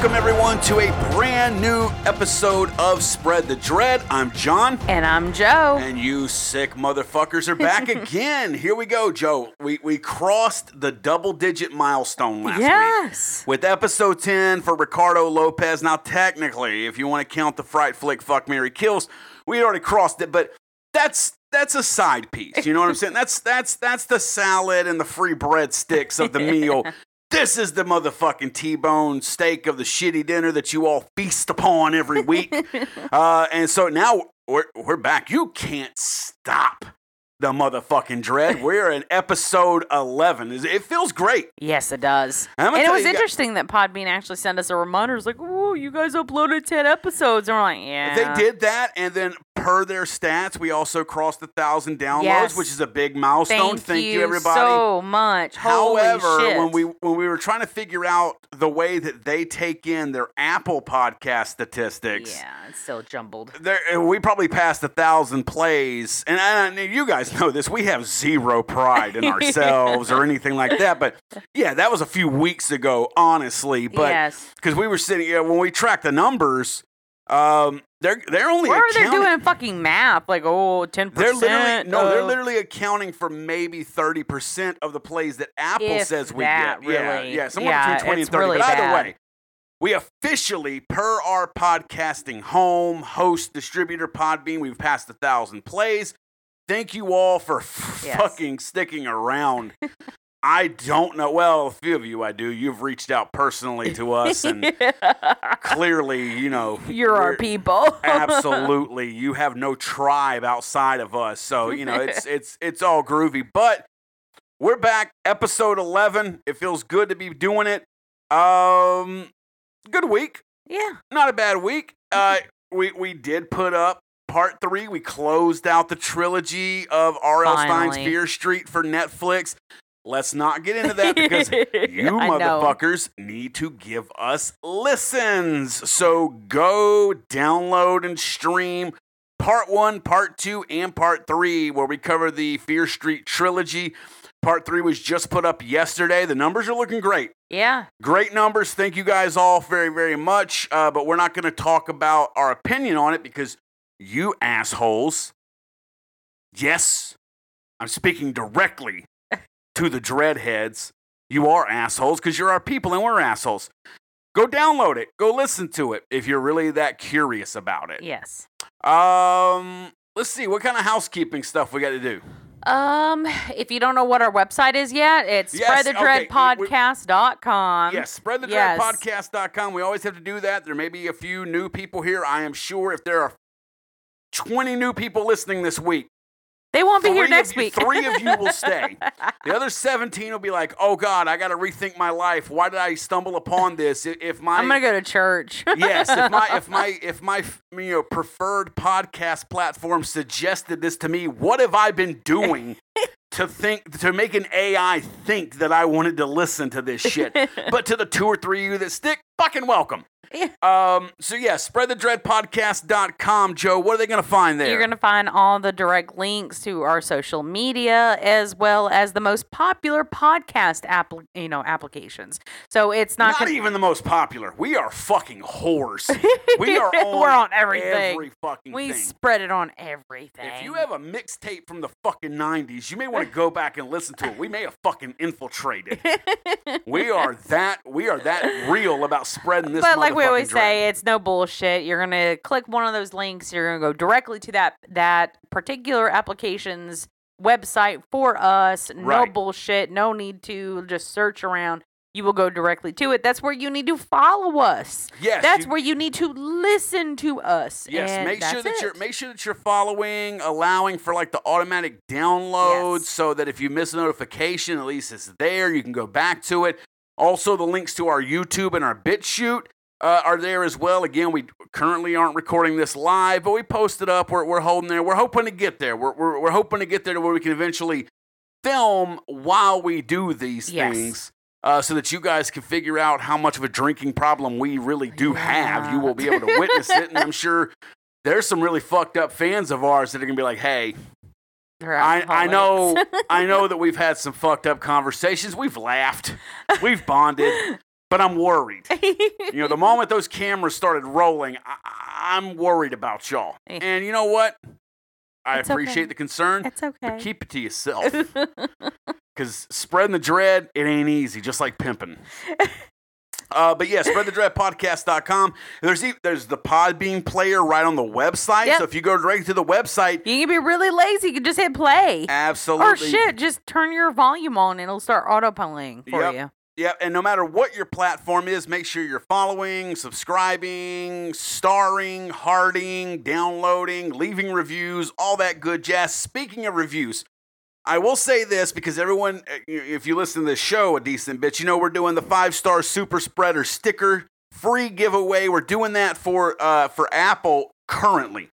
Welcome, everyone, to a brand new episode of Spread the Dread. I'm John. And I'm Joe. And you sick motherfuckers are back again. Here we go, Joe. We, we crossed the double digit milestone last yes. week with episode 10 for Ricardo Lopez. Now, technically, if you want to count the Fright Flick Fuck Mary Kills, we already crossed it, but that's that's a side piece. You know what I'm saying? That's that's that's the salad and the free breadsticks of the meal. This is the motherfucking T-bone steak of the shitty dinner that you all feast upon every week. uh, and so now we're we're back. You can't stop the motherfucking dread. We're in episode 11. It feels great. Yes, it does. And it was you guys- interesting that Podbean actually sent us a reminder. It's like, oh, you guys uploaded 10 episodes. And we're like, yeah. They did that, and then per their stats, we also crossed a thousand downloads, Yes. which is a big milestone. Thank, you, everybody. so much. Holy However, shit. when we when we were trying to figure out the way that they take in their Apple podcast statistics, Yeah, it's still jumbled. we probably passed a thousand plays, and, and you guys know this. We have zero pride in ourselves or anything like that. But yeah, that was a few weeks ago, honestly. But yes. because we were sitting, yeah, when we track the numbers, um, they're they're only Where are they accounting- doing fucking math? Like, oh, 10%. They're literally no, they're literally accounting for maybe thirty percent of the plays that Apple says we get. Yeah, really. yeah, somewhere Yeah, between twenty and thirty. really but either bad. way, we officially, per our podcasting home host distributor Podbean, we've passed a thousand plays. Thank you all for Yes. fucking sticking around. I don't know. Well, a few of you I do. You've reached out personally to us, and clearly, you know, You're our people. absolutely you have no tribe outside of us so you know it's it's it's all groovy but we're back episode 11 it feels good to be doing it um good week yeah. not a bad week uh we we did put up part three we closed out the trilogy of R.L. Stine's. Fear Street for Netflix let's not get into that because you I know. motherfuckers need to give us listens. So go download and stream part one, part two, and part three, where we cover the Fear Street trilogy. Part three was just put up yesterday. The numbers are looking great. Yeah. Great numbers. Thank you guys all very, very much. Uh, but we're not going to talk about our opinion on it because you assholes, yes, I'm speaking directly to the dreadheads. You are assholes because you're our people and we're assholes. Go download it. Go listen to it if you're really that curious about it. Yes. Um, let's see what kind of housekeeping stuff we got to do. Um, if you don't know what our website is yet, it's Yes, okay, spreadthedreadpodcast.com. Yes, Um, yes. spreadthedreadpodcast.com. We always have to do that. There may be a few new people here. I am sure if there are 20 new people listening this week, They won't be here next you, week. Three of you will stay. The other 17 will be like, oh God, I got to rethink my life. Why did I stumble upon this? If my I'm gonna go to church. yes, if my if my if my you know preferred podcast platform suggested this to me, what have I been doing to think to make an AI think that I wanted to listen to this shit? but to the two or three of you that stick, fucking welcome. Um. So yeah, spreadthedreadpodcast.com. Joe, what are they gonna find there? You're going to find all the direct links to our social media as well as the most popular podcast app, you know, applications. So it's not, not gonna, even the most popular. We are fucking whores. We are on, We're on everything. Every fucking we thing. spread it on everything. If you have a mixtape from the fucking 90s, you may want to go back and listen to it. We may have fucking infiltrated. we are that we are that real about spreading this but like we always dread. say, it's no bullshit. You're gonna click one of those links. You're gonna go directly to that that particular application's website for us. No Right. bullshit. No need to just search around. You will go directly to it. That's where you need to follow us. Yes, That's you- where you need to listen to us. Yes, make sure that you're make sure that you're following, allowing for like the automatic downloads Yes. so that if you miss a notification, at least it's there. You can go back to it. Also, the links to our YouTube and our BitChute uh, are there as well. Again, we currently aren't recording this live, but we post it up. We're, we're holding there. We're hoping to get there. We're, we're, we're hoping to get there to where we can eventually film while we do these Yes. things. Uh, so that you guys can figure out how much of a drinking problem we really do have. You will be able to witness it, and I'm sure there's some really fucked up fans of ours that are gonna be like, "Hey, I, I know. I know that we've had some fucked up conversations. We've laughed, we've bonded, but I'm worried. You know, the moment those cameras started rolling, I- I'm worried about y'all. Eh. And you know what? I It's appreciate okay. the concern, it's but okay. keep it to yourself. Because spreading the dread, it ain't easy, just like pimping. Uh, but yeah, spreadthedreadpodcast.com. There's e- there's the Podbean player right on the website. Yep. So if you go directly to the website, you can be really lazy. You can just hit play. absolutely. Or shit, just turn your volume on and it'll start auto playing for Yep. you. Yeah, and no matter what your platform is, make sure you're following, subscribing, starring, hearting, downloading, leaving reviews, all that good jazz. Speaking of reviews, I will say this because everyone, uh, if you listen to this show a decent bit, you know we're doing the five star super spreader sticker free giveaway. We're doing that for uh, for Apple currently.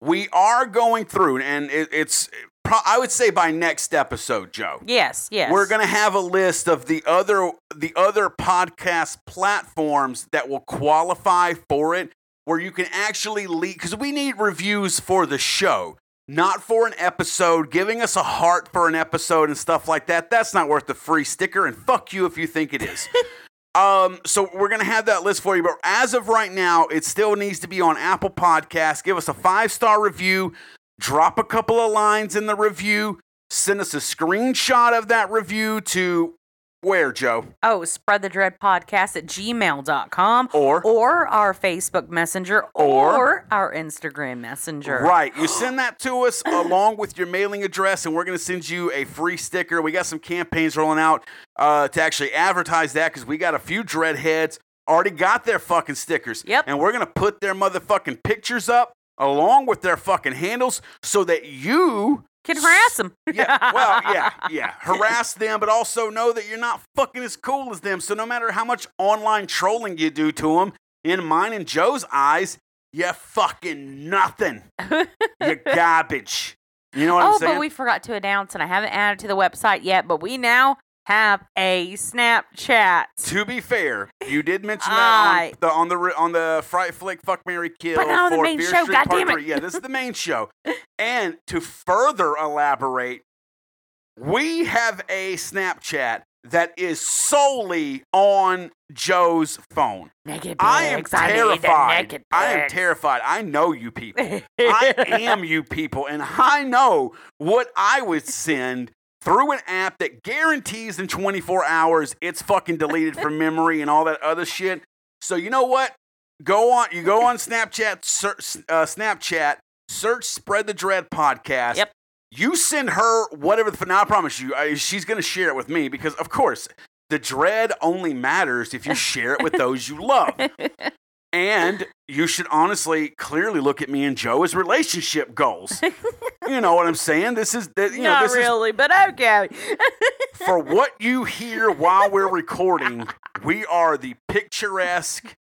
We are going through, and it, it's pro- I would say by next episode, Joe. Yes, yes. We're gonna have a list of the other the other podcast platforms that will qualify for it, where you can actually leave because we need reviews for the show, not for an episode. Giving us a heart for an episode and stuff like that. That's not worth the free sticker, and fuck you if you think it is. Um, so we're gonna have that list for you, but as of right now, it still needs to be on Apple Podcasts. Give us a five star review, drop a couple of lines in the review, send us a screenshot of that review to where, Joe? Oh, spread the dread podcast at gmail.com Or or our Facebook Messenger Or- or, our Instagram Messenger. Right. You send that to us along with your mailing address, and we're going to send you a free sticker. We got some campaigns rolling out uh, to actually advertise that because we got a few dreadheads already got their fucking stickers. Yep. And we're going to put their motherfucking pictures up along with their fucking handles so that you. Can harass them. Yeah, well, yeah, yeah. Harass them, but also know that you're not fucking as cool as them. So no matter how much online trolling you do to them, in mine and Joe's eyes, you're fucking nothing. You're garbage. You know what I'm oh, saying? but we forgot to announce, and I haven't added to the website yet, but we now have a Snapchat. to be fair, you did mention I- that on the on the on the Fright Flick Fuck Mary Kill But not on the main Fear show, Street Part goddammit. Three. Yeah, this is the main show. And to further elaborate, we have a Snapchat that is solely on Joe's phone. Naked I am pics. need the terrified. naked I am pics. terrified. I know you people. I am you people, and I know what I would send through an app that guarantees in 24 hours it's fucking deleted from memory and all that other shit. So you know what? Go on. You go on Snapchat. Search, uh, Snapchat. Search "Spread the Dread" podcast. Yep. You send her whatever the. Now I promise you, I, she's gonna share it with me because, of course, the dread only matters if you share it with those you love. And you should honestly clearly look at me and Joe as relationship goals. you know what I'm saying? This is that you know this Not really, but okay. is for what you hear while we're recording. We are the picturesque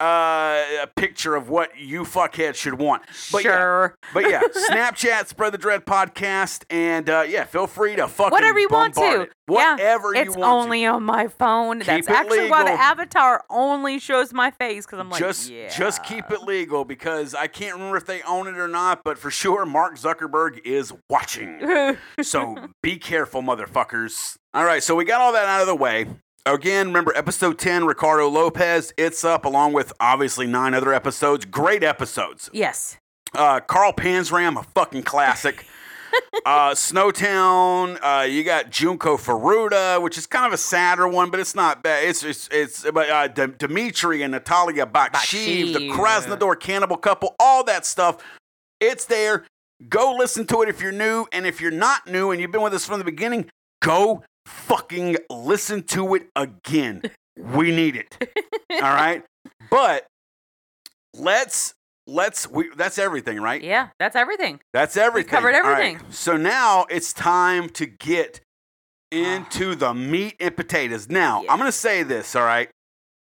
uh a picture of what you fuckhead should want. But yeah, sure. but yeah, Snapchat, Spread the Dread podcast, and uh, yeah, feel free to fucking Whatever you want to. it. Whatever yeah, you it's want only on my phone. That's it actually why the avatar only shows my face because I'm like, just yeah. just keep it legal because I can't remember if they own it or not, but for sure Mark Zuckerberg is watching. so be careful, motherfuckers. All right, so we got all that out of the way. Again, remember episode 10, Ricardo Lopez. It's up along with obviously nine other episodes. Great episodes. yes. Uh, Carl Panzram, a fucking classic. uh, Snowtown, uh, you got Junko Furuta, which is kind of a sadder one, but it's not bad. It's it's it's but uh, D- Dimitri and Natalia Baksheev, the Krasnodar cannibal couple, all that stuff. It's there. Go listen to it if you're new, and if you're not new and you've been with us from the beginning, go fucking listen to it again. We need it. all right, but let's let's we that's everything, right? Yeah, that's everything. That's everything. covered All right. everything. So now it's time to get into the meat and potatoes. Now, Yeah. I'm going to say this, all right?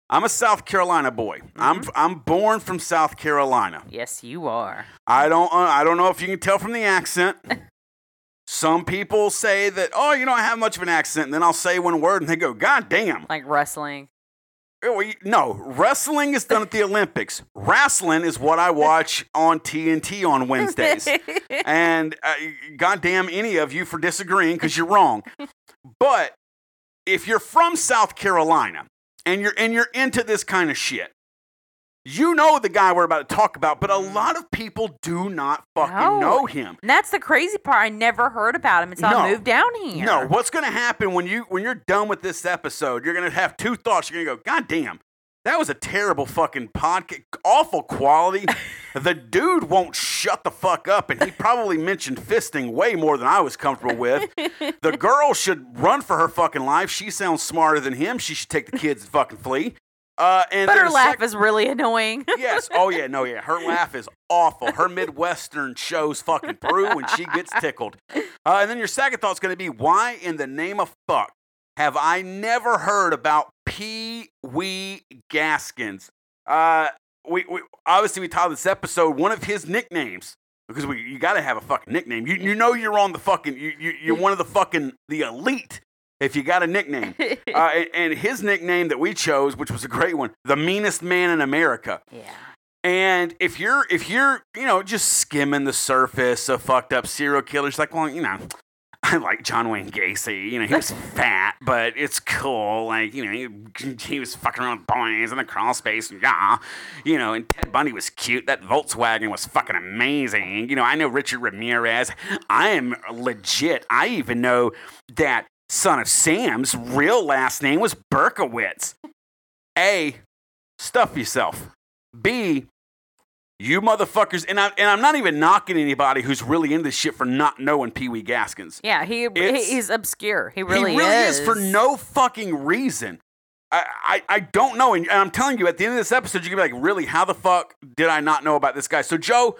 I'm a South Carolina boy. I'm Mm-hmm. I'm born from South Carolina. Yes, you are. I don't uh, I don't know if you can tell from the accent. Some people say that, oh, you don't have much of an accent. And then I'll say one word and they go, God damn. Like wrestling. No, wrestling is done at the Olympics. Wrestling is what I watch on TNT on Wednesdays. and uh, goddamn any of you for disagreeing because you're wrong. but if you're from South Carolina and you're and you're into this kind of shit, you know the guy we're about to talk about, but a mm-hmm. lot of people do not fucking. No. know him. And that's the crazy part. I never heard about him until No. I moved down here. No, what's going to happen when you when you're done with this episode? You're going to have two thoughts. You're going to go, God damn, that was a terrible fucking podcast, awful quality. the dude won't shut the fuck up, and he probably mentioned fisting way more than I was comfortable with. the girl should run for her fucking life. She sounds smarter than him. She should take the kids and fucking flee. Uh, and But her laugh sec- is really annoying. Yes. Oh yeah. No. Yeah. Her laugh is awful. Her Midwestern shows fucking through when she gets tickled. Uh, and then your second thought's going to be, why in the name of fuck have I never heard about Pee Wee Gaskins? Uh, we, we obviously we titled this episode one of his nicknames because we you got to have a fucking nickname. You you know you're on the fucking you, you you're one of the fucking the elite if you got a nickname. Uh, and, his nickname that we chose, which was a great one, the meanest man in America. yeah. And if you're if you're you know just skimming the surface of fucked up serial killers, like well you know. I like John Wayne Gacy. You know, he was fat, but it's cool. Like, you know, he, he was fucking around with boys in the crawl space. And yeah. You know, and Ted Bundy was cute. That Volkswagen was fucking amazing. You know, I know Richard Ramirez. I am legit. I even know that Son of Sam's real last name was Berkowitz. A, stuff yourself. B, you motherfuckers, and I'm and I'm not even knocking anybody who's really into this shit for not knowing Pee Wee Gaskins. Yeah, he It's- he's obscure. He really, he really is. is. for no fucking reason. I, I, I don't know, and I'm telling you, at the end of this episode, you're gonna be like, really, how the fuck did I not know about this guy? So Joe,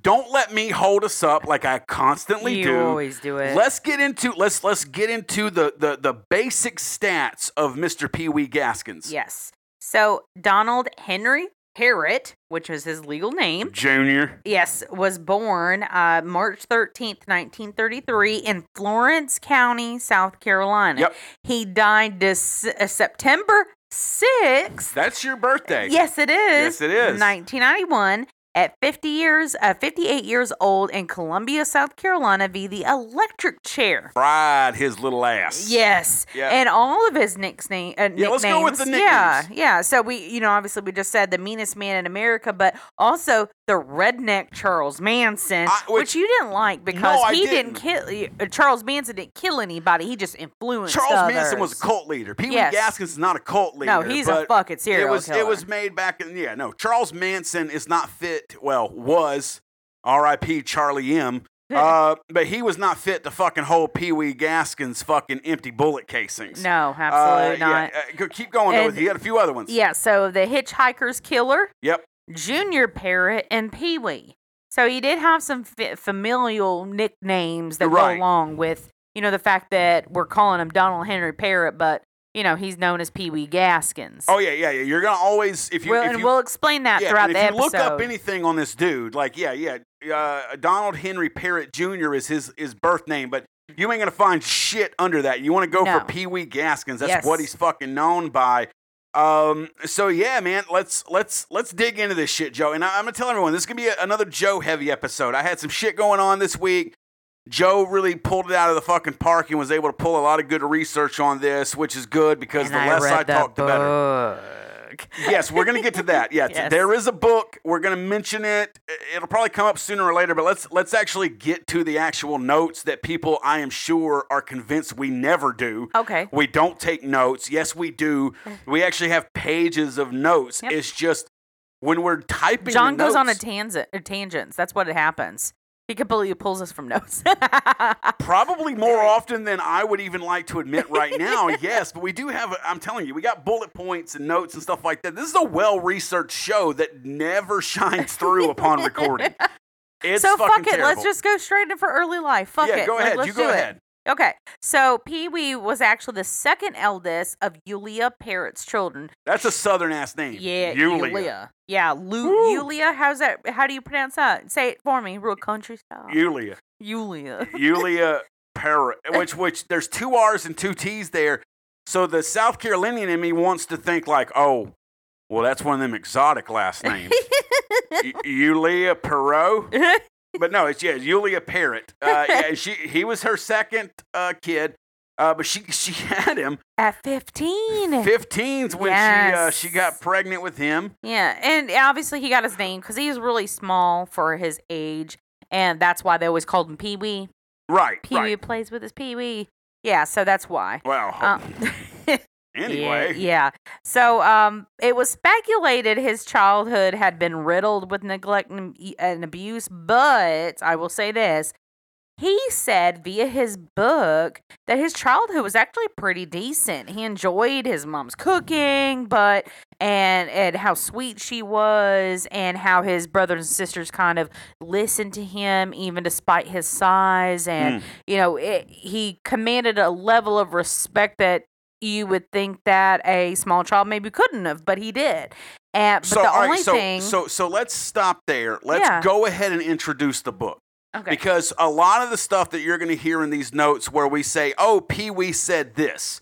don't let me hold us up like I constantly you do. You always do it. Let's get into let's let's get into the the the basic stats of Mr. Pee Wee Gaskins. yes. So Donald Henry Parrott, which was his legal name, Junior. yes, was born uh, March 13th, 1933 in Florence County, South Carolina. Yep. He died this uh, September 6th. That's your birthday. Yes, it is. Yes, it is. 1991 at 50 years, uh, 58 years old in Columbia, South Carolina, via the electric chair. Fried his little ass. Yes, Yeah. and all of his nickname, uh, Yeah, let's go with the nicknames- Yeah, nicknames. yeah. So we, you know, obviously we just said the meanest man in America, but also the redneck Charles Manson, I- which, which- you didn't like because I he didn't, didn't. kill. uh, Charles Manson didn't kill anybody. He just influenced Charles Manson was a cult leader. Pee Wee Yes. Gaskins is not a cult leader. No, he's a fucking serial it was, killer. It was made back in yeah. No, Charles Manson is not fit. Well, was R.I.P. Charlie M. Uh, but he was not fit to fucking hold Pee Wee Gaskins' fucking empty bullet casings. No, Uh, absolutely not. Yeah, uh, keep going though. And- He had a few other ones. Yeah, so the Hitchhiker's Killer, Yep. Junior Parrott, and Pee Wee. So he did have some fa- familial nicknames that Right. go along with, you know, the fact that we're calling him Donald Henry Parrott, but, you know, he's known as Pee Wee Gaskins. Oh yeah, yeah, yeah. You're gonna always if you well, if and you we'll explain that yeah, throughout and the if you episode. look up anything on this dude, like yeah, yeah, uh, Donald Henry Parrott Jr. is his his birth name, but you ain't gonna find shit under that. You want to go No. for Pee Wee Gaskins? That's Yes. what he's fucking known by. Um, so yeah, man, let's let's let's dig into this shit, Joe. And I, I'm gonna tell everyone this is gonna be a, another Joe heavy episode. I had some shit going on this week. Joe really pulled it out of the fucking park and was able to pull a lot of good research on this, which is good because and the I less I talk, the better yes, we're gonna get to that. Yeah, Yes. there is a book. We're gonna mention it. It'll probably come up sooner or later. But let's let's actually get to the actual notes that people, I am sure, are convinced we never do. Okay. We don't take notes. Yes, we do. We actually have pages of notes. Yep. It's just when we're typing. John goes on a tangent, uh, tangents. That's what it happens. He completely pulls us from notes. Probably more often than I would even like to admit right now. yes, but we do have. I'm telling you, we got bullet points and notes and stuff like that. This is a well-researched show that never shines through upon recording. It's so fucking fuck it. Let's just go straight in for early life. Fuck yeah, it. go Let- ahead. let's You go do it. Okay, so Pee Wee was actually the second eldest of Yulia Parrott's children. That's a southern ass name. Yeah, Yulia. Yulia. Yeah, Lu- Woo. Yulia. How's that? How do you pronounce that? Say it for me, real country style. Yulia. Yulia. Yulia Parrott. Which which there's two R's and two T's there. So the South Carolinian in me wants to think like, oh, well, that's one of them exotic last names. Yulia Perot. But no, it's yeah, Yulia Parrott. Uh, yeah, she he was her second uh, kid. Uh, but she she had him At 15. 15s when Yes. she uh, she got pregnant with him. Yeah, and obviously he got his name because he was really small for his age, and that's why they always called him Pee Wee. Right. Pee Wee right. plays with his Pee Wee. Yeah, so that's why. Well, Um, anyway. Yeah, yeah. So um, it was speculated his childhood had been riddled with neglect and and abuse, but I will say this. He said via his book that his childhood was actually pretty decent. He enjoyed his mom's cooking, but and and how sweet she was, and how his brothers and sisters kind of listened to him even despite his size, and Mm. you know it, he commanded a level of respect that you would think that a small child maybe couldn't have, but he did. And but So, the all right, only so, thing, so so let's stop there. Let's Yeah. go ahead and introduce the book. okay, Because a lot of the stuff that you're going to hear in these notes where we say, oh, Pee Wee said this,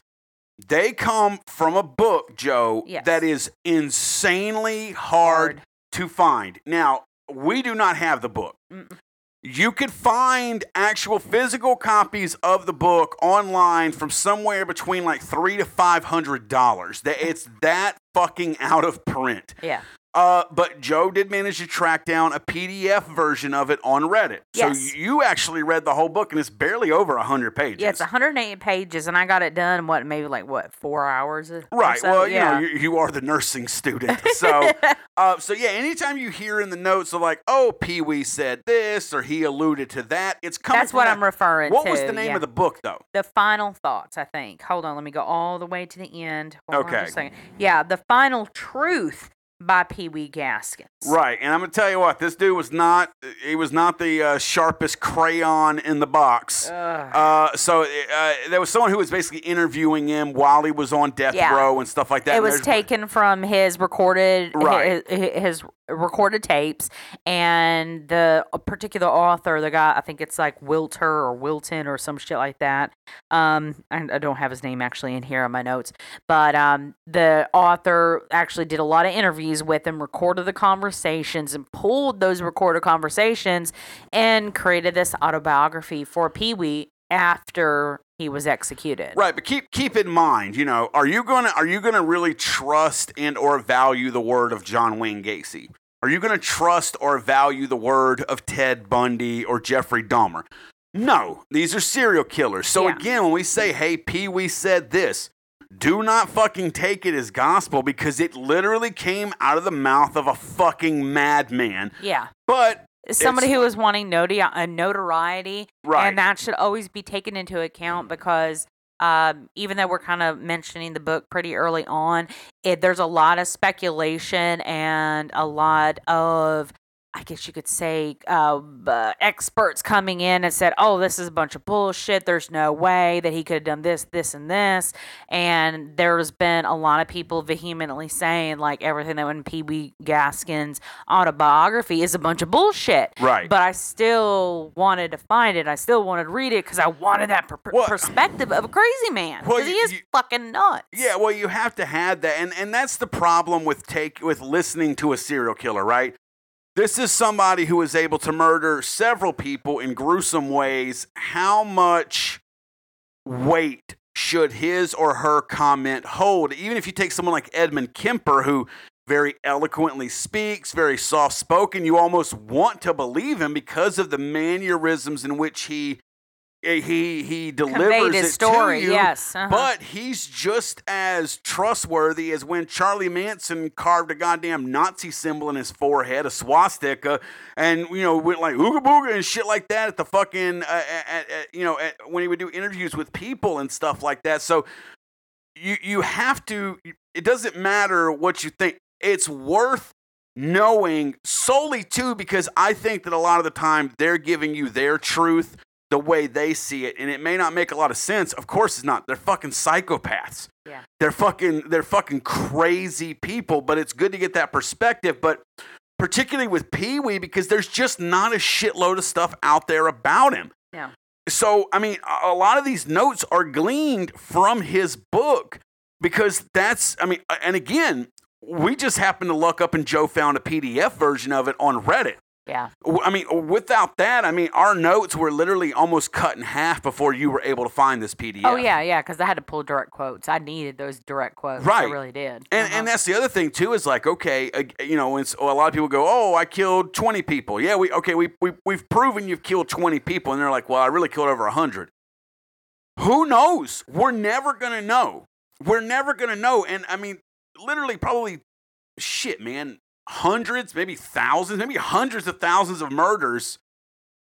they come from a book, Joe, Yes. that is insanely hard, to find. Now, we do not have the book. Mm-mm. You could find actual physical copies of the book online from somewhere between like three to five hundred dollars. That it's that fucking out of print. yeah, Uh, but Joe did manage to track down a PDF version of it on Reddit. Yes. So you actually read the whole book, and it's barely over 100 pages. yeah, it's 108 pages, and I got it done. What maybe like what four hours? Right. so? well, you know, you, you are the nursing student. So, uh, so yeah, anytime you hear in the notes of like, oh, Pee Wee said this or he alluded to that, it's coming That's what that- I'm referring What to. What was the name yeah. of the book, though? The final thoughts, I think. Hold on, let me go all the way to the end. Hold on Okay. just a second. Yeah, the final truth by Pee Wee Gaskins. Right, and I'm gonna tell you what, this dude was not. He was not the uh, sharpest crayon in the box. Uh, so uh, there was someone who was basically interviewing him while he was on death Yeah. row and stuff like that. it was taken from his recorded Right. his, his recorded tapes and the particular author the guy i think it's like wilter or wilton or some shit like that um I, I don't have his name actually in here on my notes but um the author actually did a lot of interviews with him recorded the conversations and pulled those recorded conversations and created this autobiography for pee-wee after he was executed Right, but keep keep in mind, you know, are you gonna are you gonna really trust and or value the word of John Wayne Gacy? Are you gonna trust or value the word of Ted Bundy or Jeffrey Dahmer? No, these are serial killers. So Yeah. again, when we say, "Hey, Pee Wee said this," do not fucking take it as gospel because it literally came out of the mouth of a fucking madman. yeah But somebody It's- who is wanting noti- uh, notoriety, Right. and that should always be taken into account because um, even though we're kind of mentioning the book pretty early on, it, there's a lot of speculation and a lot of I guess you could say uh, uh, experts coming in and said, "Oh, this is a bunch of bullshit. There's no way that he could have done this, this, and this." And there's been a lot of people vehemently saying, like, everything that went in Pee Wee Gaskins' autobiography is a bunch of bullshit. Right. But I still wanted to find it. I still wanted to read it because I wanted that per- per- Well- perspective of a crazy man. Well, Because he is you- fucking nuts. Yeah, well, you have to have that, and and that's the problem with take with listening to a serial killer, right? This is somebody who is able to murder several people in gruesome ways. How much weight should his or her comment hold? Even if you take someone like Edmund Kemper, who very eloquently speaks, very soft spoken, you almost want to believe him because of the mannerisms in which he he he delivers his it story. to you. Yes. uh-huh. But he's just as trustworthy as when Charlie Manson carved a goddamn Nazi symbol in his forehead, a swastika, and you know went like ooga booga and shit like that at the fucking uh, at, at, you know at, when he would do interviews with people and stuff like that. So you you have to. It doesn't matter what you think. It's worth knowing solely too because I think that a lot of the time they're giving you their truth the way they see it, and it may not make a lot of sense. Of course, it's not. They're fucking psychopaths. Yeah. They're fucking they're fucking crazy people. But it's good to get that perspective. But particularly with Pee Wee, because there's just not a shitload of stuff out there about him. Yeah. So I mean, a a lot of these notes are gleaned from his book because that's I mean, and again, we just happened to look up and Joe found a PDF version of it on Reddit. Yeah. I mean, without that, I mean, our notes were literally almost cut in half before you were able to find this PDF. Oh yeah, yeah, because I had to pull direct quotes. I needed those direct quotes. Right. I really did. And, Uh-huh. and that's the other thing too is like okay uh, you know when a lot of people go oh I killed 20 people yeah we okay we, we we've proven you've killed 20 people and they're like well I really killed over 100 who knows we're never gonna know we're never gonna know and I mean literally probably shit man hundreds maybe thousands maybe hundreds of thousands of murders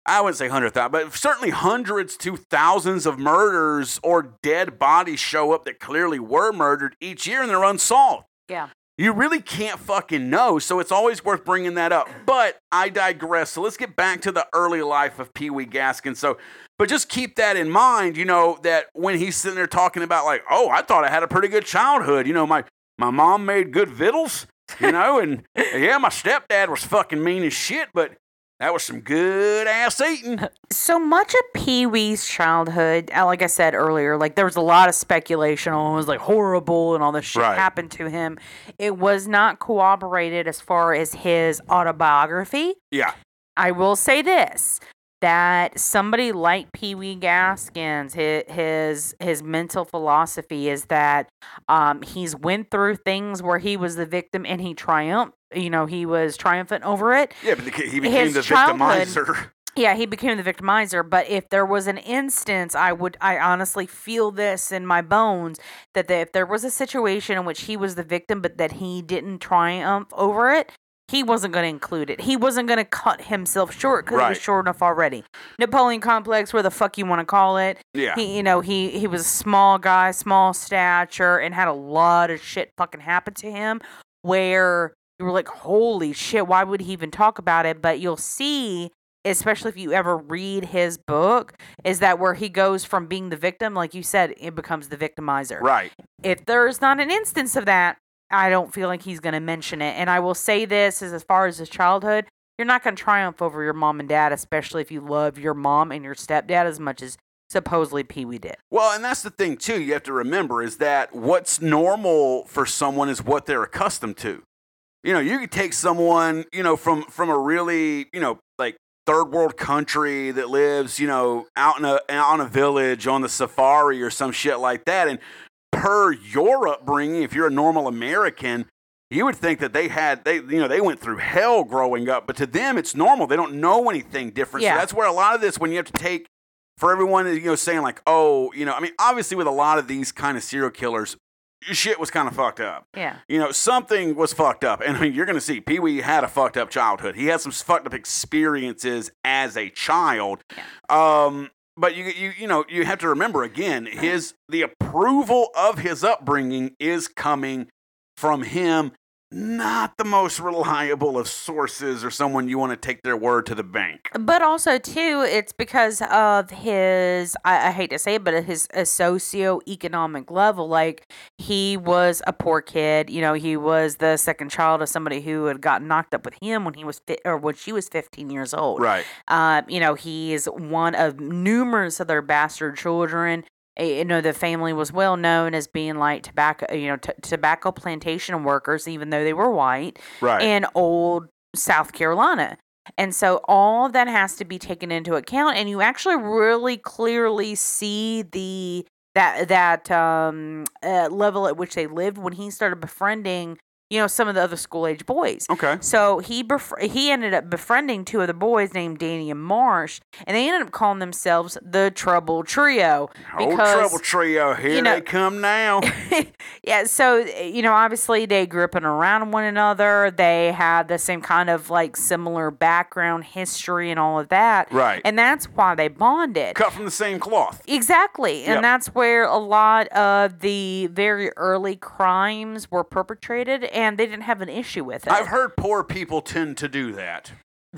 I wouldn't say hundred thousand, but certainly hundreds to thousands of murders or dead bodies show up that clearly were murdered each year and they're unsolved. yeah. You really can't fucking know, so it's always worth bringing that up. But I digress. So let's get back to the early life of Pee Wee Gaskin. So, but just keep that in mind. You know that when he's sitting there talking about like, oh, I thought I had a pretty good childhood. You know, my my mom made good victuals. You know, and yeah, my stepdad was fucking mean as shit, but that was some good ass eating. So much of Pee Wee's childhood, uh, like I said earlier, like there was a lot of speculation on it was like horrible and all this shit Right. happened to him. It was not corroborated as far as his autobiography. Yeah, I will say this that somebody like Pee Wee Gaskins, his, his his mental philosophy is that um, he's went through things where he was the victim and he triumphed. You know, he was triumphant over it. yeah, but he became His the victimizer. Yeah, he became the victimizer. But if there was an instance, I would, I honestly feel this in my bones that the, if there was a situation in which he was the victim, but that he didn't triumph over it, he wasn't going to include it. He wasn't going to cut himself short because he was short enough already. Napoleon complex, where the fuck you want to call it. Yeah, He, you know, he he was a small guy, small stature, and had a lot of shit fucking happen to him. Where you were like, "Holy shit! Why would he even talk about it?" But you'll see, especially if you ever read his book, is that where he goes from being the victim, like you said, it becomes the victimizer. right. If there's not an instance of that, I don't feel like he's going to mention it. And I will say this: is as far as his childhood, you're not going to triumph over your mom and dad, especially if you love your mom and your stepdad as much as supposedly Pee Wee did. Well, and that's the thing too. You have to remember is that what's normal for someone is what they're accustomed to. You know, you could take someone, you know, from from a really, you know, like third world country that lives, you know, out in a out in a village on the safari or some shit like that, and per your upbringing, if you're a normal American, you would think that they had they you know they went through hell growing up, but to them it's normal. They don't know anything different. Yeah. So that's where a lot of this when you have to take for everyone you know saying like, oh, you know, I mean, obviously with a lot of these kind of serial killers, shit was kind of fucked up. Yeah. You know, something was fucked up, and I mean, you're gonna see Pee Wee had a fucked up childhood. He had some fucked up experiences as a child. Um, but you you you know you have to remember again his the approval of his upbringing is coming from him not the most reliable of sources or someone you want to take their word to the bank But also too, it's because of his I, I hate to say it, but his a socioeconomic level. Like he was a poor kid. You know, he was the second child of somebody who had gotten knocked up with him when he was fi- or when she was 15 years old. right Um, you know, he's one of numerous other bastard children. You know, the family was well known as being like tobacco, you know, t- tobacco plantation workers, even though they were white right in old South Carolina. And so all of that has to be taken into account and you actually really clearly see the that that um uh, level at which they lived when he started befriending, you know, some of the other school age boys. okay So he bef- he ended up befriending two of the boys named Danny and Marsh, and they ended up calling themselves the Trouble Trio. old trouble trio here you know- they come now yeah, so you know, obviously they grew up and around one another. They had the same kind of like similar background, history, and all of that. Right. And that's why they bonded. cut from the same cloth Exactly. And Yep. that's where a lot of the very early crimes were perpetrated, and they didn't have an issue with it. I've heard poor people tend to do that.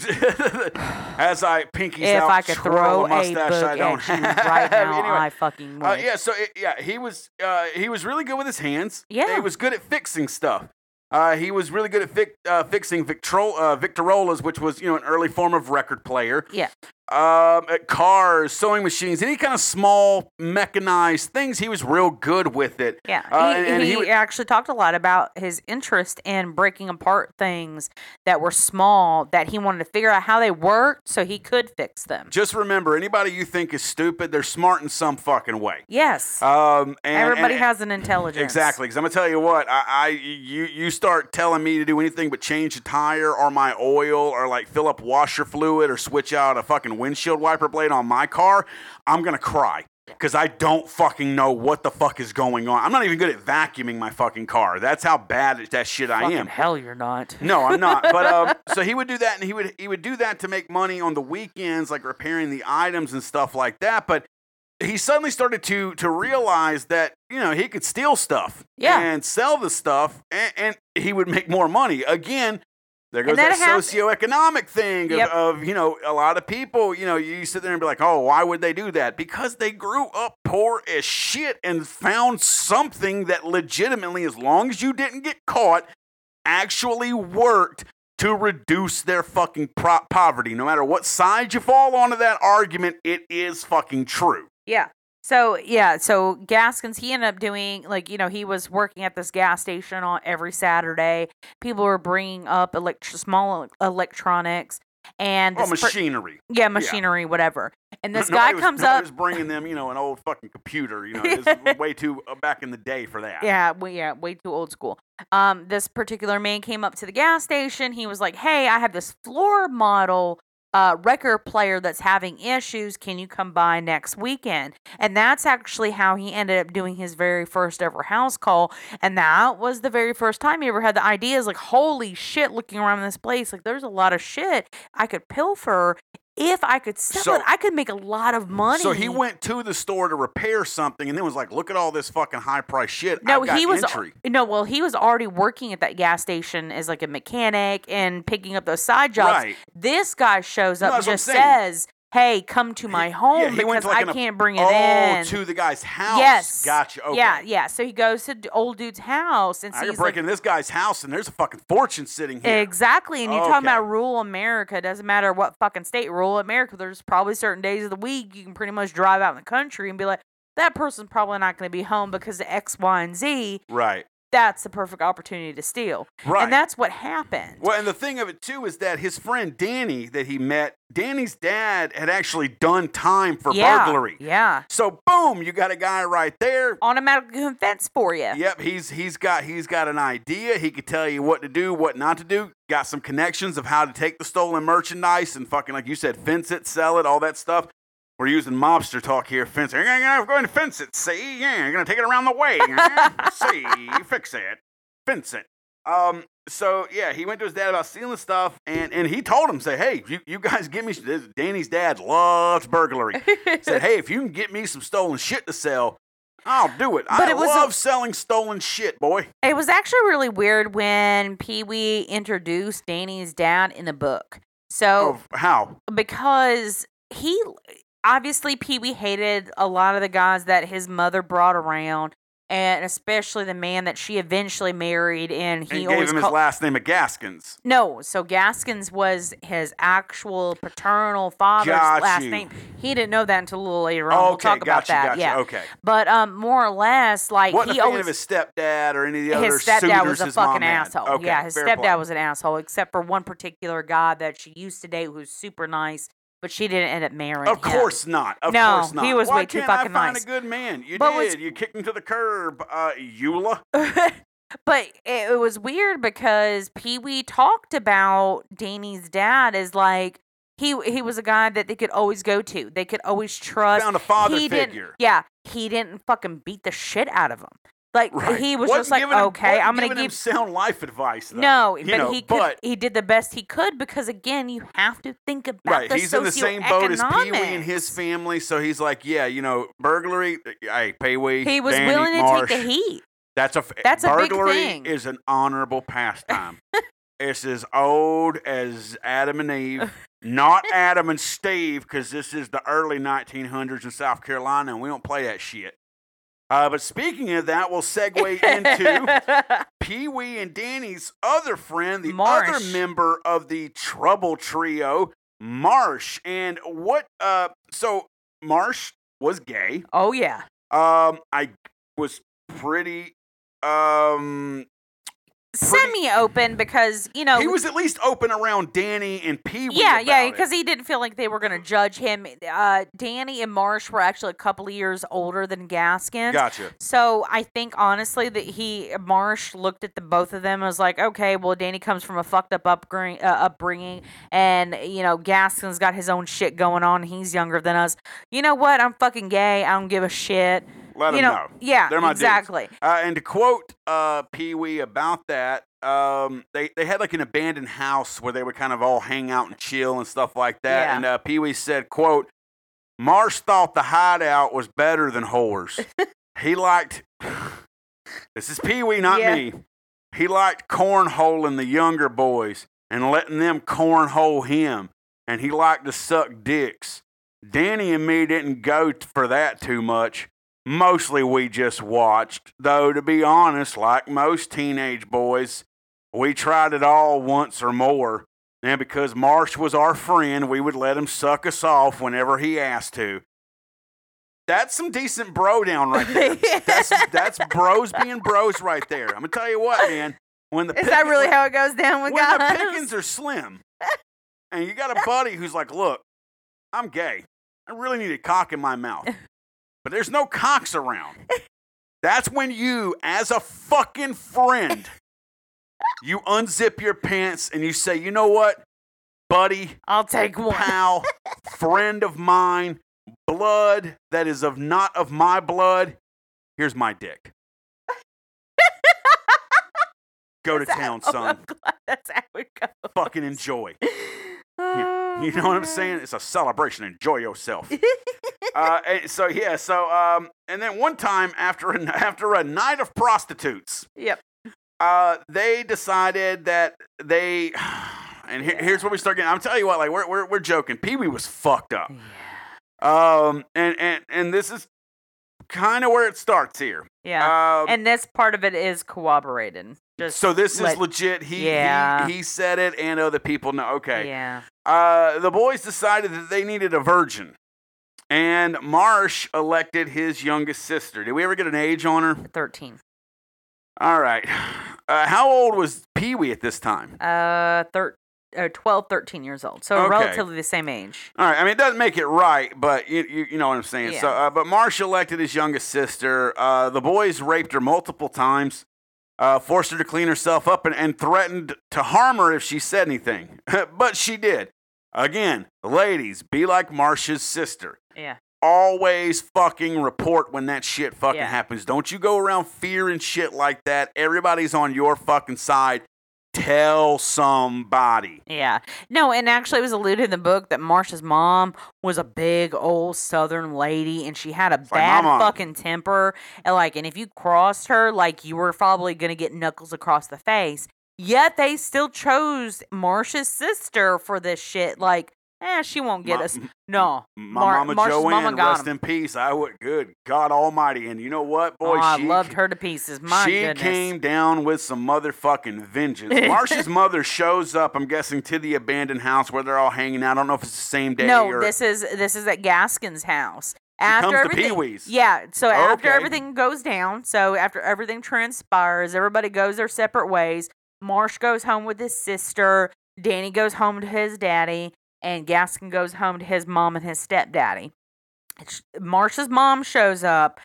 As I pinkies if out, I could throw a mustache I don't have. right now, Anyway, I fucking would. uh, yeah, so it, yeah, he was uh, he was really good with his hands. Yeah. he was good at fixing stuff. Uh, he was really good at fi- uh, fixing Victro- uh, Victrolas, which was you know an early form of record player. Yeah. Um, at cars, sewing machines, any kind of small mechanized things. He was real good with it. Yeah, Uh, he, and- and he, he would- actually talked a lot about his interest in breaking apart things that were small that he wanted to figure out how they worked so he could fix them. Just remember, anybody you think is stupid, they're smart in some fucking way. Yes, Um, and, everybody and- has an intelligence. Exactly, because I'm gonna tell you what, I, I you you start telling me to do anything but change a tire or my oil or like fill up washer fluid or switch out a fucking windshield wiper blade on my car, I'm gonna cry. Because I don't fucking know what the fuck is going on. I'm not even good at vacuuming my fucking car. That's how bad at that shit I Fucking am. hell, you're not. No, I'm not. But um, so he would do that, and he would he would do that to make money on the weekends, like repairing the items and stuff like that. But he suddenly started to to realize that you know he could steal stuff, Yeah. and sell the stuff, and, and he would make more money. Again, there goes that that, socioeconomic thing of, Yep. of you know a lot of people. You know, you sit there and be like, oh, why would they do that? Because they grew up poor as shit and found something that legitimately, as long as you didn't get caught, actually worked to reduce their fucking pro- poverty. No matter what side you fall onto that argument, it is fucking true. Yeah. So yeah, so Gaskins he ended up doing like you know he was working at this gas station on every Saturday. People were bringing up elect- small electronics and Oh, machinery. yeah machinery whatever. And this Nobody guy was- comes up was bringing them, you know, an old fucking computer. You know, it was way too uh, back in the day for that. Yeah, well, yeah, way too old school. Um, this particular man came up to the gas station. He was like, "Hey, I have this floor model uh, record player that's having issues. Can you come by next weekend?" And that's actually how he ended up doing his very first ever house call. And that was the very first time he ever had the ideas like, holy shit! Looking around this place, like, there's a lot of shit I could pilfer. If I could sell So- it, I could make a lot of money. So he went to the store to repair something, and then was like, "Look at all this fucking high price shit." No, he was entry. no. Well, he was already working at that gas station as like a mechanic and picking up those side jobs. Right. This guy shows No, up and what I'm just says, "Hey, come to my home yeah, he went because to like I an can't bring it oh, in." to the guy's house. Yes. Gotcha. Okay. Yeah, yeah. So he goes to d- old dude's house and I can sees break like, into this guy's house, and there's a fucking fortune sitting here. Exactly. And you're talking Okay. about rural America. Doesn't matter what fucking state, rural America, there's probably certain days of the week you can pretty much drive out in the country and be like, that person's probably not going to be home because of X, Y, and Z. Right. That's the perfect opportunity to steal. Right. And that's what happened. Well, and the thing of it too is that his friend Danny that he met, Danny's dad had actually done time for yeah. burglary. Yeah. So boom, you got a guy right there. Automatic confess for you. Yep, he's he's got he's got an idea. He could tell you what to do, what not to do. Got some connections of how to take the stolen merchandise and fucking like you said, fence it, sell it, all that stuff. We're using mobster talk here. Fence it. Yeah, yeah, we're going to fence it. See, yeah, you're gonna take it around the way. See, fix it, fence it. Um. So yeah, he went to his dad about stealing stuff, and and he told him, say, hey, you, you guys get me. this- Danny's dad loves burglary. Said, hey, if you can get me some stolen shit to sell, I'll do it. But I it was a- love selling stolen shit, boy. It was actually really weird when Pee Wee introduced Danny's dad in the book. So, Oh, how? because he obviously Pee Wee hated a lot of the guys that his mother brought around, and especially the man that she eventually married. And And he gave always him his last name of Gaskins. no. So Gaskins was his actual paternal father's Got last you. name. He didn't know that until a little later on. we'll okay, talk about gotcha, that. Yeah. Okay. But um, more or less, like Wasn't he a fan always of his stepdad or any of the other his stepdad was a fucking asshole. Okay, yeah, his stepdad play. was an asshole, except for one particular guy that she used to date who was super nice, but she didn't end up marrying Of him. course not. Of No, course not. he was Why way too fucking I find nice. a good man? You But did. what's- You kicked him to the curb, uh, Eula. but it, it was weird because Pee Wee talked about Danny's dad as like he he was a guy that they could always go to. They could always trust. Found a father he figure. Didn't, yeah, he didn't fucking beat the shit out of him. Like Right. he was Wasn't just like, him- okay, I'm gonna give sound life advice. Though. No, but know, he could. but he did the best he could because again, you have to think about right, the he's in the same boat as Pee Wee and his family, so he's like, yeah, you know, burglary. Uh, hey, Pee Wee. He was Danny, willing to Marsh, take the heat. That's a That's a big burglary thing. is an honorable pastime. it's as old as Adam and Eve, not Adam and Steve, because this is the early 1900s in South Carolina, and we don't play that shit. Uh, but speaking of that, we'll segue into Pee Wee and Danny's other friend, the other member of the Trouble Trio, Marsh. And what? Uh, so Marsh was gay. Oh yeah. Um, I was pretty. Um, Semi-open because you know he was at least open around Danny and Pee Wee. Yeah, yeah, because he didn't feel like they were going to judge him. Uh, Danny and Marsh were actually a couple of years older than Gaskins. Gotcha. So I think honestly that he Marsh looked at the both of them and was like, okay, well Danny comes from a fucked up upbringing, uh, upbringing, and you know Gaskins got his own shit going on. He's younger than us. You know what? I'm fucking gay. I don't give a shit. Let him know, know. yeah, They're my exactly. Uh, and to quote uh, Pee Wee about that, um, they, they had like an abandoned house where they would kind of all hang out and chill and stuff like that. Yeah. And uh, Pee Wee said, quote, Marsh thought the hideout was better than whores. he liked, this is Pee Wee, not Yeah. me. He liked cornholing the younger boys and letting them cornhole him. And he liked to suck dicks. Danny and me didn't go for that too much. Mostly we just watched. Though, to be honest, like most teenage boys, we tried it all once or more. And because Marsh was our friend, we would let him suck us off whenever he asked to. That's some decent bro down right there. That's that's bros being bros right there. I'm gonna tell you what, man. When the Is that really when- how it goes down with when the guys? pickings are slim, and you got a buddy who's like, "Look, I'm gay. I really need a cock in my mouth, but there's no cocks around." That's when you, as a fucking friend, you unzip your pants and you say, "You know what, buddy, I'll take one. pal, friend of mine, blood that is of not of my blood. Here's my dick. Go to town, Oh, son." That's how it goes. fucking enjoy. Oh, You know what I'm saying? It's a celebration. Enjoy yourself. uh, so yeah, so um, and then one time after a, after a night of prostitutes, Yep. uh, they decided that they. And here, here's where we start getting. I'm telling you what, like we're we're, we're joking. Pee Wee was fucked up. Um, and and and this is kind of where it starts here. Yeah. Um, and this part of it is corroborated. Just so this is legit. He, Yeah. he he said it, and other people know. Okay. Yeah. Uh, the boys decided that they needed a virgin, and Marsh elected his youngest sister. Did we ever get an age on her? 13. All right. Uh, how old was Pee Wee at this time? Uh, thir- uh 12, 13 years old. So Okay. relatively the same age. All right. I mean, it doesn't make it right, but you you, you know what I'm saying. So, uh, but Marsh elected his youngest sister. Uh, the boys raped her multiple times, uh, forced her to clean herself up, and, and threatened to harm her if she said anything. but she did. Again, ladies, be like Marsh's sister. Yeah. always fucking report when that shit fucking Yeah. happens. Don't you go around fearing shit like that. Everybody's on your fucking side. Tell somebody. Yeah. No, and actually it was alluded in the book that Marsh's mom was a big old southern lady and she had a like bad mom. fucking temper. And like and if you crossed her, like you were probably gonna get knuckles across the face. Yet they still chose Marsh's sister for this shit. Like, eh, she won't get My- us. No. My Mar- mama Marsha's Joanne, mama rest 'em. in peace. I would, good God Almighty. And you know what, boy? oh, I loved her to pieces. My she goodness. came down with some motherfucking vengeance. Marsh's mother shows up, I'm guessing, to the abandoned house where they're all hanging out. I don't know if it's the same day No, or this is this is at Gaskin's house. After everything, Pee-wee's. yeah. So after Okay. everything goes down, so after everything transpires, everybody goes their separate ways. Marsh goes home with his sister. Danny goes home to his daddy, and Gaskin goes home to his mom and his stepdaddy. Marsh's mom shows up,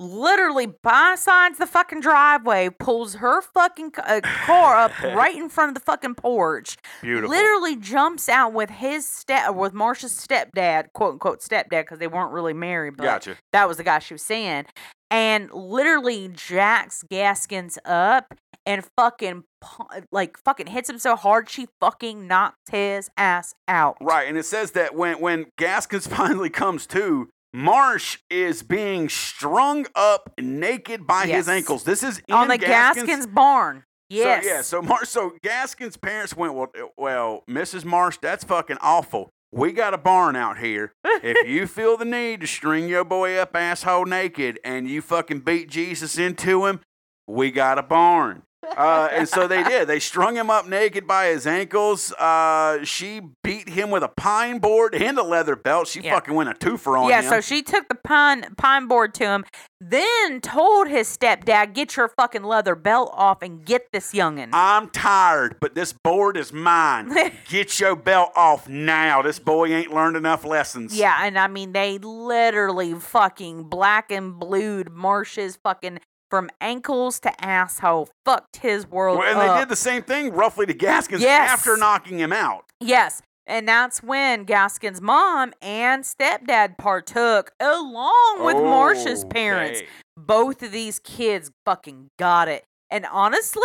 literally besides the fucking driveway, pulls her fucking uh, car up right in front of the fucking porch beautiful. literally jumps out with his step with Marsh's stepdad, quote unquote stepdad, because they weren't really married, but Gotcha. that was the guy she was seeing, and literally jacks Gaskins up and fucking like fucking hits him so hard she fucking knocks his ass out. Right, and it says that when when Gaskins finally comes to, Marsh is being strung up naked by his ankles. This is in on the Gaskins, Gaskins, barn. Yes. So, yeah, so Marsh, so Gaskins' parents went, well, uh, well, Mrs. Marsh, that's fucking awful. We got a barn out here. if you feel the need to string your boy up asshole naked and you fucking beat Jesus into him, we got a barn. Uh, and so they did. They strung him up naked by his ankles. Uh, she beat him with a pine board and a leather belt. She Yeah. fucking went a twofer on yeah, him. Yeah, so she took the pine pine board to him, then told his stepdad, "Get your fucking leather belt off and get this youngin." I'm tired, but this board is mine. Get your belt off now. This boy ain't learned enough lessons. yeah, and I mean they literally fucking black and blued Marsh's fucking from ankles to asshole, fucked his world Well, and up. they did the same thing roughly to Gaskins Yes. after knocking him out. Yes. And that's when Gaskin's mom and stepdad partook along with Marsh's oh, parents. Okay. Both of these kids fucking got it. And honestly,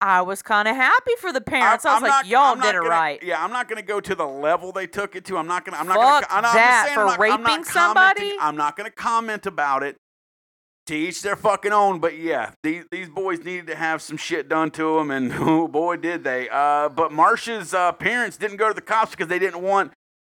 I was kind of happy for the parents. I, was like, not- y'all I'm not did it gonna- right. Yeah, I'm not going to go to the level they took it to. I'm not going to. I'm not going to. I'm not I'm that, for I'm not, I'm not raping somebody? I'm not going to comment about it. To each their fucking own. But yeah, these these boys needed to have some shit done to them, and oh boy, did they. Uh, but Marsh's uh, parents didn't go to the cops because they didn't want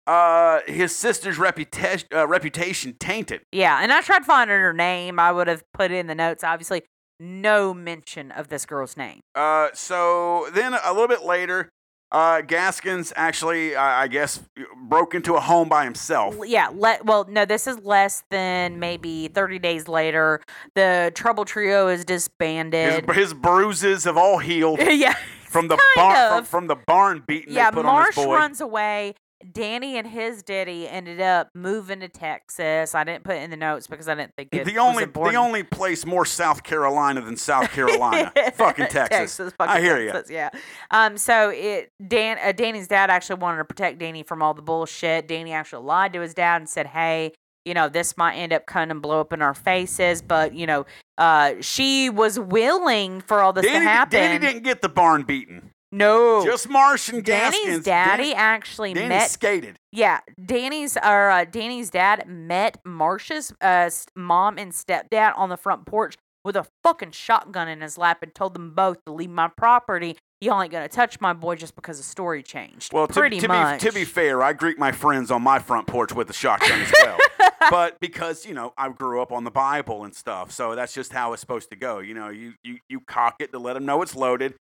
uh, his sister's reputation uh, reputation tainted. Yeah. And I tried finding her name. I would have put it in the notes. Obviously, no mention of this girl's name. Uh, so then a little bit later, uh, Gaskins actually, uh, I guess, broke into a home by himself. Yeah, let well, no, this is less than maybe 30 days later. The Trouble Trio is disbanded. his bruises have all healed yeah. from the barn from, from the barn beating Yeah, Marsh on this boy. runs away. Danny and his daddy ended up moving to Texas. I didn't put it in the notes because I didn't think it the was only the only place more South Carolina than South Carolina, fucking Texas. fucking I hear you. Yeah. Um. So it Dan uh, Danny's dad actually wanted to protect Danny from all the bullshit. Danny actually lied to his dad and said, "Hey, you know, this might end up coming and blow up in our faces." But you know, uh, she was willing for all this Danny, to happen. Danny didn't get the barn beaten. No. Just Marsh and Danny's Gaskins. daddy Danny, actually Danny met skated. Yeah, Danny's or uh, Danny's dad met Marsh's uh, mom and stepdad on the front porch with a fucking shotgun in his lap and told them both to leave my property. Y'all ain't gonna touch my boy just because the story changed. Well, to, pretty to much. Be, to be fair, I greet my friends on my front porch with a shotgun as well. but because you know I grew up on the Bible and stuff, so that's just how it's supposed to go. You know, you you you cock it to let them know it's loaded.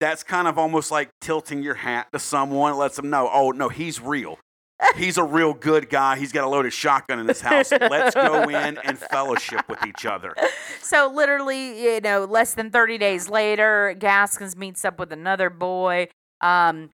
That's kind of almost like tilting your hat to someone. Lets them know, oh no, he's real. He's a real good guy. He's got a loaded shotgun in his house. Let's go in and fellowship with each other. so literally, you know, less than 30 days later, Gaskins meets up with another boy. Um,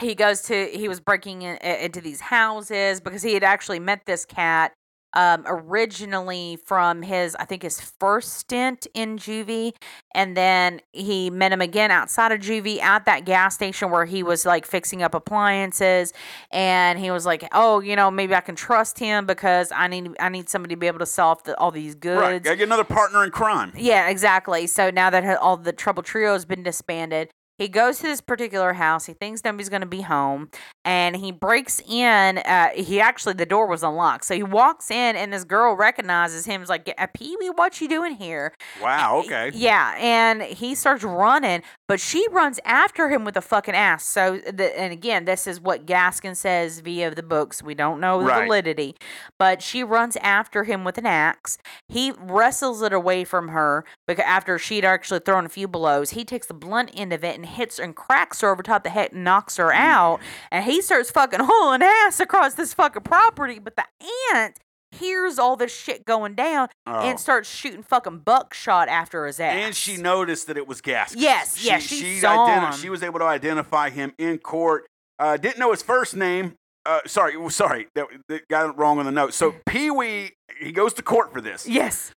he goes to he was breaking in, into these houses because he had actually met this cat um originally from his i think his first stint in juvie and then he met him again outside of juvie at that gas station where he was like fixing up appliances and he was like oh you know maybe i can trust him because i need i need somebody to be able to sell off the, all these goods Right. Gotta get another partner in crime. yeah, exactly. So now that all the Trouble Trio has been disbanded, he goes to this particular house. He thinks nobody's going to be home, and he breaks in. Uh, he actually the door was unlocked, so he walks in, and this girl recognizes him. Is like, "Uh, "Pee Wee, what you doing here?" Wow. Okay. Yeah, and he starts running, but she runs after him with a fucking ass. So, the, and again, this is what Gaskin says via the books. We don't know the Right. validity, but she runs after him with an axe. He wrestles it away from her because after she'd actually thrown a few blows, he takes the blunt end of it and hits her and cracks her over top the head and knocks her mm. out. And he starts fucking hauling ass across this fucking property. But the aunt hears all this shit going down Oh. and starts shooting fucking buckshot after his ass. And she noticed that it was Gaskins. Yes, yes, she she, saw identi- him. she was able to identify him in court. Uh, didn't know his first name. Uh, sorry, sorry, that, that got it wrong on the note. So Pee Wee, he goes to court for this. Yes.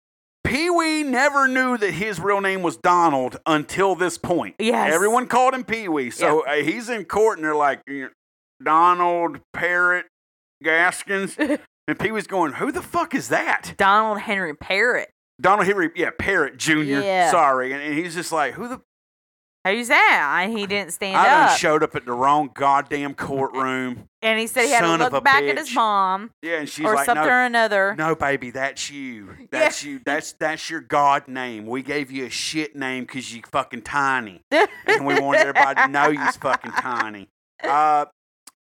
Pee Wee never knew that his real name was Donald until this point. Yes. Everyone called him Pee Wee. So uh, he's in court and they're like, Donald Parrott Gaskins. and Pee Wee's going, who the fuck is that? Donald Henry Parrott. Donald Henry, yeah, Parrott Jr. Yeah. Sorry. And, and he's just like, who the Who's that? And he didn't stand up. I done up. showed up at the wrong goddamn courtroom. and he said he had Son to look back at his mom Yeah, and she's or like, something no, or another. no, baby, that's you. That's you. That's that's your God name. We gave you a shit name because you fucking tiny, and we wanted everybody to know you's fucking tiny. Uh,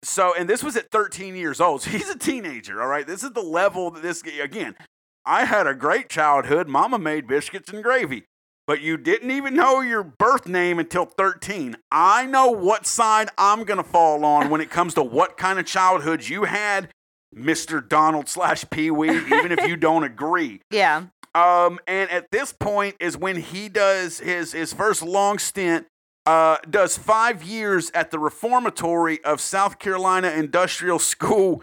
so, and this was at 13 years old. So he's a teenager. All right, this is the level that this again. I had a great childhood. Mama made biscuits and gravy. but you didn't even know your birth name until 13. I know what side I'm going to fall on when it comes to what kind of childhood you had, Mr. Donald slash Pee Wee, even if you don't agree. Yeah. Um, and at this point is when he does his, his first long stint, uh, does five years at the Reformatory of South Carolina Industrial School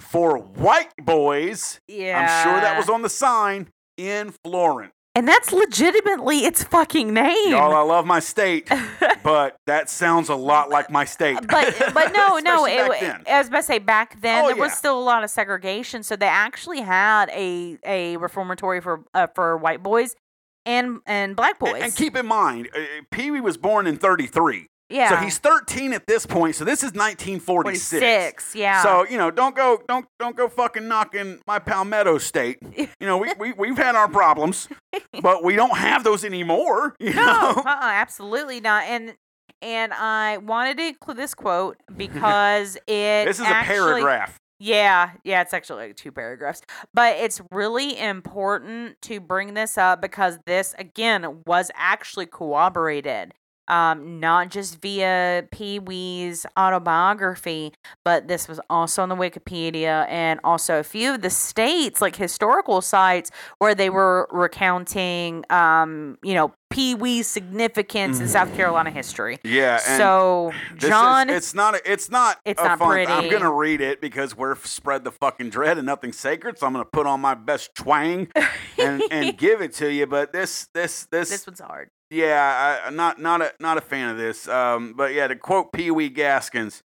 for White Boys. Yeah. I'm sure that was on the sign in Florence. And that's legitimately its fucking name. Y'all, I love my state, but that sounds a lot like my state. but but no no it, back then. I was about to say back then Oh, there was still a lot of segregation so they actually had a a reformatory for uh, for white boys and and black boys And, and keep in mind, uh, Pee Wee was born in 33. yeah So he's 13 at this point. So this is 1946. 46 yeah So you know, don't go, don't, don't go fucking knocking my Palmetto State. You know, we, we we've had our problems, but we don't have those anymore. You no know, uh-uh, absolutely not and and I wanted to include this quote because it this is actually, a paragraph. Yeah, yeah, it's actually like two paragraphs. But it's really important to bring this up because this, again, was actually corroborated. Um, not just via Pee Wee's autobiography, but this was also on the Wikipedia and also a few of the states, like historical sites, where they were recounting, um, you know, Pee Wee's significance in South Carolina history. Yeah. And So, this is- John, it's not. A, it's not. It's a not fun, I'm gonna read it because we're f- spread the fucking dread and nothing sacred. So I'm gonna put on my best twang and and give it to you. But this this this, this one's hard. yeah, I, I'm not not a not a fan of this. Um, but yeah, to quote Pee Wee Gaskins,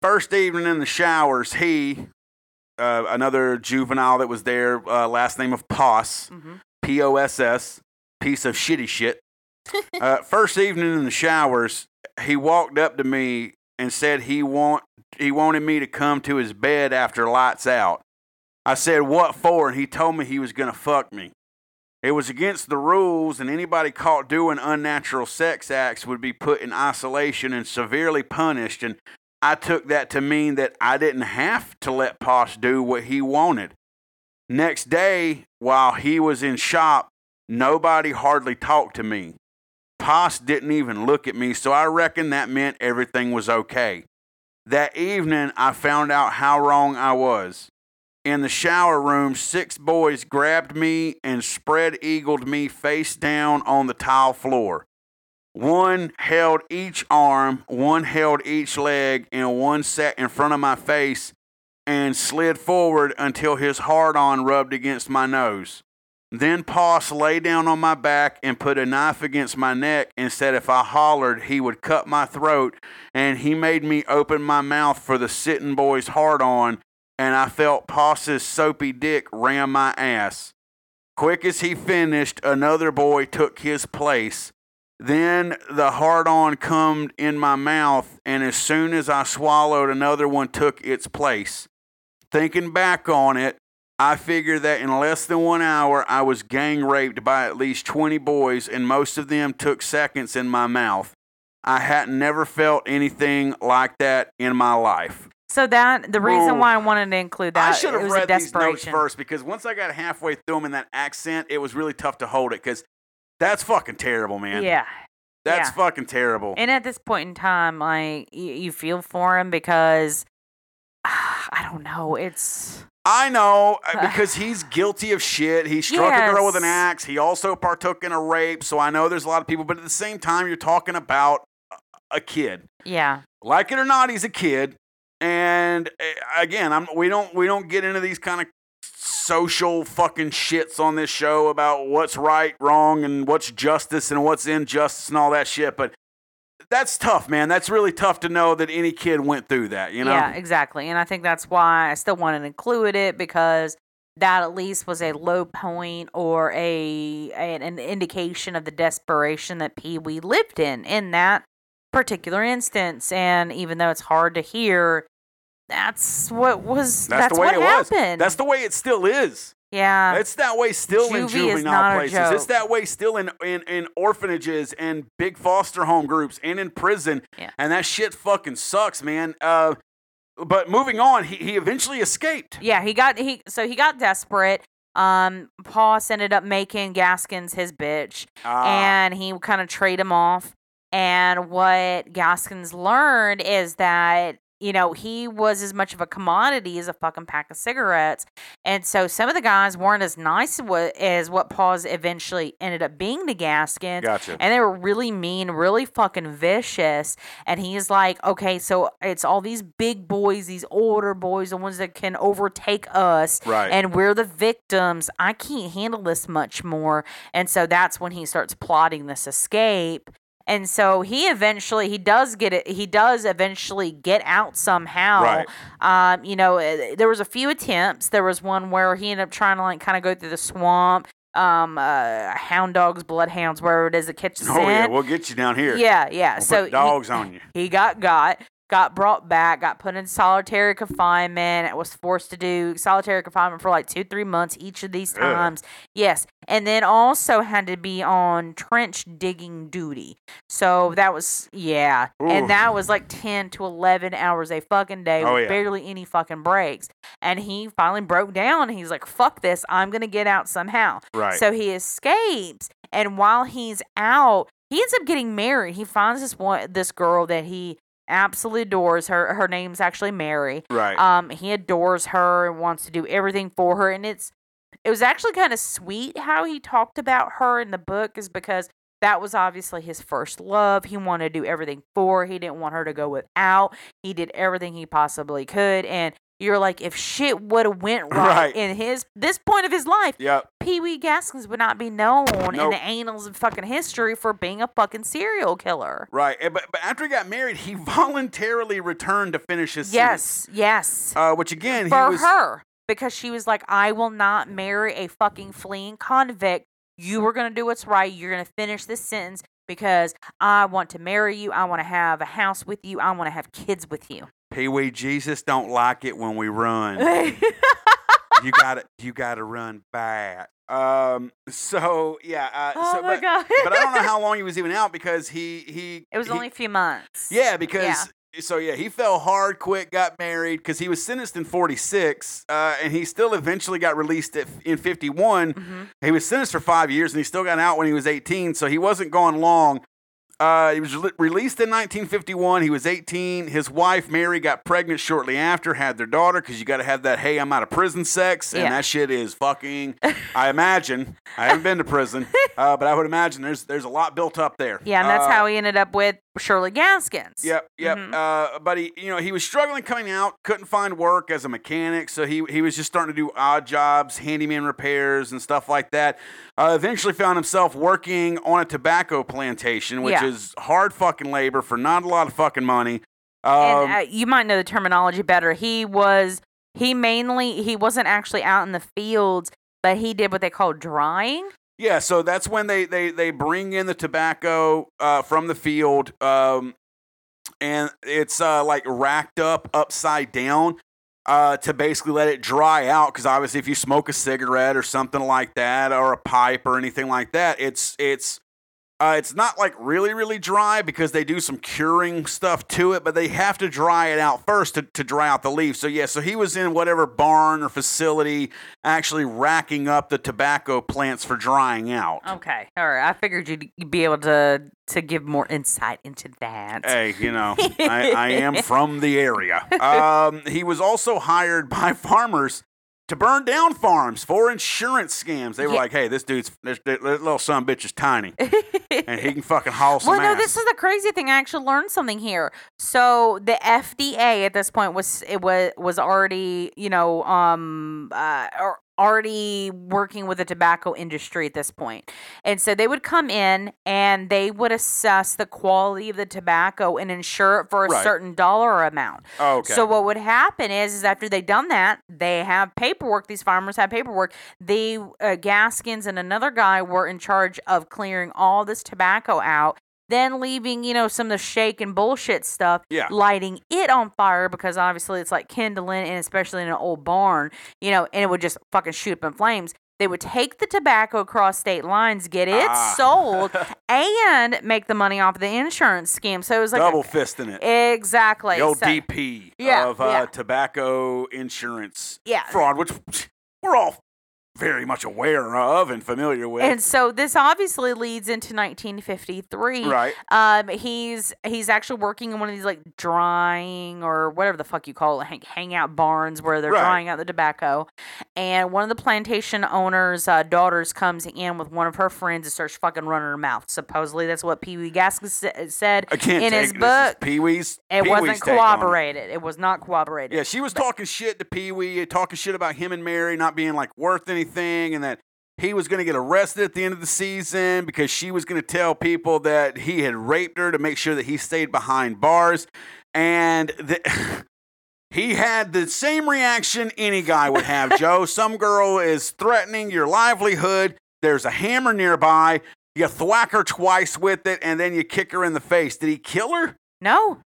first evening in the showers, he. Uh, another juvenile that was there, uh, last name of Poss, hmm P O S S, piece of shitty shit. uh, first evening in the showers, he walked up to me and said he want he wanted me to come to his bed after lights out. I said what for, and he told me he was gonna fuck me. It was against the rules, and anybody caught doing unnatural sex acts would be put in isolation and severely punished. And I took that to mean that I didn't have to let Poss do what he wanted. Next day, while he was in shop, nobody hardly talked to me. Poss didn't even look at me, so I reckon that meant everything was okay. That evening, I found out how wrong I was. In the shower room, six boys grabbed me and spread eagled me face down on the tile floor. One held each arm, one held each leg, and one sat in front of my face and slid forward until his hard on rubbed against my nose. Then Poss lay down on my back and put a knife against my neck and said if I hollered, he would cut my throat. And he made me open my mouth for the sitting boy's hard on, and I felt Poss's soapy dick ram my ass. Quick as he finished, another boy took his place. Then the hard on come in my mouth, and as soon as I swallowed, another one took its place. Thinking back on it, I figure that in less than one hour, I was gang raped by at least 20 boys, and most of them took seconds in my mouth. I hadn't never felt anything like that in my life. So that the reason why I wanted to include that I should have read these notes first because once I got halfway through them in that accent, it was really tough to hold it because that's fucking terrible, man. Yeah. That's yeah. fucking terrible. And at this point in time, like you, you feel for him because I don't know. It's I know uh, because he's guilty of shit. He struck a girl with an axe. He also partook in a rape. So I know there's a lot of people, but at the same time, you're talking about a- kid. yeah, Like it or not, he's a kid. And uh, again, I'm we don't we don't get into these kind of social fucking shits on this show about what's right, wrong, and what's justice and what's injustice and all that shit. But that's tough, man. That's really tough to know that any kid went through that. You know. yeah, exactly. And I think that's why I still wanted to include it because that at least was a low point or a an, indication of the desperation that Pee Wee lived in in that particular instance. And even though it's hard to hear, that's what was. That's, That's, the way what it happened. was. That's the way it still is. Yeah. It's that way still in Juvie is juvenile places. It's that way still in, in, in orphanages and big foster home groups and in prison. Yeah. And that shit fucking sucks, man. Uh, but moving on, he, he eventually escaped. Yeah, he got he so he got desperate Um, Poss ended up making Gaskins his bitch, Ah, and he kind of trade him off. And what Gaskins learned is that you know he was as much of a commodity as a fucking pack of cigarettes, and so some of the guys weren't as nice as what Poss eventually ended up being to Gaskins. gotcha. And they were really mean, really fucking vicious. And he's like, okay, so it's all these big boys, these older boys, the ones that can overtake us. Right. And we're the victims. I can't handle this much more. And so that's when he starts plotting this escape. And so he eventually he does get it. He does eventually get out somehow. Right. Um, you know, uh, there was a few attempts. There was one where he ended up trying to like kind of go through the swamp. Um, uh, hound dogs, bloodhounds, wherever it is that catches oh yeah, we'll get you down here. yeah, yeah. We'll so dogs he, on you. he got got, got brought back, got put in solitary confinement. Was forced to do solitary confinement for like two, three months each of these times. Yes, and then also had to be on trench digging duty. So that was yeah, Ooh. and that was like ten to eleven hours a fucking day Oh, with yeah. barely any fucking breaks. And he finally broke down. He's like, "Fuck this! I'm gonna get out somehow." Right. So he escapes, and while he's out, he ends up getting married. He finds this one, this girl that he absolutely adores. Her her name's actually Mary. right. Um, he adores her and wants to do everything for her, and it's it was actually kind of sweet how he talked about her in the book, is because that was obviously his first love. He wanted to do everything for. her. He didn't want her to go without. He did everything he possibly could, and you're like, if shit would have went right, Right. in his this point of his life, yep. Pee Wee Gaskins would not be known in the annals of fucking history for being a fucking serial killer. Right. But, but after he got married, he voluntarily returned to finish his sentence. Yes, yes. Uh, which again, he for was. her because she was like, I will not marry a fucking fleeing convict. You were gonna do what's right. You're gonna finish this sentence because I want to marry you. I want to have a house with you. I want to have kids with you. Pee Wee Jesus don't like it when we run. you gotta you gotta run back. Um. So yeah. Uh, oh so, my but, god! but I don't know how long he was even out because he he it was he- only a few months. Yeah, because so yeah, he fell hard, quick, got married because he was sentenced in '46, uh, and he still eventually got released at, in '51. Mhm. He was sentenced for five years, and he still got out when he was 18, so he wasn't gone long. Uh, he was re- released in 1951. He was 18. His wife Mary got pregnant shortly after, had their daughter because you got to have that "Hey, I'm out of prison" sex, and Yeah. that shit is fucking. I imagine. I haven't been to prison, uh, but I would imagine there's there's a lot built up there. Yeah, and that's Uh, how he ended up with Shirley Gaskins. Yep, yep. Mhm. Uh, but he, you know, he was struggling coming out, couldn't find work as a mechanic, so he he was just starting to do odd jobs, handyman repairs and stuff like that. Uh, eventually, found himself working on a tobacco plantation, which Yeah. is hard fucking labor for not a lot of fucking money. Um, and uh, you might know the terminology better. He was he mainly he wasn't actually out in the fields, but he did what they call drying. Yeah, so that's when they they they bring in the tobacco uh, from the field, um, and it's uh, like racked up upside down uh, to basically let it dry out. Because obviously, if you smoke a cigarette or something like that, or a pipe or anything like that, it's it's uh, it's not like really really dry because they do some curing stuff to it, but they have to dry it out first to, to dry out the leaves. So yeah, so he was in whatever barn or facility actually racking up the tobacco plants for drying out. Okay, all right. I figured you'd you'd be able to to give more insight into that. Hey, you know, I, I am from the area. Um, he was also hired by farmers to burn down farms for insurance scams. They were Yeah. like, "Hey, this dude's this, this little son bitch is tiny, and he can fucking haul some well, no, this is the crazy thing. I actually learned something here. So the FDA at this point was it was was already you know um uh or already working with the tobacco industry at this point, and so they would come in and they would assess the quality of the tobacco and insure it for a Right. certain dollar amount. Oh, okay. So what would happen is, is after they done that, they have paperwork. These farmers have paperwork. They uh, Gaskins and another guy were in charge of clearing all this tobacco out, then leaving you know some of the shake and bullshit stuff, Yeah. lighting it on fire because obviously it's like kindling, and especially in an old barn, you know, and it would just fucking shoot up in flames. They would take the tobacco across state lines, get it Ah. sold, and make the money off the insurance scheme. So it was like a- double fisting it. exactly the old So- DP Yeah, of uh, yeah. tobacco insurance Yeah. fraud, which we're all very much aware of and familiar with. And so this obviously leads into 1953. right. Um, he's he's actually working in one of these like drying or whatever the fuck you call it, hang, hangout barns where they're Right. drying out the tobacco. And one of the plantation owners' uh, daughters comes in with one of her friends and starts fucking running her mouth. Supposedly that's what Pee Wee Gaskins said in his book. Pee Wee's. It Pee wasn't on it. corroborated. It was not corroborated. Yeah, she was talking shit to Pee Wee, talking shit about him and Mary not being like worth anything, and that he was going to get arrested at the end of the season because she was going to tell people that he had raped her to make sure that he stayed behind bars, and the, he had the same reaction any guy would have. Joe, some girl is threatening your livelihood. There's a hammer nearby. You thwack her twice with it, and then you kick her in the face. Did he kill her? No.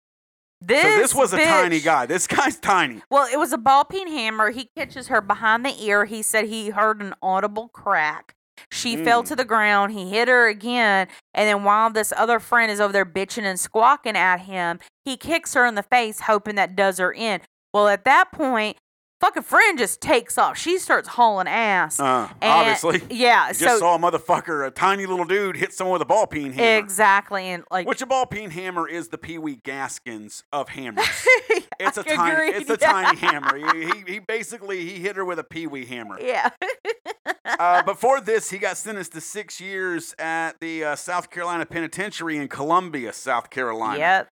This so this was a tiny guy. This guy's tiny. Well, it was a ball peen hammer. He catches her behind the ear. He said he heard an audible crack. She fell Mm. to the ground. He hit her again. And then while this other friend is over there bitching and squawking at him, he kicks her in the face, hoping that does her in. Well, at that point, fucking friend just takes off. She starts hauling ass. Uh, And- obviously. Yeah. You so just saw a motherfucker, a tiny little dude, hit someone with a ball peen hammer. exactly. And like, Which a ball peen hammer is the Pee Wee Gaskins of hammers. It's a tiny, agree, it's a tiny hammer. He, he, he basically he hit her with a Pee Wee hammer. yeah. Uh, before this, he got sentenced to six years at the uh, South Carolina Penitentiary in Columbia, South Carolina. yep.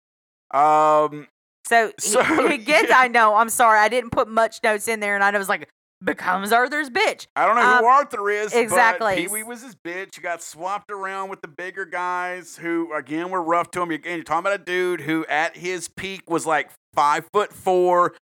Um, So, So, he, he gets. yeah. I know. I'm sorry. I didn't put much notes in there, and I was like, becomes Arthur's bitch. I don't know who Um, Arthur is. exactly. Pee Wee was his bitch. He got swapped around with the bigger guys who, again, were rough to him. Again, you're talking about a dude who, at his peak, was like five foot four.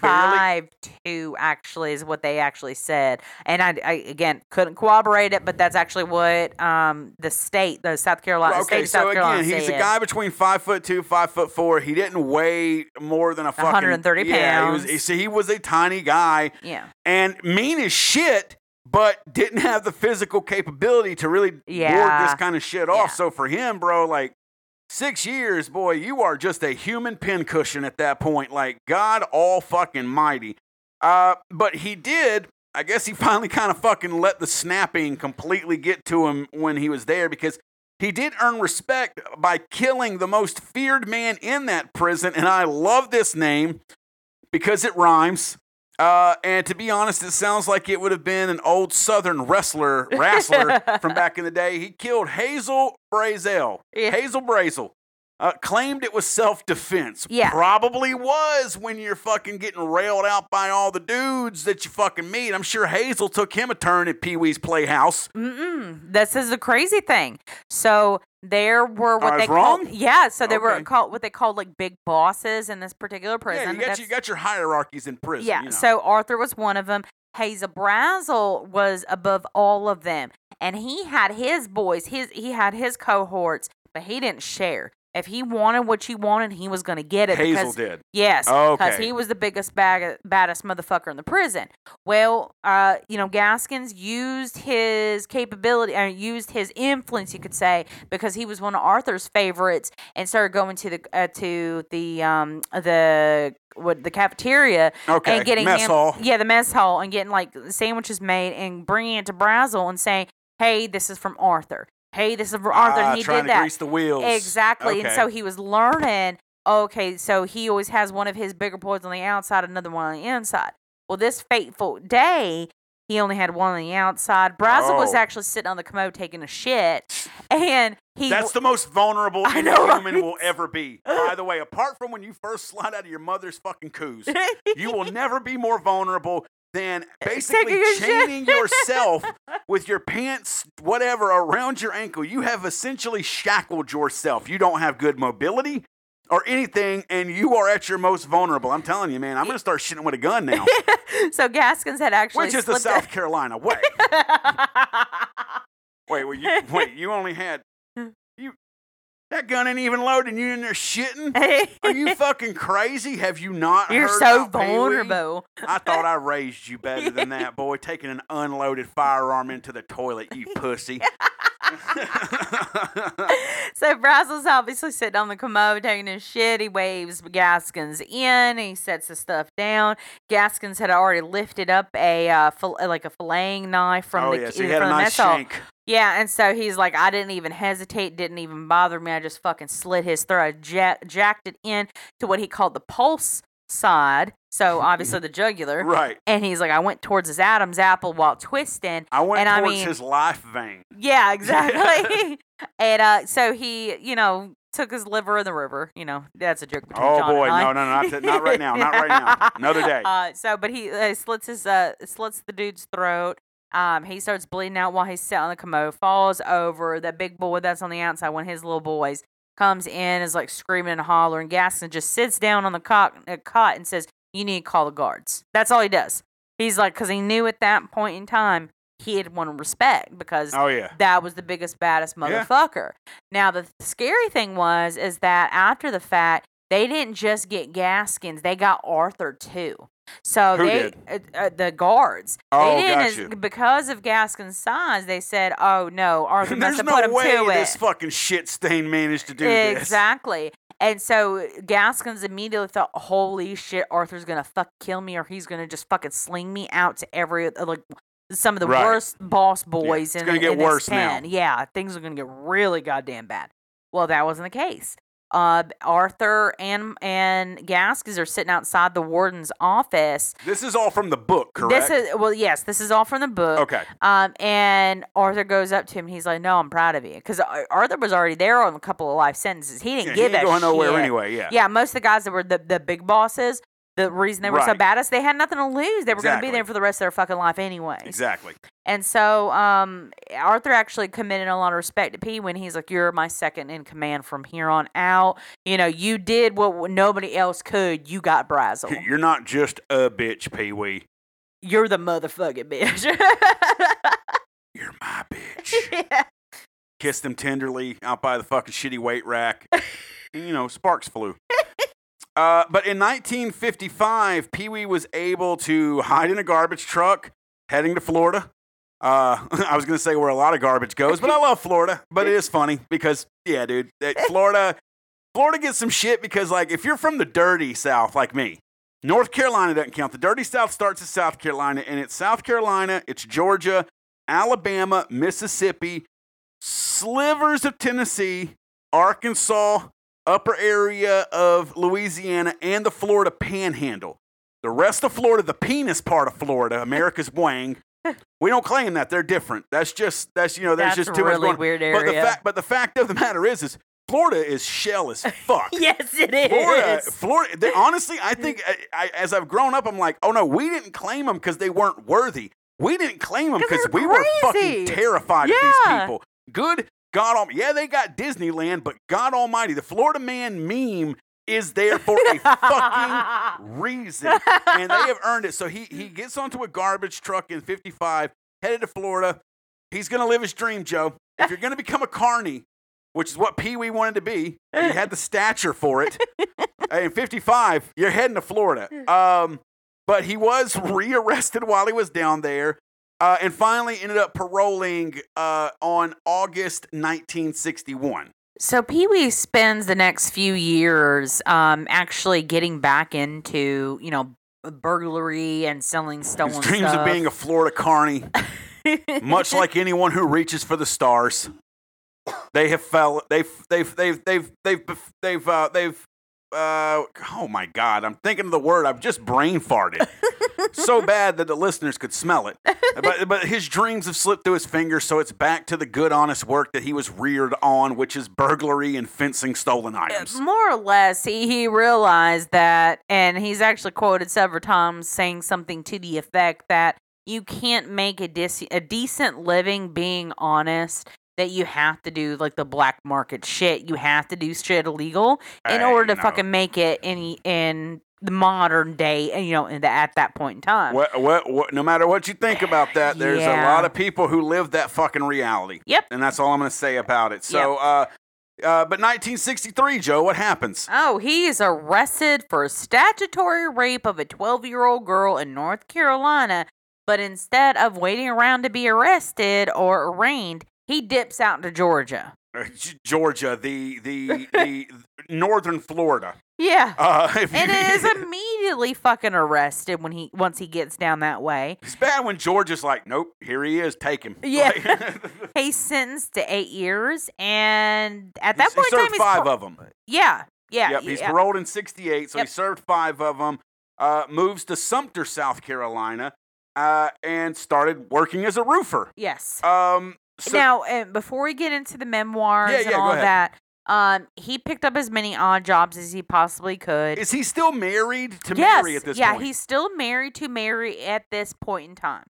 Five two actually is what they actually said, and I, I again couldn't corroborate it, but that's actually what um the state, the South Carolina Well, state okay, so Carolina again, he's a guy between five foot two, five foot four. He didn't weigh more than a fucking 130 Yeah, he was. pounds. So he was a tiny guy Yeah, and mean as shit, but didn't have the physical capability to really board Yeah. this kind of shit off. Yeah. So for him, bro, like six years, boy, you are just a human pincushion at that point. Like God all fucking mighty. Uh, but he did. I guess he finally kind of fucking let the snapping completely get to him when he was there because he did earn respect by killing the most feared man in that prison. And I love this name because it rhymes. Uh, and to be honest, it sounds like it would have been an old Southern wrestler, wrestler from back in the day. He killed Hazel Brazel. Yeah. Hazel Brazel. Uh, claimed it was self defense. Yeah. Probably was when you're fucking getting railed out by all the dudes that you fucking meet. I'm sure Hazel took him a turn at Pee Wee's Playhouse. Mm-mm. This is the crazy thing. So there were what they wrong? called yeah. So they were called what they called like big bosses in this particular prison. yeah, you got, you got your hierarchies in prison. Yeah, you know. so Arthur was one of them. Hazel Brazel was above all of them, and he had his boys. His he had his cohorts, but he didn't share. If he wanted what you wanted, he was going to get it. Hazel because, did. Yes, because Okay. he was the biggest bag, baddest motherfucker in the prison. Well, uh, you know, Gaskins used his capability, or used his influence, you could say, because he was one of Arthur's favorites, and started going to the uh, to the um the what the cafeteria Okay. and getting mess him, hall. yeah, the mess hall, and getting like sandwiches made and bringing it to Brazel and saying, "Hey, this is from Arthur. Hey, this is Arthur." Ah, and he trying did to that grease the wheels. exactly, and so he was learning. Okay, so he always has one of his bigger boys on the outside, another one on the inside. Well, this fateful day, he only had one on the outside. Brazel was Oh. actually sitting on the commode taking a shit, and he That's the most vulnerable I any know, human right? will ever be. By the way, apart from when you first slide out of your mother's fucking coos, you will never be more vulnerable than eh, basically Taking shit. chaining yourself with your pants, whatever, around your ankle. You have essentially shackled yourself. You don't have good mobility or anything, and you are at your most vulnerable. I'm telling you, man, I'm going to start shitting with a gun now, so Gaskins had actually which is the South Carolina way. Wait, well, you, wait, you only had. That gun ain't even loaded. and You in there shitting? Are you fucking crazy? Have you not? You're so about Pee Wee? vulnerable. I thought I raised you better than that, boy. Taking an unloaded firearm into the toilet, you pussy. so Brazel's obviously sitting on the commode taking his shit. He waves Gaskins in. He sets the stuff down. Gaskins had already lifted up a uh, fil- like a filleting knife from oh the yeah, so he from had a nice hall. shank. Yeah, and so he's like, I didn't even hesitate, didn't even bother me. I just fucking slit his throat, I ja- jacked it in to what he called the pulse side. So obviously the jugular. Right. And he's like, I went towards his Adam's apple while twisting. I went And I towards mean- his life vein. Yeah, exactly. and uh, so he, you know, took his liver in the river. You know, that's a joke between Oh John boy, I. no, no, no, not, not right now, not right now. Another day. Uh, so, but he uh, slits his uh, slits the dude's throat. Um, he starts bleeding out while he's sitting on the commode. Falls over. That big boy that's on the outside, one of his little boys, comes in, is like screaming and hollering. Gaskins just sits down on the cot, uh, cot and says, "You need to call the guards." That's all he does. He's like, because he knew at that point in time he had won respect because Oh yeah. that was the biggest baddest Yeah. motherfucker. Now the scary thing was is that after the fact, they didn't just get Gaskins; they got Arthur too. So Who they? Uh, uh, the guards. Oh, they didn't because of Gaskin's size. They said, "Oh no, Arthur must There's have no put him way to this it." fucking shit stain managed to do this. Exactly. And so Gaskins immediately thought, "Holy shit, Arthur's gonna fuck kill me, or he's gonna just fucking sling me out to every uh, like some of the Right. worst boss boys it's in, in this now. Yeah, things are gonna get really goddamn bad. Well, that wasn't the case. Uh, Arthur and and Gaskins are sitting outside the warden's office. This is all from the book, correct? This is well, yes, this is all from the book. okay. Um, and Arthur goes up to him. and He's like, "No, I'm proud of you," because Arthur was already there on a couple of life sentences. He didn't Yeah, give he ain't that going nowhere anyway. Yeah. Yeah, most of the guys that were the, the big bosses, the reason they were so bad is they had nothing to lose. They were going to be there for the rest of their fucking life anyway. Exactly. And so um, Arthur actually committed a lot of respect to P when he's like, "You're my second in command from here on out. You know, you did what nobody else could. You got Brazel. You're not just a bitch, Pee Wee. You're the motherfucking bitch." You're my bitch. yeah. Kissed him tenderly out by the fucking shitty weight rack. and, you know, sparks flew. Uh, but in 1955, Pee Wee was able to hide in a garbage truck heading to Florida. Uh, I was going to say where a lot of garbage goes, but I love Florida. But it is funny because, yeah, dude, Florida, Florida gets some shit because, like, if you're from the dirty South, like me, North Carolina doesn't count. The dirty South starts in South Carolina, and it's South Carolina, it's Georgia, Alabama, Mississippi, slivers of Tennessee, Arkansas, upper area of Louisiana, and the Florida Panhandle. The rest of Florida, the penis part of Florida, America's wang. We don't claim that they're different. That's just that's you know there's That's just too really much going. weird But the fact but the fact of the matter is is Florida is shell as fuck. yes, it is. Florida, Florida. They, honestly, I think I, I, as I've grown up, I'm like, oh no, we didn't claim them because they weren't worthy. We didn't claim them because we were fucking terrified of these people. Good God Almighty. Yeah, they got Disneyland, but God Almighty, the Florida Man meme is there for a fucking reason, and they have earned it. So he he gets onto a garbage truck in '55, headed to Florida. He's gonna live his dream, Joe. If you're gonna become a carny, which is what Pee Wee wanted to be, he had the stature for it. in '55, you're heading to Florida. Um, but he was rearrested while he was down there. Uh, and finally ended up paroling uh, on August 1961. So Pee Wee spends the next few years um, actually getting back into, you know, burglary and selling stolen His dreams stuff. of being a Florida carny, much like anyone who reaches for the stars, they have fell. They've they've they've they've they've they've uh, they've. Uh, oh my God! I'm thinking of the word. I've just brain farted so bad that the listeners could smell it. But but his dreams have slipped through his fingers, so it's back to the good, honest work that he was reared on, which is burglary and fencing stolen items. more or less, he, he realized that, and he's actually quoted several times saying something to the effect that you can't make a, dis- a decent living being honest. That you have to do like the black market shit. You have to do shit illegal in Hey, order to know. fucking make it in in the modern day. and, You know, in the, at that point in time. What, what, what, no matter what you think about that, there's a lot of people who live that fucking reality. Yep. And that's all I'm going to say about it. So, uh, uh, but 1963, Joe, what happens? Oh, he is arrested for statutory rape of a 12 year old girl in North Carolina. But instead of waiting around to be arrested or arraigned, he dips out to Georgia. Uh, Georgia, the the the northern Florida. Yeah. Uh, and is immediately fucking arrested when he once he gets down that way. It's bad when Georgia's like, nope, here he is, take him. Yeah. Like- He's sentenced to eight years, and at that point he time, served he's five par- of them. Yeah, yeah, Yep, he's yeah. paroled in '68, so Yep. he served five of them. Uh, moves to Sumter, South Carolina, uh, and started working as a roofer. yes. Um, so, now, uh, before we get into the memoirs Yeah, and yeah, all that, um, he picked up as many odd jobs as he possibly could. is he still married to yes, Mary at this yeah, point? Yeah, he's still married to Mary at this point in time.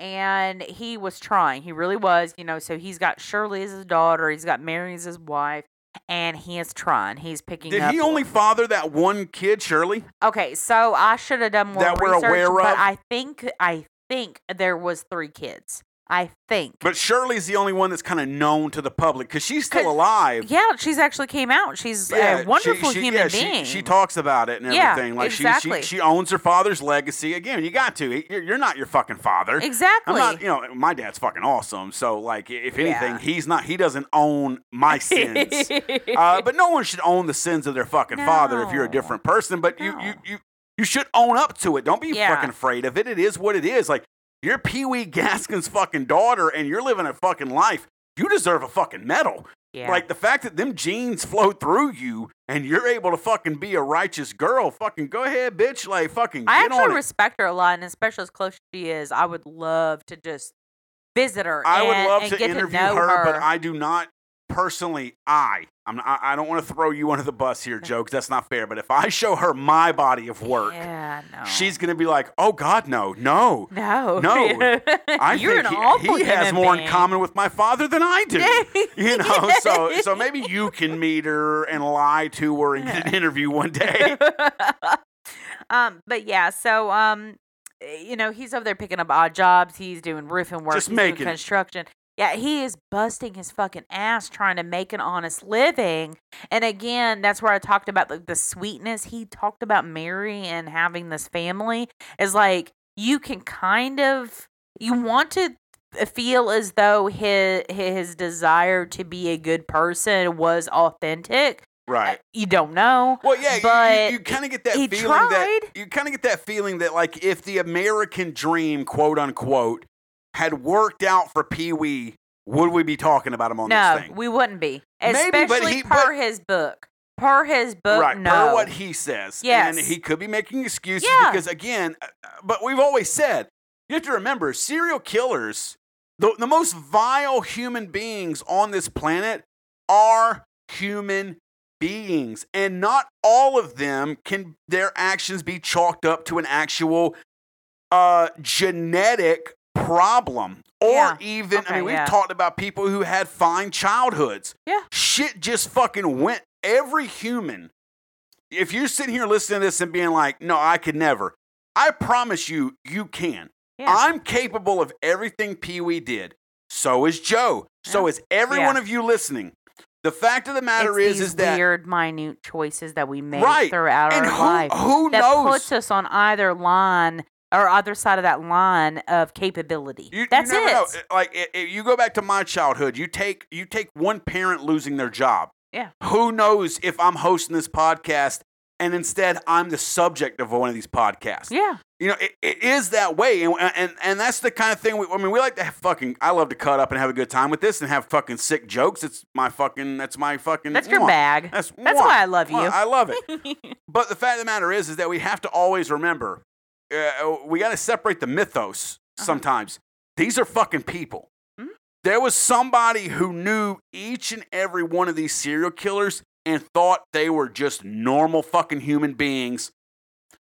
And he was trying. He really was, you know. So he's got Shirley as his daughter. He's got Mary as his wife, and he is trying. He's picking Did he only father that one kid, Shirley? Okay, so I should have done more That we're research, aware but of? I think I think there was three kids. I think. But Shirley's the only one that's kind of known to the public because she's still alive. yeah, she's actually came out. She's Yeah, a wonderful she, she, human yeah, being. She, talks about it and Yeah, everything. like exactly. she, she she owns her father's legacy. Again, you got to. You're, not your fucking father. exactly. I'm not. You know, my dad's fucking awesome. So like, if anything, Yeah. he's not. He doesn't own my sins. uh, but no one should own the sins of their fucking father if you're a different person. But you you you you should own up to it. Don't be Yeah. fucking afraid of it. It is what it is. Like you're Pee Wee Gaskins' fucking daughter, and you're living a fucking life. You deserve a fucking medal. yeah. Like the fact that them genes flow through you and you're able to fucking be a righteous girl, fucking go ahead, bitch. Like fucking I actually it. respect her a lot, and especially as close as she is, I would love to just visit her. I would love and to interview to know her, but I do not personally. I I'm I, I don't want to throw you under the bus here, Joe, that's not fair. But if I show her my body of work, Yeah, no. she's gonna be like, "Oh God, no, no." no, No. I You're think an he, awful he has more in common with my father than I do. you know, so so maybe you can meet her and lie to her and get an interview one day. um, but yeah, so um, eh, you know, he's over there picking up odd jobs. He's doing roofing work. Just he's doing making construction. Yeah, he is busting his fucking ass trying to make an honest living. And again, that's where I talked about the, the sweetness. He talked about Mary and having this family is like you can kind of you want to feel as though his his desire to be a good person was authentic. Uh, right. You don't know. Well, yeah, but you, you, kind of get that he feeling that tried. you kind of get that feeling that like if the American dream, quote unquote, had worked out for Pee Wee, would we be talking about him on No, this thing? we wouldn't be. Maybe, but Especially he- per but- his book. Per his book, right, no. per what he says. Yes. And he could be making excuses Yeah. because, again, uh, but we've always said, you have to remember, serial killers, the, the most vile human beings on this planet are human beings. And not all of them can their actions be chalked up to an actual uh, genetic problem. Or Yeah. even, I mean, we've yeah. talked about people who had fine childhoods. Yeah. Shit just fucking went. Every human, if you're sitting here listening to this and being like, no, I could never, I promise you, you can. Yeah. I'm capable of everything Pee Wee did. So is Joe. So is every one of you listening. The fact of the matter it's is, is that weird, minute choices that we make Right. throughout and our who, life who that knows? puts us on either line or other side of that line of capability. You, That's you it. know. Like if you go back to my childhood, you take you take one parent losing their job. Yeah. Who knows if I'm hosting this podcast and instead I'm the subject of one of these podcasts? Yeah. You know, it, it is that way, and, and and that's the kind of thing. We, I mean, we like to have fucking. I love to cut up and have a good time with this and have fucking sick jokes. It's my fucking. That's my fucking. That's your bag. That's That's mwah. why I love you. Mwah. I love it. But the fact of the matter is, is that we have to always remember, uh, we got to separate the mythos. Uh-huh. Sometimes these are fucking people. Mhm. There was somebody who knew each and every one of these serial killers and thought they were just normal fucking human beings,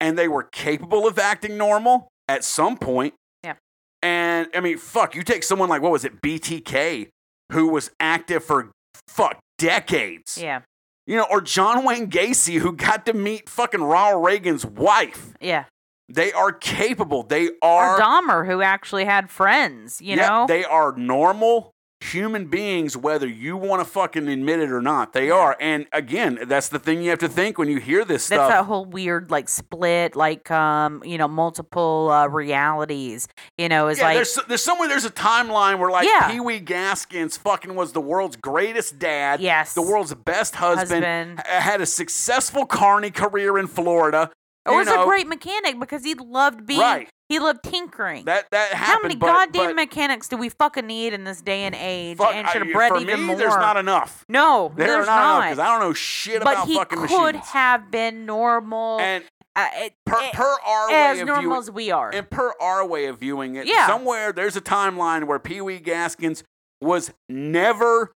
and they were capable of acting normal at some point. Yeah. And I mean, fuck, you take someone like what was it, BTK, who was active for fuck decades. yeah. You know, or John Wayne Gacy, who got to meet fucking Ronald Reagan's wife. Yeah. They are capable. They Or are. Dahmer, who actually had friends, you yeah, know? They are normal human beings, whether you want to fucking admit it or not. They are. And again, that's the thing you have to think when you hear this That's stuff. that whole weird like split, like um, you know, multiple uh, realities. You know, is yeah, like there's there's somewhere there's a timeline where like Yeah. Pee Wee Gaskins fucking was the world's greatest dad, Yes. the world's best husband, Husband. had a successful carny career in Florida. You was know, a great mechanic because he loved being Right. he loved tinkering. that that happened. How many but, goddamn but mechanics do we fucking need in this day and age? fuck, and should have bred for even me, more. there's not enough. no, There there's not because I don't know shit but about he fucking could machines. have been normal, and uh, it- per, it- per our as way of normal viewing, as normal as we are. and per our way of viewing it, Yeah. somewhere there's a timeline where Pee Wee Gaskins was never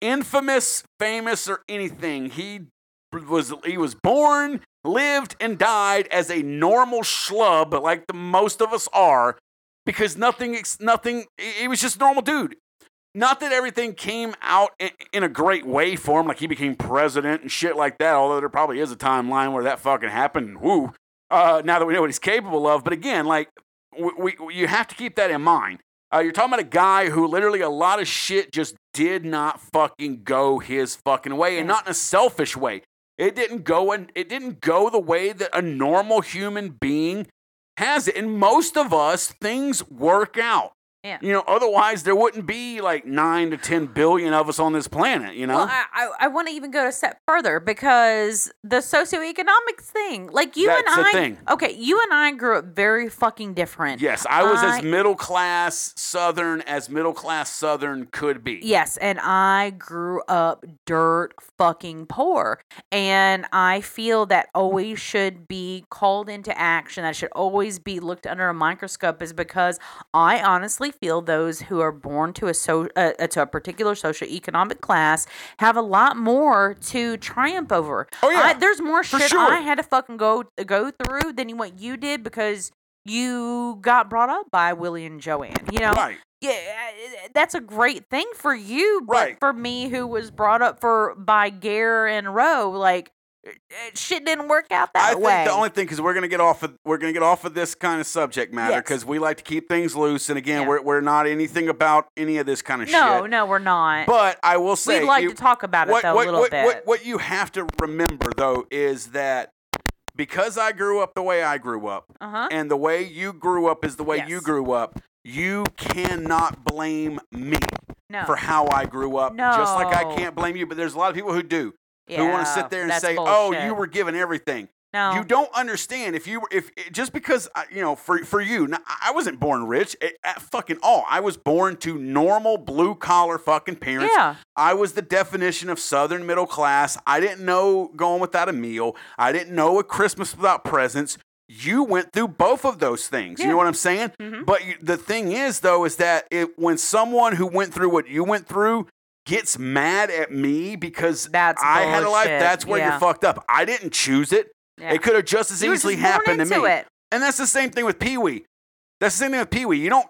infamous, famous, or anything. He was he was born, lived, and died as a normal schlub, like the most of us are, because nothing, nothing. He was just a normal dude. Not that everything came out in, in a great way for him, like he became president and shit like that. Although there probably is a timeline where that fucking happened. Woo! Uh, now that we know what he's capable of, but again, like we, we you have to keep that in mind. Uh, you're talking about a guy who literally a lot of shit just did not fucking go his fucking way, and not in a selfish way. It didn't go and it didn't go the way that a normal human being has it. And most of us, things work out. Yeah. You know, otherwise there wouldn't be like nine to ten billion of us on this planet. You know. Well, I, I, I want to even go a step further because the socioeconomics thing, like you That's and I, thing. okay, you and I grew up very fucking different. yes, I was I- as middle class Southern as middle class Southern could be. Yes, and I grew up dirt fucking poor. And I feel that always should be called into action. That should always be looked under a microscope is because I honestly feel those who are born to a so uh, uh, to a particular socioeconomic class have a lot more to triumph over. Oh, yeah, I, there's more for shit sure. I had to fucking go go through than what you did because you got brought up by Willie and Joanne. You know, Right. yeah, that's a great thing for you. But Right. for me, who was brought up for by Gare and Roe, like shit didn't work out that way. I think way. the only thing because we're gonna get off of we're gonna get off of this kind of subject matter Yes. because we like to keep things loose and again Yeah. we're we're not anything about any of this kind of no, shit. no, no, we're not. But I will say We'd like you- to talk about it what, though what, a little what, bit. What, what you have to remember though is that because I grew up the way I grew up uh huh. and the way you grew up is the way you grew up, you cannot blame me No. for how I grew up. No. Just like I can't blame you, but there's a lot of people who do. Yeah, who want to sit there and say, "Oh, you were given everything." no. You don't understand if you if just because you know for for you, now, I wasn't born rich at, at fucking all. I was born to normal blue collar fucking parents. yeah. I was the definition of Southern middle class. I didn't know going without a meal. I didn't know a Christmas without presents. You went through both of those things. You know what I'm saying? Mhm. But you, the thing is, though, is that it, when someone who went through what you went through gets mad at me because That's I had a life, bullshit. that's where Yeah. you're fucked up. I didn't choose it. yeah. It could have just as You were easily just born happened to into me. It. And that's the same thing with Pee Wee. That's the same thing with Pee Wee. You don't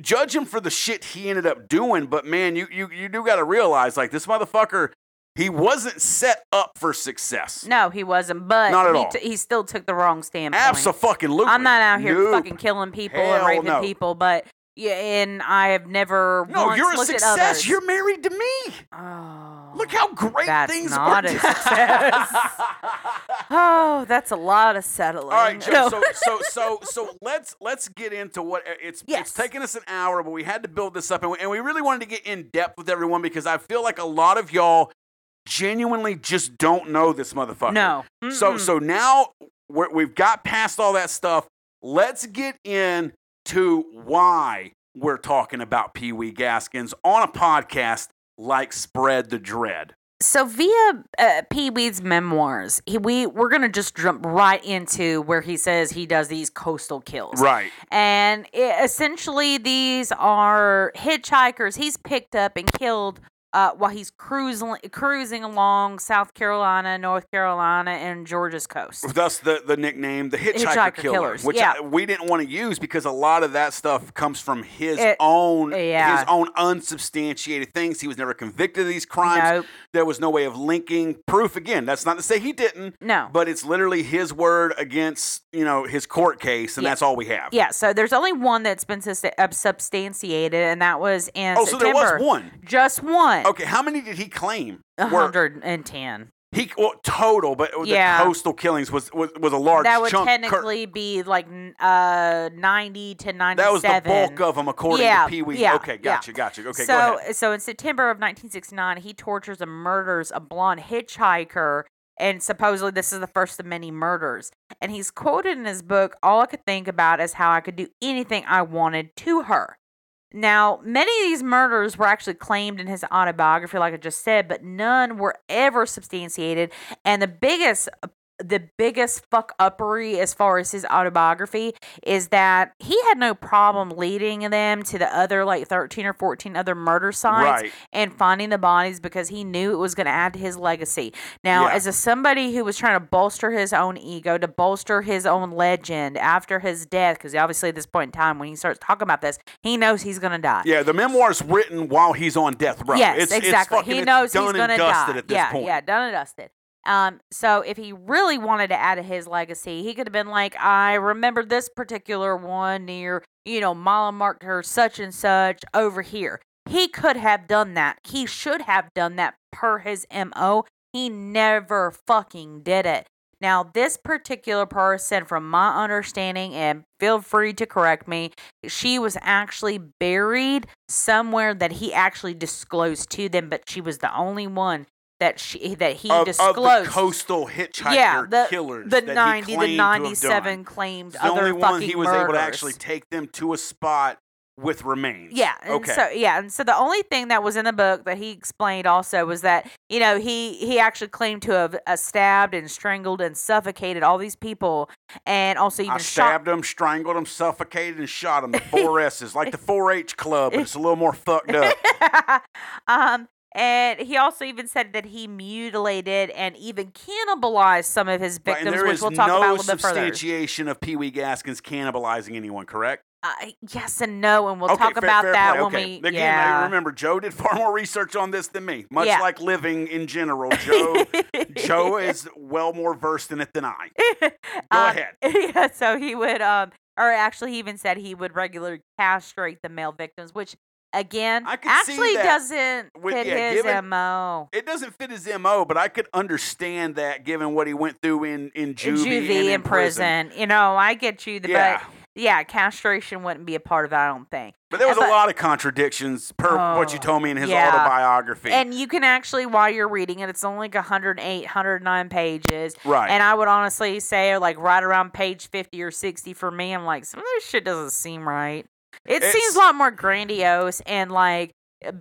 judge him for the shit he ended up doing, but man, you you you do got to realize like this motherfucker, he wasn't set up for success. No, he wasn't. But Not at he, all. t- he still took the wrong standpoint. Absolutely. I'm not out here fucking killing people Hell and raping no. people, but yeah, and I have never No, you're a success. You're married to me. Oh. Look how great That's things not are. a success. Oh, that's a lot of settling. All right, Joe. No. So so so so let's let's get into what uh, it's Yes. it's taken us an hour, but we had to build this up, and we, and we really wanted to get in depth with everyone because I feel like a lot of y'all genuinely just don't know this motherfucker. no. So Mm-mm. so now we're, we've got past all that stuff. Let's get into why we're talking about Pee Wee Gaskins on a podcast like Spread the Dread. So via uh, Pee Wee's memoirs, he, we we're gonna just jump right into where he says he does these coastal kills. Right. And i essentially, these are hitchhikers he's picked up and killed uh, while he's cruising cruising along South Carolina, North Carolina, and Georgia's coast. Thus the, the nickname, the Hitchhiker, Hitchhiker Killer, Killers, which yeah. I- we didn't want to use because a lot of that stuff comes from his It- own yeah. his own unsubstantiated things. He was never convicted of these crimes. Nope. There was no way of linking proof. Again, that's not to say he didn't, No. but it's literally his word against you know his court case, and Yeah. that's all we have. Yeah, so there's only one that's been substantiated, and that was in Oh, so there September. was one. Just one. Okay, how many did he claim? Were- hundred and ten. He well, total, but Yeah. the coastal killings was was, was a large That would chunk. Cur- technically be like n- uh ninety to ninety-seven. that was the bulk of them, according Yeah, to Pee Wee. yeah, okay, gotcha, gotcha. Okay, so, go ahead. so in September of 1969, he tortures and murders a blonde hitchhiker, and supposedly this is the first of many murders. And he's quoted in his book, "All I could think about is how I could do anything I wanted to her." Now, many of these murders were actually claimed in his autobiography, like I just said, but none were ever substantiated. And the biggest the biggest fuck uppery as far as his autobiography is that he had no problem leading them to the other like 13 or 14 other murder sites Right. and finding the bodies because he knew it was going to add to his legacy. Now, Yeah. as a somebody who was trying to bolster his own ego, to bolster his own legend after his death, because obviously at this point in time when he starts talking about this, he knows he's going to die. Yeah, the memoir's written while he's on death row. Yes, it's, exactly. It's fucking, he knows he's going to die. at this yeah, point. yeah, done and dusted. Um, so if he really wanted to add to his legacy, he could have been like, I remember this particular one near, you know, mile marker such and such over here. He could have done that. He should have done that per his MO. He never fucking did it. Now, this particular person, from my understanding, and feel free to correct me, she was actually buried somewhere that he actually disclosed to them, but she was the only one that she that he Of, of disclosed. the coastal hitchhiker yeah, the, killers. the that ninety, claimed the to have ninety-seven claimed It's the other only one he was murders. able to actually take them to a spot with remains. Yeah. And Okay. So yeah, and so the only thing that was in the book that he explained also was that you know he he actually claimed to have uh, stabbed and strangled and suffocated all these people, and also even I shot. stabbed him, strangled them, suffocated, and shot them. The four S's, like the 4-H club, but it's a little more fucked up. um, and he also even said that he mutilated and even cannibalized some of his victims, there which we'll talk no about a little bit further. substantiation of Pee Wee Gaskins cannibalizing anyone, correct? Uh, yes and no, and we'll okay, talk fair- about fair that play. when okay. we. Again, yeah. remember, Joe did far more research on this than me. Much Yeah. like living in general, Joe Joe is well more versed in it than I. Go Um, ahead. Yeah, so he would, um, or actually, he even said he would regularly castrate the male victims, which again I could actually that doesn't with- fit yeah, his given- mo. It doesn't fit his MO, but I could understand that given what he went through in, in In juvie, juvie and in prison. you know, I get you, the, Yeah. but yeah, castration wouldn't be a part of it. I don't think. But there was But- a lot of contradictions per what you Oh, told me in his yeah. autobiography. And you can actually, while you're reading it, it's only like 108, 109 pages. right. And I would honestly say, like, right around page 50 or 60 for me, I'm like, some of this shit doesn't seem right. It It's- seems a lot more grandiose and like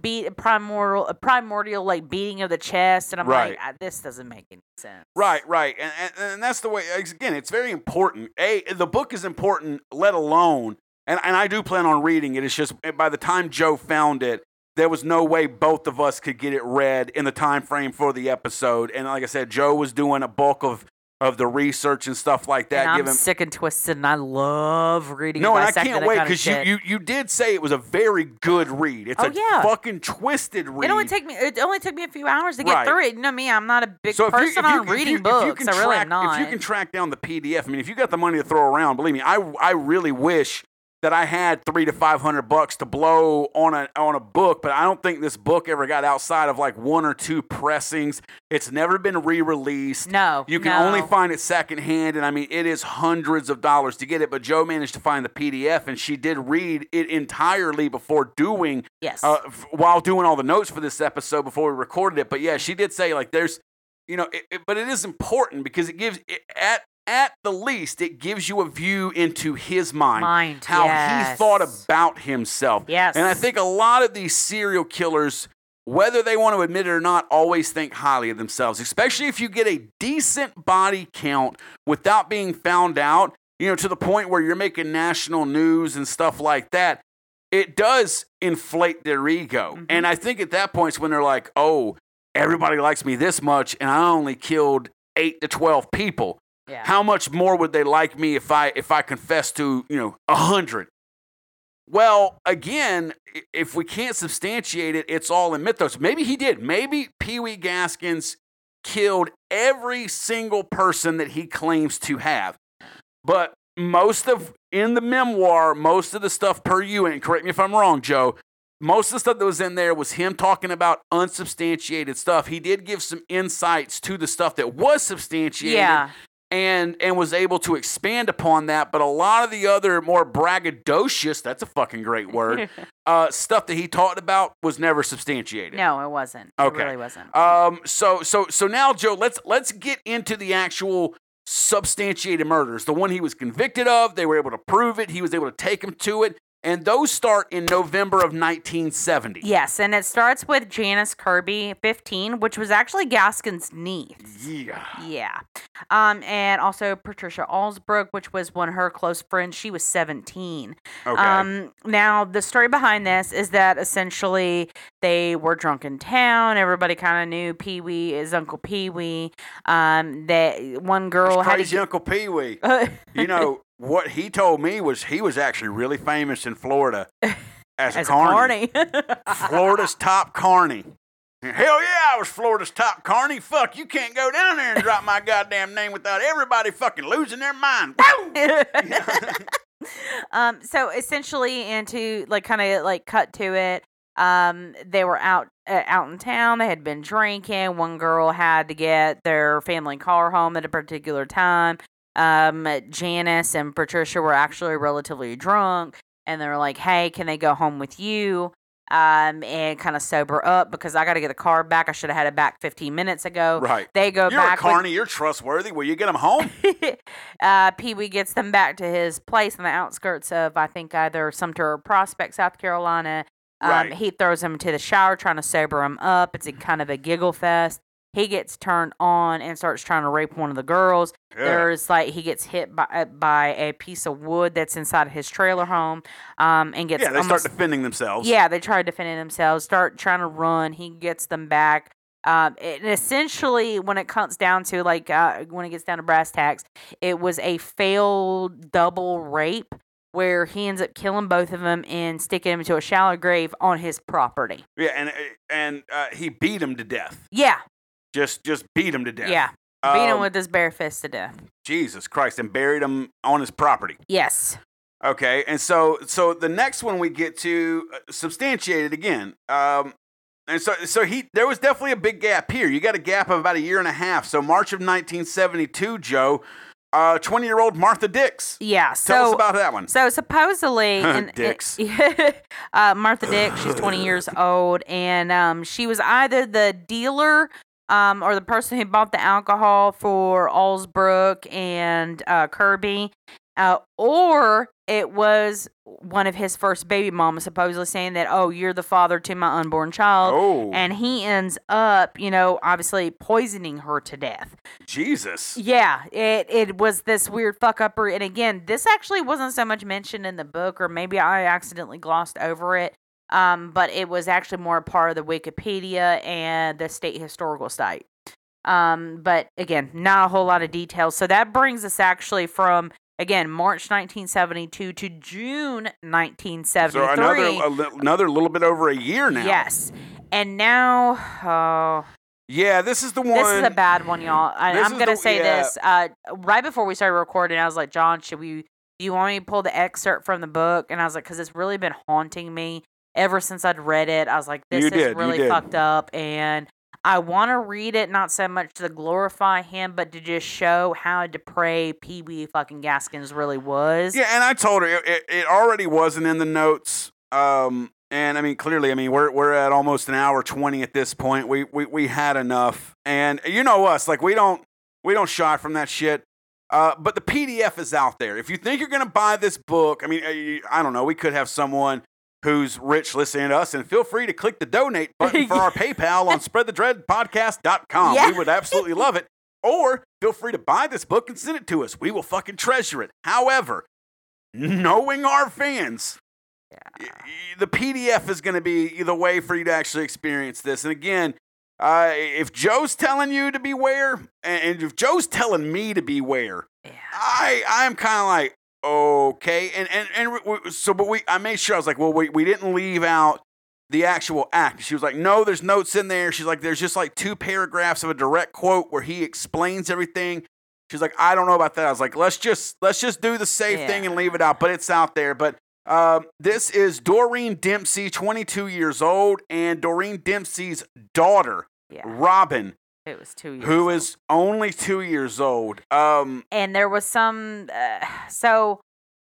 beat primordial, primordial like beating of the chest, and I'm Right. like, "Ah, this doesn't make any sense. Right, right, and, and and that's the way. Again, it's very important. A, the book is important, let alone, and and I do plan on reading it. It's just eh, by the time Joe found it, there was no way both of us could get it read in the time frame for the episode. And like I said, Joe was doing a bulk of of the research and stuff like that. And I'm given sick and twisted, and I love reading. no, and I can't wait because you, you you did say it was a very good read. It's Oh, a yeah. fucking twisted read. It only take me. It only took me a few hours to get Right. through it. You know me. I'm not a big so if you, if person you, on if reading you, if books. you can I really track, am not. If you can track down the PDF, I mean, if you got the money to throw around, believe me, I I really wish that I had three to five hundred bucks to blow on a on a book, but I don't think this book ever got outside of like one or two pressings. It's never been re-released. no, You can only find it secondhand, and I mean, it is hundreds of dollars to get it. But Joe managed to find the PDF, and she did read it entirely before doing Yes. uh, f- while doing all the notes for this episode before we recorded it. But yeah, she did say like there's, you know, it, it- but it is important because it gives it, at at the least it gives you a view into his mind, Mind. how he thought about himself. Yes. And I think a lot of these serial killers. Whether they want to admit it or not, always think highly of themselves, especially if you get a decent body count without being found out, you know, to the point where you're making national news and stuff like that it does inflate their ego. Mhm. And I think at that point, it's when they're like, oh, everybody likes me this much, and I only killed eight to 12 people. Yeah. How much more would they like me if I if I confessed to you know a hundred? Well, again, if we can't substantiate it, it's all in mythos. Maybe he did. Maybe Pee Wee Gaskins killed every single person that he claims to have. But most of in the memoir, most of the stuff per you, and correct me if I'm wrong, Joe. Most of the stuff that was in there was him talking about unsubstantiated stuff. He did give some insights to the stuff that was substantiated yeah. And and was able to expand upon that. But a lot of the other more braggadocious, that's a fucking great word, uh, stuff that he talked about was never substantiated. no, it wasn't. Okay. It really wasn't. Um. So so so now, Joe, let's let's get into the actual substantiated murders. The one he was convicted of. They were able to prove it. He was able to take him to it, and those start in November of 1970. yes, and it starts with Janice Kirby, 15, which was actually Gaskins' niece. Yeah. Yeah. Um, and also Patricia Allsbrook, which was one of her close friends. She was 17. Okay. Um, now, the story behind this is that essentially they were drunk in town. Everybody kind of knew Pee Wee is Uncle Pee Wee. Um, that one girl That's had crazy to. Uncle Pee Wee. You know what he told me was he was actually really famous in Florida as, as a carny. Florida's top carny. Hell yeah, I was Florida's top carny. Fuck, you can't go down there and drop my goddamn name without everybody fucking losing their mind. Um, so essentially, and to like kind of like cut to it, um, they were out uh, out in town. They had been drinking. One girl had to get their family car home at a particular time. Um, Janice and Patricia were actually relatively drunk, and they're like, "Hey, can they go home with you?" Um, and kind of sober up because I got to get the car back. I should have had it back 15 minutes ago. Right. They go You're a back. with- carny. You're trustworthy. Will you get them home? uh, Pee Wee gets them back to his place on the outskirts of, I think, either Sumter or Prospect, South Carolina. Um, Right. He throws him into the shower, trying to sober him up. It's a kind of a giggle fest. He gets turned on and starts trying to rape one of the girls. Yeah. There's like he gets hit by uh, by a piece of wood that's inside of his trailer home, um, and gets Yeah, they almost, start defending themselves. yeah, they try defending themselves, start trying to run. He gets them back. Um, and essentially, when it comes down to like uh, when it gets down to brass tacks, it was a failed double rape where he ends up killing both of them and sticking them into a shallow grave on his property. Yeah, and and uh, he beat him to death. Yeah, Just just beat him to death. yeah. Beat him Um, with his bare fist to death. Jesus Christ, and buried him on his property. Yes. Okay, and so so the next one we get to uh, substantiated again. Um, and so so he there was definitely a big gap here. You got a gap of about a year and a half. So March of 1972, Joe, uh, 20 year old Martha Dicks. Yeah. Tell us so about that one. So supposedly, in, Dicks. uh, Martha Dick, she's 20 years old, and um, she was either the dealer um, or the person who bought the alcohol for Allsbrook and uh, Kirby, uh, or it was one of his first baby mamas supposedly saying that, "Oh, you're the father to my unborn child." Oh, And he ends up, you know, obviously poisoning her to death. Jesus. Yeah, it it was this weird fuck upper, and again, this actually wasn't so much mentioned in the book, or maybe I accidentally glossed over it. Um, but it was actually more part of the Wikipedia and the state historical site. Um, but again, not a whole lot of details. So that brings us actually from again March 1972 to June 1973. So another li- another little bit over a year now. yes, and now oh, Yeah, this is the one. this is a bad one, y'all. I, I'm gonna the- say yeah. this. Uh, right before we started recording, I was like, John, should we? Do you want me to pull the excerpt from the book? And I was like, because it's really been haunting me ever since I'd read it. I was like, this You is did, really fucked up, and I want to read it not so much to glorify him, but to just show how depraved Pee Wee fucking Gaskins really was. Yeah, and I told her it, it, it already wasn't in the notes. Um, and I mean, clearly, I mean, we're we're at almost an hour twenty at this point. We we we had enough, and you know us, like we don't we don't shy from that shit. Uh, but the PDF is out there. If you think you're gonna buy this book, I mean, I don't know. We could have someone who's rich listening to us, and feel free to click the donate button for our PayPal on spreadthedreadpodcast.com. Yeah. We would absolutely love it. Or feel free to buy this book and send it to us. We will fucking treasure it. However, knowing our fans, Yeah. the PDF is going to be the way for you to actually experience this. And again, uh, if Joe's telling you to beware, and and if Joe's telling me to beware, Yeah. I I'm kind of like okay, and and and so but we I made sure I was like, well, we we didn't leave out the actual act. She was like, no, there's notes in there. She's like, there's just like two paragraphs of a direct quote where he explains everything. She's like, I don't know about that. I was like, let's just let's just do the safe thing and leave it out, but it's out there. But um, this is Doreen Dempsey, 22 years old, and Doreen Dempsey's daughter, Yeah. Robin, It was two years. who old. is only two years old. Um, and there was some uh, so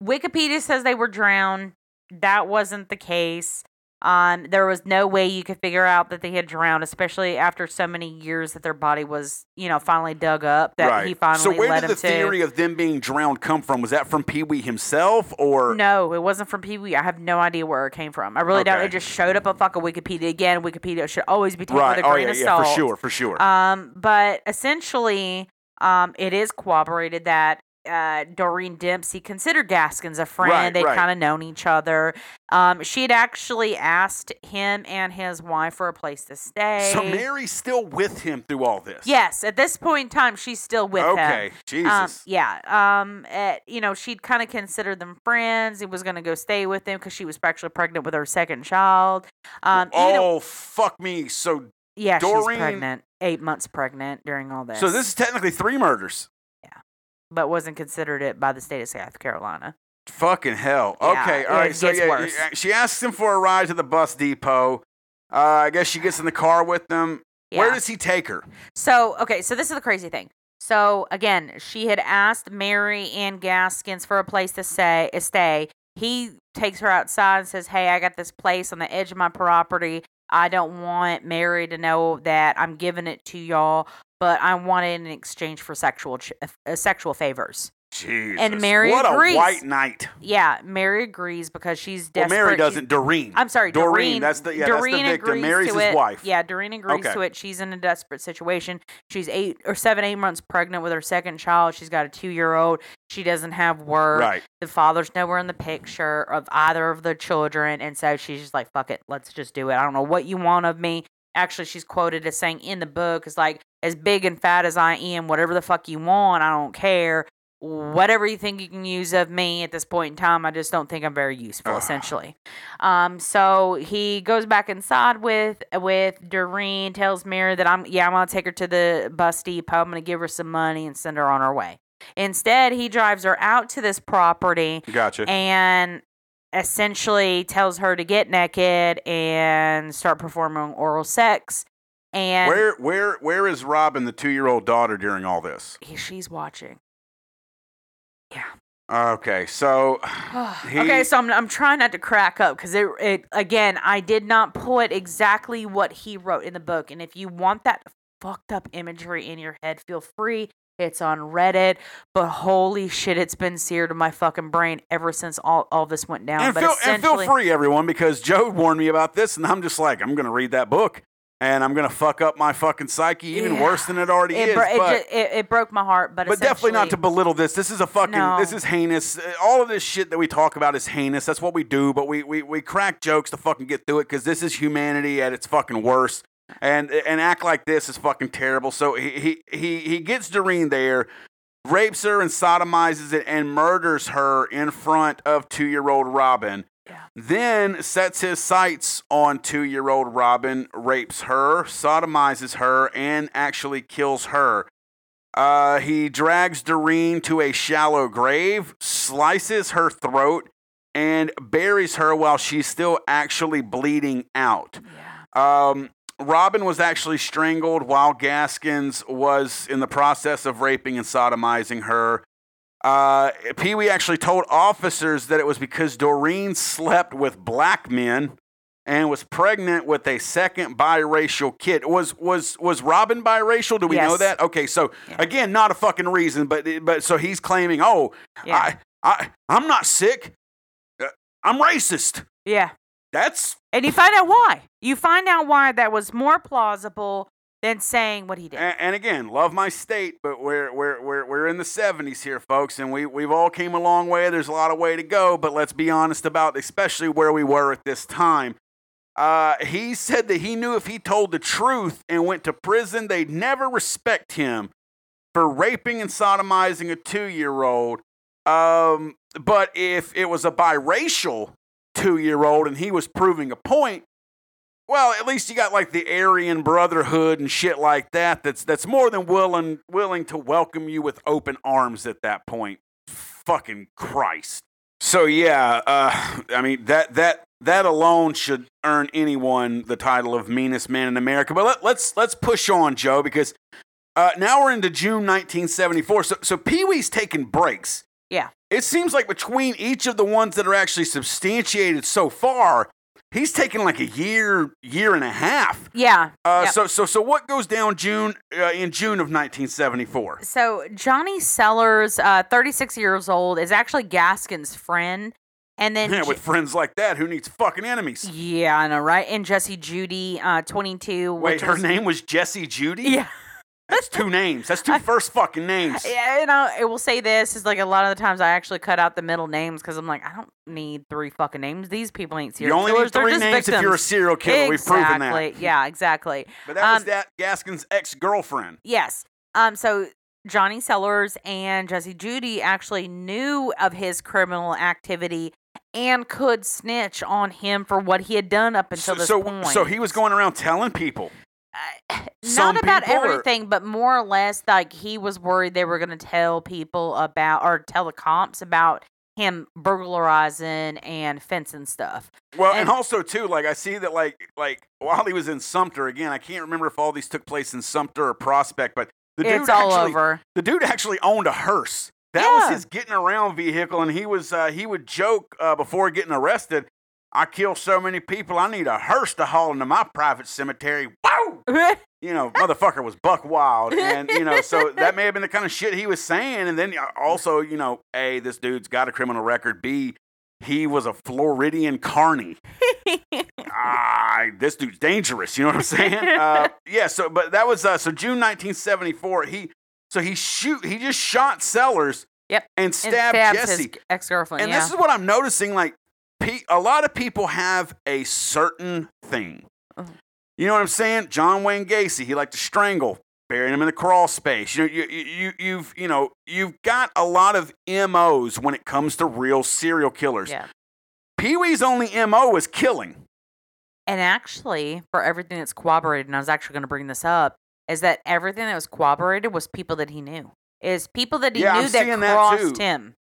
wikipedia says they were drowned that wasn't the case um there was no way you could figure out that they had drowned especially after so many years that their body was you know finally dug up that right. he finally so where did the to theory of them being drowned come from? Was that from Pee Wee himself, or no it wasn't from pee-wee i have no idea where it came from i really don't it just showed up on fucking wikipedia again wikipedia should always be taken right? with a Oh grain yeah, of yeah, salt for sure, for sure. Um, but essentially, um, it is corroborated that uh, Doreen Dempsey considered Gaskins a friend. Right, They'd right. kind of known each other. Um, she had actually asked him and his wife for a place to stay. so Mary's still with him through all this. Yes, at this point in time, she's still with him. Okay. Jesus. Um, yeah. Um. eh, you know, she'd kind of considered them friends. He was going to go stay with them because she was actually pregnant with her second child. Um. oh you know, fuck me. So yeah, Doreen- she's pregnant, eight months pregnant during all this. so this is technically three murders. But wasn't considered it by the state of South Carolina. Fucking hell. Yeah, okay, all it. So yeah, worse. she asks him for a ride to the bus depot. Uh, I guess she gets in the car with them. Where does he take her? So, okay, so this is the crazy thing. So, again, she had asked Mary and Gaskins for a place to stay. stay. He takes her outside and says, Hey, I got this place on the edge of my property. I don't want Mary to know that I'm giving it to y'all, but I want it in exchange for sexual ch- uh, sexual favors. Jesus. And Mary what agrees. a white knight. Yeah, Mary agrees because she's Well. Mary doesn't. Doreen. I'm sorry, Doreen, Doreen. that's the- yeah, that's the victim. Mary's his it. wife. Yeah, Doreen agrees Okay. to it. She's in a desperate situation. She's eight or seven, eight months pregnant with her second child. She's got a two year old. She doesn't have work. right. The father's nowhere in the picture of either of the children, and so she's just like, "Fuck it, let's just do it." I don't know what you want of me. Actually, she's quoted as saying in the book is like, "As big and fat as I am, whatever the fuck you want, I don't care." Whatever you think you can use of me at this point in time, I just don't think I'm very useful. Ugh. Essentially, um, so he goes back inside with with Doreen, tells Mary that I'm yeah I'm gonna take her to the bus depot. I'm gonna give her some money and send her on her way. Instead, he drives her out to this property Gotcha. and essentially tells her to get naked and start performing oral sex. And where where where is Robin, the two year old daughter, during all this? he- she's watching. Yeah. Okay, so He- okay, so I'm, I'm trying not to crack up because it, it again I did not put exactly what he wrote in the book, and if you want that fucked up imagery in your head, feel free. It's on Reddit, but holy shit, it's been seared in my fucking brain ever since all, all this went down. and but feel, and feel free, everyone, because Joe warned me about this, and I'm just like, I'm gonna read that book, and I'm gonna fuck up my fucking psyche even Yeah. worse than it already it, is. bro- it, but it, it broke my heart, but but definitely not to belittle this. This is a fucking. This is heinous. Uh, All of this shit that we talk about is heinous. That's what we do. But we we, we crack jokes to fucking get through it because this is humanity at its fucking worst. And and act like this is fucking terrible. So he he he, gets Doreen there, rapes her and sodomizes it and murders her in front of two year old Robin. Yeah. Then sets his sights on two year old Robin, rapes her, sodomizes her, and actually kills her. Uh, he drags Doreen to a shallow grave, slices her throat, and buries her while she's still actually bleeding out. Yeah. Um, Robin was actually strangled while Gaskins was in the process of raping and sodomizing her. Uh, Pee Wee actually told officers that it was because Doreen slept with black men and was pregnant with a second biracial kid. Was was was Robin biracial? Do we know that? Okay, so Yeah. again, not a fucking reason, but but so he's claiming, oh, Yeah. I I I'm not sick. Uh, I'm racist. Yeah. That's And you find out why. You find out why that was more plausible than saying what he did. And, and again, love my state, but we're we're we're we're in the '70s here, folks, and we we've all came a long way. There's a lot of way to go, but let's be honest about, especially where we were at this time. Uh, he said that he knew if he told the truth and went to prison, they'd never respect him for raping and sodomizing a two-year-old. Um, but if it was a biracial two-year-old and he was proving a point, well, at least you got like the Aryan Brotherhood and shit like that. That's that's more than willing willing to welcome you with open arms at that point. Fucking Christ. So yeah, uh, I mean that that that alone should earn anyone the title of meanest man in America. But let, let's let's push on, Joe, because uh, now we're into June 1974. So so Pee Wee's taking breaks. Yeah. It seems like between each of the ones that are actually substantiated so far, he's taken like a year, year and a half. Yeah. Uh, Yep. So so so what goes down June uh, in June of 1974? So Johnny Sellers, uh, 36 years old, is actually Gaskins' friend, and then Yeah, with friends like that, who needs fucking enemies? yeah, I know, right? And Jesse Judy, uh, 22. Wait, her was- name was Jesse Judy. Yeah. That's two names. That's two first fucking names. Yeah, you know, I will say this is like a lot of the times I actually cut out the middle names because I'm like I don't need three fucking names. These people ain't serial You only killers. need three names if you're a serial killer. We've proven that. Yeah, exactly. But that was Um, that Gaskins' ex girlfriend. Yes. Um. So Johnny Sellers and Jesse Judy actually knew of his criminal activity and could snitch on him for what he had done up until So, this so, point. so he was going around telling people. Uh, not about everything, but more or less like he was worried they were going to tell people about or tell the cops about him burglarizing and fencing stuff. Well, and, And- also too, like I see that, like, like while he was in Sumter again, I can't remember if all these took place in Sumter or Prospect, but the dude it's all actually, over. the dude actually owned a hearse. That Yeah. was his getting around vehicle, and he was uh, he would joke uh, before getting arrested. I kill so many people, I need a hearse to haul into my private cemetery. Wow, you know, motherfucker was buck wild, and you know, so that may have been the kind of shit he was saying. And then uh, also, you know, a this dude's got a criminal record. B he was a Floridian carny. ah, this dude's dangerous. You know what I'm saying? Uh, yeah. So, but that was uh, so June 1974. He so he shoot he just shot Sellers. Yep, And and stabbed stabs Jesse. ex girlfriend. And yeah. this is what I'm noticing. Like, pe- a lot of people have a certain thing. Mhm. You know what I'm saying? John Wayne Gacy, he liked to strangle, burying him in the crawl space. You know, you, you, you, you've, you know, you've got a lot of MOs when it comes to real serial killers. yeah. Pee Wee's only MO is killing. And actually, for everything that's corroborated, and I was actually going to bring this up, is that everything that was corroborated was people that he knew. Is people that he Yeah, I'm knew that seeing that crossed him.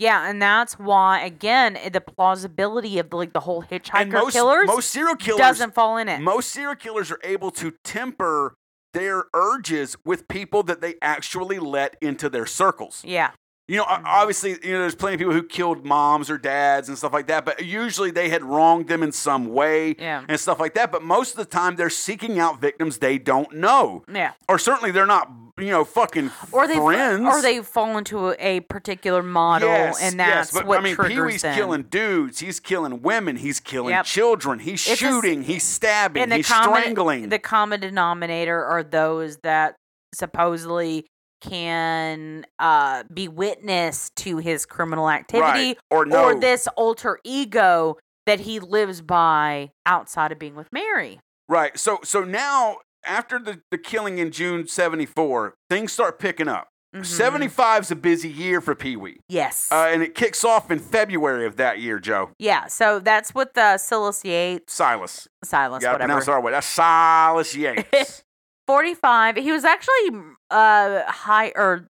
Yeah, and that's why again eh, the plausibility of the, like the whole hitchhiker most, killers most serial killers, doesn't fall in it. most serial killers are able to temper their urges with people that they actually let into their circles. yeah, You know, Mhm. obviously, you know, there's plenty of people who killed moms or dads and stuff like that, but usually they had wronged them in some way yeah, and stuff like that. But most of the time, they're seeking out victims they don't know, yeah. or certainly they're not, you know, fucking Or they friends. or they fall into a, a particular model, Yes, and yes, that's but what I mean, triggers Pee Wee's them. killing dudes. He's killing women. He's killing Yep. children. He's It's a shooting. he's stabbing. he's common, strangling. The common denominator are those that supposedly can uh, be witness to his criminal activity right. Or no. or this alter ego that he lives by outside of being with Mary. Right. So so now after the, the killing in June 74, things start picking up. Mhm. 75 is a busy year for Pee Wee. Yes. Uh, and it kicks off in February of that year, Joe. yeah. So that's with the Silas Yates, Silas. Silas, gotta whatever. pronounce our way. That's Silas Yates. 45. He was actually uh high or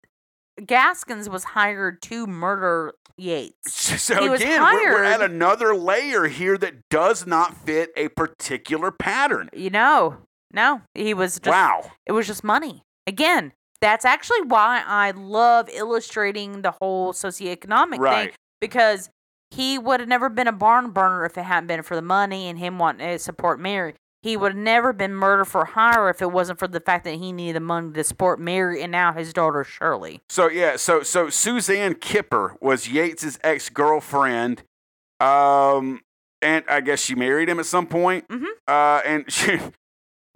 Gaskins was hired to murder Yates. so again, we're, we're at another layer here that does not fit a particular pattern. You know, no, he was just wow. it was just money. Again, that's actually why I love illustrating the whole socioeconomic Right. thing because he would have never been a barn burner if it hadn't been for the money and him wanting to support Mary. He would have never been murdered for hire if it wasn't for the fact that he needed the money to support Mary and now his daughter Shirley. So yeah, so so Suzanne Kipper was Yates's ex girlfriend, um, and I guess she married him at some point. Mhm. Uh, and she,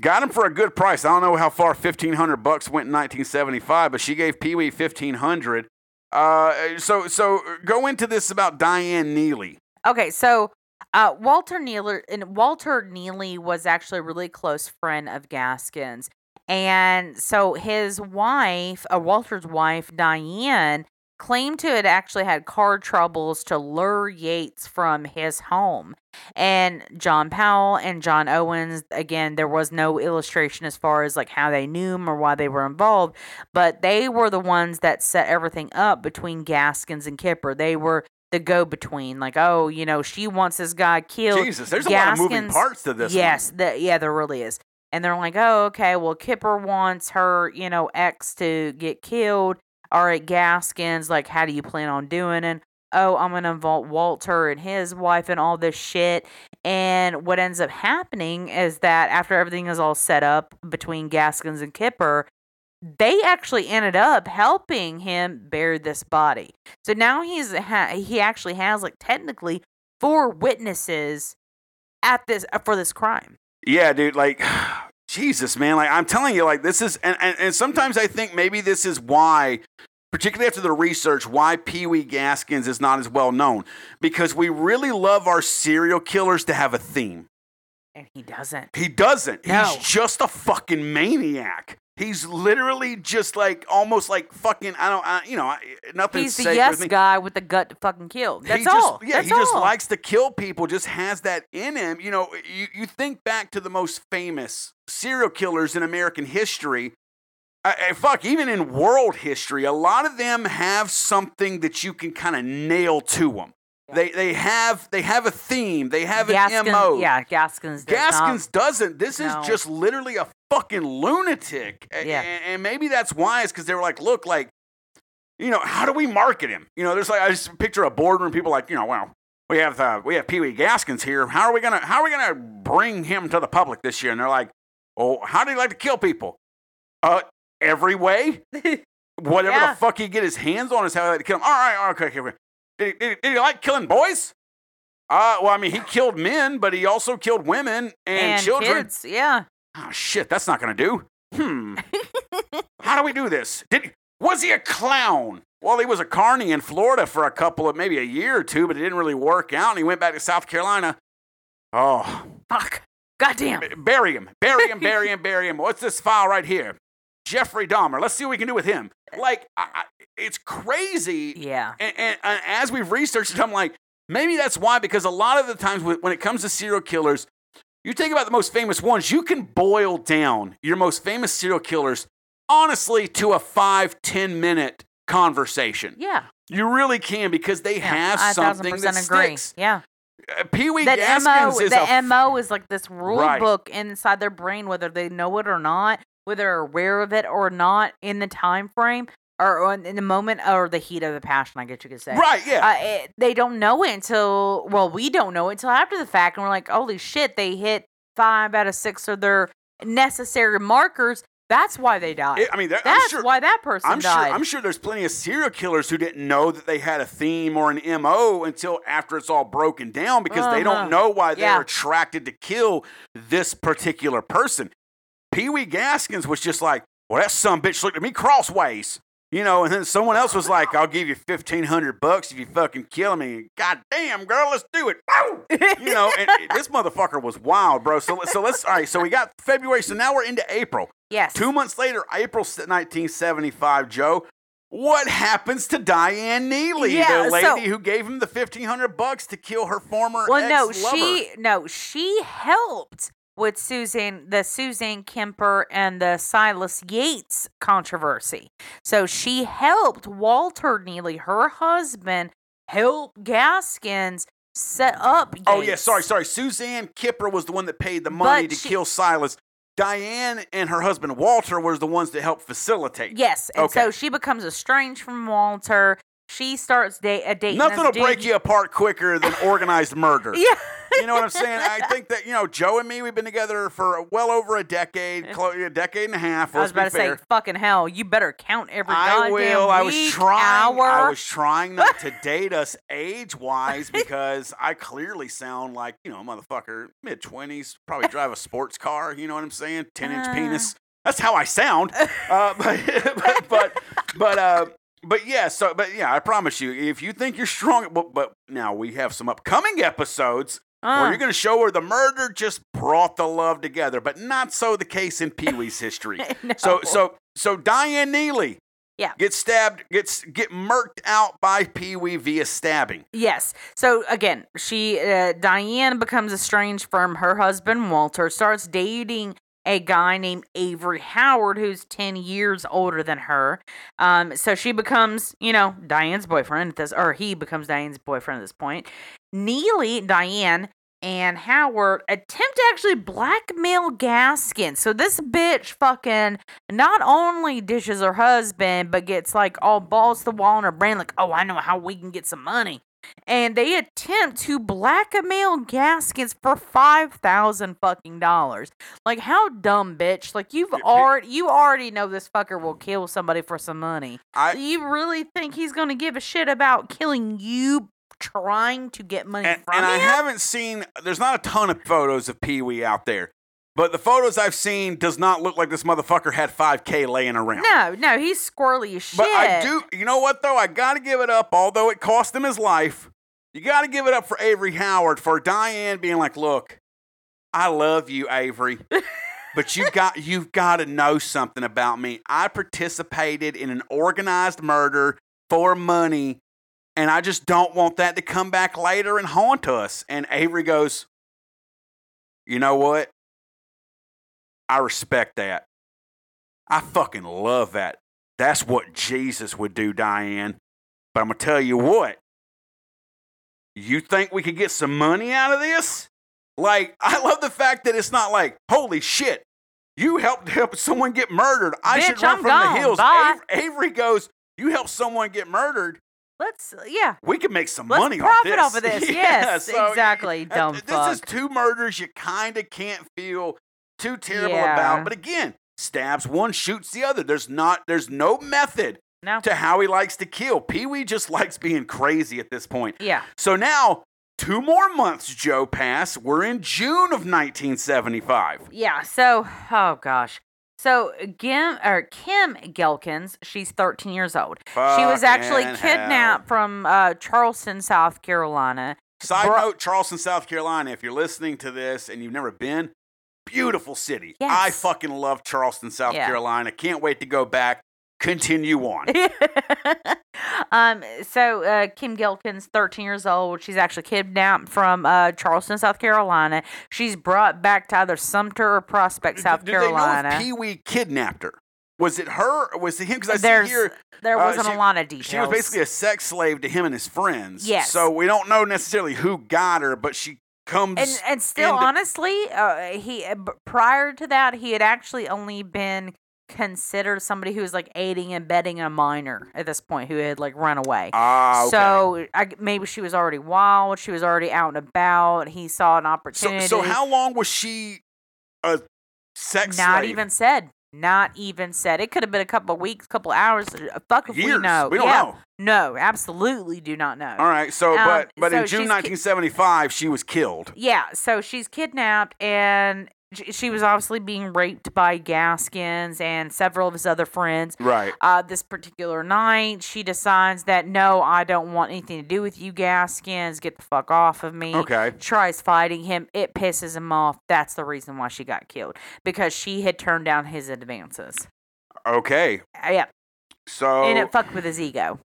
Got him for a good price. I don't know how far fifteen hundred bucks went in nineteen seventy five, but she gave Pee Wee fifteen hundred. Uh, so so go into this about Diane Neely. Okay, so uh, Walter Neely and Walter Neely was actually a really close friend of Gaskins', and so his wife, uh, Walter's wife, Diane, claimed to had actually had car troubles to lure Yates from his home. And John Powell and John Owens, again, there was no illustration as far as like how they knew him or why they were involved, but they were the ones that set everything up between Gaskins and Kipper. They were the go between, like, oh, you know, she wants this guy killed. Jesus, there's a lot of moving parts to this. one. Yes, the, yeah, there really is. And they're like, oh, okay, well, Kipper wants her, you know, ex to get killed. All right, Gaskins, like, how do you plan on doing it? Oh, I'm going to involve Walter and his wife and all this shit. And what ends up happening is that after everything is all set up between Gaskins and Kipper, they actually ended up helping him bury this body. So now he's ha- he actually has like technically four witnesses at this uh, for this crime. Yeah, dude, like Jesus, man. Like I'm telling you, like this is and, and, and sometimes I think maybe this is why, particularly after the research, why Pee Wee Gaskins is not as well known. Because we really love our serial killers to have a theme. And he doesn't. He doesn't. No. He's just a fucking maniac. He's literally just like almost like fucking I don't I, you know nothing. He's the yes with guy with the gut to fucking kill. That's he just, all. Yeah, That's he just likes to kill people. Just has that in him. You know, you, you think back to the most famous serial killers in American history. Uh, uh, fuck, even in world history, a lot of them have something that you can kind of nail to them. They they have they have a theme. They have an Gaskins, mo. Yeah, Gaskins. does not- Gaskins doesn't. This is just literally a fucking lunatic. Yeah. And, and maybe that's why it's because they were like, look, like, you know, how do we market him? You know, there's like I just picture a boardroom, people like, you know, well, we have uh, we have Pee Wee Gaskins here. How are we gonna how are we gonna bring him to the public this year? And they're like, oh, how do you like to kill people? Uh, every way. Whatever Yeah. the fuck he get his hands on is how he like to kill him. All right, okay, okay. okay. Did, he- did, he- did he like killing boys? Uh, well, I mean, he killed men, but he also killed women and, and children. kids. Yeah. Oh shit, that's not gonna do. Hmm. How do we do this? Did was he a clown? Well, he was a carny in Florida for a couple of maybe a year or two, but it didn't really work out, and he went back to South Carolina. Oh, Fuck. Goddamn. b- bury him, bury him, bury him, bury him. What's this file right here? Jeffrey Dahmer. Let's see what we can do with him. Like, I, it's crazy Yeah. and, and, and as we've researched it, I'm like, maybe that's why, because a lot of the times when it comes to serial killers, you think about the most famous ones, you can boil down your most famous serial killers, honestly, to a five, 10 minute conversation. Yeah. You really can because they yeah. have I a thousand something that agree. sticks. Yeah. Uh, Pee Wee Gaskins MO, is the a MO is like this rule Right. book inside their brain, whether they know it or not, whether they're aware of it or not in the time frame or in the moment or the heat of the passion, I guess you could say. right, yeah. Uh, it, they don't know it until, well, we don't know it until after the fact. And we're like, holy shit, they hit five out of six of their necessary markers. That's why they died. It- I mean, that, That's sure. why that person I'm sure. died. I'm sure there's plenty of serial killers who didn't know that they had a theme or an mo until after it's all broken down because they Uh-huh. don't know why they're Yeah. attracted to kill this particular person. Pee Wee Gaskins was just like, "Well, that some bitch looked at me crossways," you know, and then someone else was like, "I'll give you fifteen hundred bucks if you fucking kill me." God damn, girl, let's do it. You know, and this motherfucker was wild, bro. So, so let's. All right, so we got February. So now we're into April. yes. Two months later, April 1975, Joe. What happens to Diane Neely, Yeah, the so- lady who gave him the 1500 bucks to kill her former Well, no, she no, she helped with Suzanne, the Suzanne Kemper and the Silas Yates controversy. So she helped Walter Neely, her husband, help Gaskins set up. Oh yeah, sorry, sorry. Suzanne Kipper was the one that paid the money But to she- kill Silas. Diane and her husband Walter was the ones that helped facilitate. Yes, and Okay. so she becomes estranged from Walter. She starts da- uh, dating. Nothing will break you apart quicker than organized murder. Yeah. You know what I'm saying? I think that you know Joe and me, we've been together for well over a decade, a decade and a half. I was about to fair. say, fucking hell, you better count every I goddamn will. I was week, trying. hour. I was trying not to date us age wise because I clearly sound like you know, a motherfucker, mid twenties, probably drive a sports car. You know what I'm saying? Ten inch Uh. penis. That's how I sound. Uh, but but but but uh. But yeah, so but yeah, I promise you, if you think you're strong, but, but now we have some upcoming episodes where Uh, you're going to show where the murder just brought the love together, but not so the case in Pee Wee's history. no. So so so Diane Neely, Yeah. gets stabbed, gets get murked out by Pee Wee via stabbing. Yes. So again, she uh, Diane becomes estranged from her husband Walter, starts dating a guy named Avery Howard who's 10 years older than her. Um so she becomes, you know, Diane's boyfriend at this or he becomes Diane's boyfriend at this point. Neely, Diane and Howard attempt to actually blackmail Gaskin. So this bitch fucking not only dishes her husband, but gets like all balls to the wall in her brain, like, oh, I know how we can get some money. And they attempt to blackmail Gaskins for five thousand fucking dollars. Like how dumb, bitch! Like you've p- already you already know this fucker will kill somebody for some money. I You really think he's gonna give a shit about killing you trying to get money and, from and I haven't seen. There's not a ton of photos of Pee Wee out there, but the photos I've seen does not look like this motherfucker had 5K laying around. no, no, he's squirrely as shit. But I do, you know what though? I got to give it up, although it cost him his life. You got to give it up for Avery Howard for Diane being like, "Look, I love you, Avery, but you got you've got to know something about me. I participated in an organized murder for money, and I just don't want that to come back later and haunt us." And Avery goes, "You know what? I respect that. I fucking love that. That's what Jesus would do, Diane. But I'm going to tell you what. You think we could get some money out of this? Like, I love the fact that it's not like, holy shit, you helped help someone get murdered. I should run I'm from gone. the hills. Avery, Avery goes, you helped someone get murdered. Let's yeah. We could make some Let's money profit off this. off of this. Yeah, Yes, so, exactly, uh, dumb This fuck. is two murders you kind of can't feel too terrible Yeah. about. But again, stabs one, shoots the other. There's not. There's no method No. to how he likes to kill. Pee Wee just likes being crazy at this point. Yeah. So now, two more months, Joe, pass. We're in June of 1975. Yeah. So, oh gosh. So, Kim or Kim Ghelkins, she's 13 years old. she was actually kidnapped from uh, Charleston, South Carolina. Side Bro- note Charleston, South Carolina, if you're listening to this and you've never been, beautiful city. Yes. I fucking love Charleston, South Yeah. Carolina. Can't wait to go back. Continue on. um. So, uh, Kim Ghelkins, 13 years old. She's actually kidnapped from uh, Charleston, South Carolina. She's brought back to either Sumter or Prospect, South Did Carolina. they know Pee Wee kidnapped her? Was it her or was it him? Because I There's see here there uh, wasn't she- a lot of details. she was basically a sex slave to him and his friends. Yes. So we don't know necessarily who got her, but she comes. and and still into- honestly uh, he uh, prior to that he had actually only been considered somebody who was like aiding and abetting a minor at this point who had like run away Ah, okay. so I, maybe she was already wild she was already out and about he saw an so, opportunity so how long was she a sex not slave? even said not even said it could have been a couple of weeks couple of hours fuck if Years. we know We don't yeah. know. no absolutely do not know All right. So, Um, but but so in June she's ki- 1975, she was killed. Yeah, so she's kidnapped and she was obviously being raped by Gaskins and several of his other friends. Right. Uh, this particular night, she decides that no, I don't want anything to do with you, Gaskins. Get the fuck off of me. Okay. Tries fighting him. It pisses him off. That's the reason why she got killed because she had turned down his advances. Okay. Uh, yeah, So and it fucked with his ego.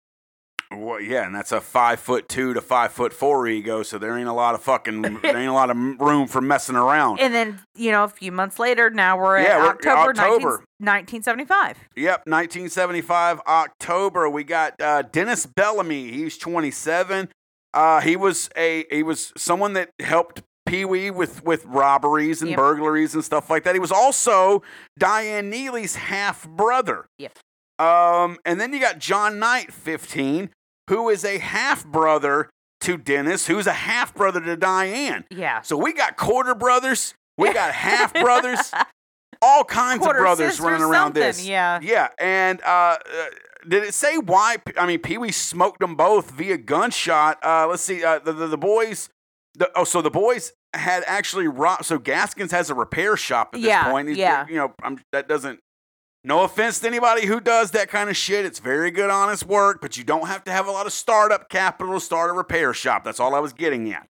Well, yeah, and that's a five foot two to five foot four ego, so there ain't a lot of fucking, there ain't a lot of room for messing around. And then you know, a few months later, now we're Yeah, at we're- October, 19 October. 1975. Yep, 1975 October. We got uh, Dennis Bellamy. He's 27. Uh, he was a he was someone that helped Pee Wee with with robberies and Yep. burglaries and stuff like that. He was also Diane Neely's half brother. Yep. Um, and then you got John Knight, 15, who is a half brother to Dennis, who's a half brother to Diane. Yeah. So we got quarter brothers, we got half brothers, all kinds Quarter of brothers running around something, this. yeah. Yeah. And uh, uh, did it say why? I mean, Pee Wee smoked them both via gunshot. Uh, let's see. Uh, the, the, the boys. The, oh, so the boys had actually robbed. So Gaskins has a repair shop at this Yeah, point. He's- yeah. You know, I'm, that doesn't. No offense to anybody who does that kind of shit. It's very good, honest work, but you don't have to have a lot of startup capital to start a repair shop. That's all I was getting at.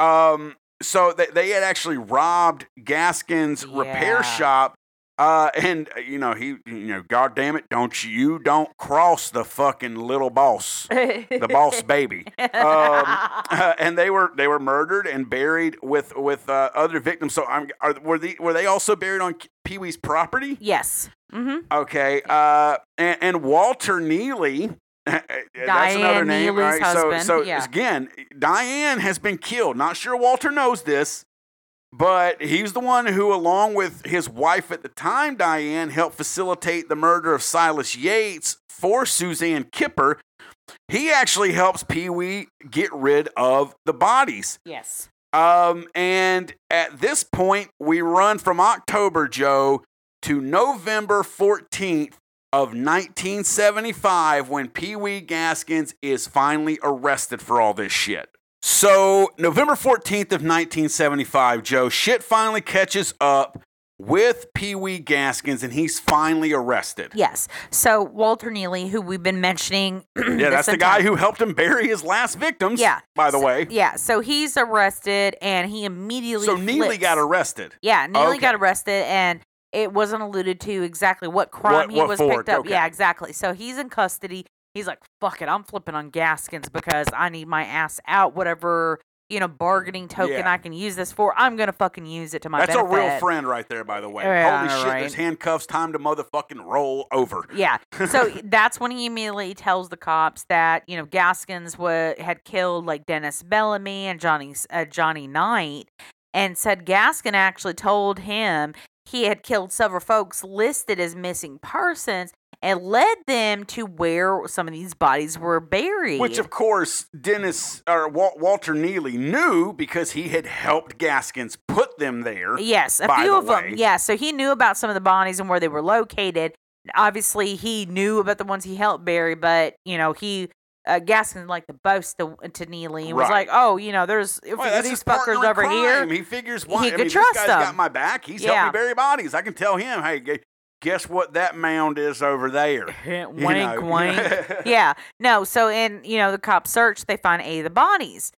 Um, so they, they had actually robbed Gaskin's repair shop. Uh, and uh, you know he, you know, God damn it, don't you don't cross the fucking little boss, the boss baby. Um, and they were they were murdered and buried with with uh, other victims. So I'm are, were they were they also buried on Pee Wee's property? yes. Mm-hmm. Okay. Uh, and, and Walter Neely. That's another name, Neely's right? So, so yeah. again, Diane has been killed. Not sure Walter knows this, but he's the one who, along with his wife at the time, Diane, helped facilitate the murder of Silas Yates for Suzanne Kipper. He actually helps Pee Wee get rid of the bodies. Yes. Um, and at this point, we run from October, Joe, to November 14th of 1975 when Pee Wee Gaskins is finally arrested for all this shit. So, November 14th of 1975, Joe, shit finally catches up with Pee Wee Gaskins and he's finally arrested. Yes. So Walter Neely, who we've been mentioning. Yeah, that's the guy who helped him bury his last victims. Yeah. By the So- way. Yeah. So he's arrested, and he immediately. So Neely flips. got arrested. Yeah, Neely got arrested, and it wasn't alluded to exactly what crime What- he what was for, picked up. okay. Yeah, exactly. So he's in custody. He's like, "Fuck it, I'm flipping on Gaskins because I need my ass out. Whatever you know, bargaining token Yeah. I can use this for, I'm gonna fucking use it to my That's a real friend right there, by the way. Yeah, Holy shit, right. there's handcuffs. Time to motherfucking roll over. Yeah. So that's when he immediately tells the cops that you know Gaskins wa- had killed like Dennis Bellamy and Johnny uh, Johnny Knight, and said Gaskin actually told him he had killed several folks listed as missing persons and led them to where some of these bodies were buried. Which, of course, Dennis or Wal- Walter Neely knew because he had helped Gaskins put them there. Yes, a few the of way. them. Yeah, so he knew about some of the bodies and where they were located. Obviously, he knew about the ones he helped bury, but you know he. Uh, Gaskin liked to boast to, to Neely and was Right. like, "Oh, you know, there's if Well, these fuckers over here." He figures why. he I could mean, trust this guy's got my back. He's Yeah. helped me bury bodies. I can tell him, hey, guess what that mound is over there. You wink, wink. yeah, no. So in you know the cops search, they find eight of the bodies.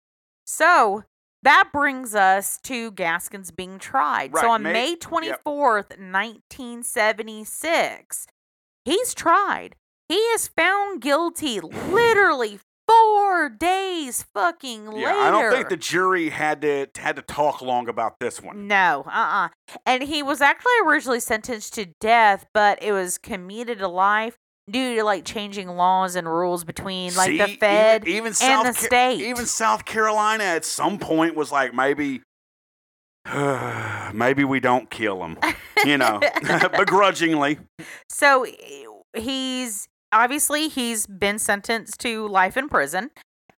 So that brings us to Gaskins being tried. Right, so on May- May yep. twenty fourth, nineteen seventy six, he's tried. He is found guilty. Literally four days fucking later. Yeah, I don't think the jury had to had to talk long about this one. No, uh uh And he was actually originally sentenced to death, but it was commuted to life due to like changing laws and rules between like See, the Fed even, even and South the Ca- state. even South Carolina at some point was like maybe maybe we don't kill him, you know, begrudgingly. so he's obviously he's been sentenced to life in prison.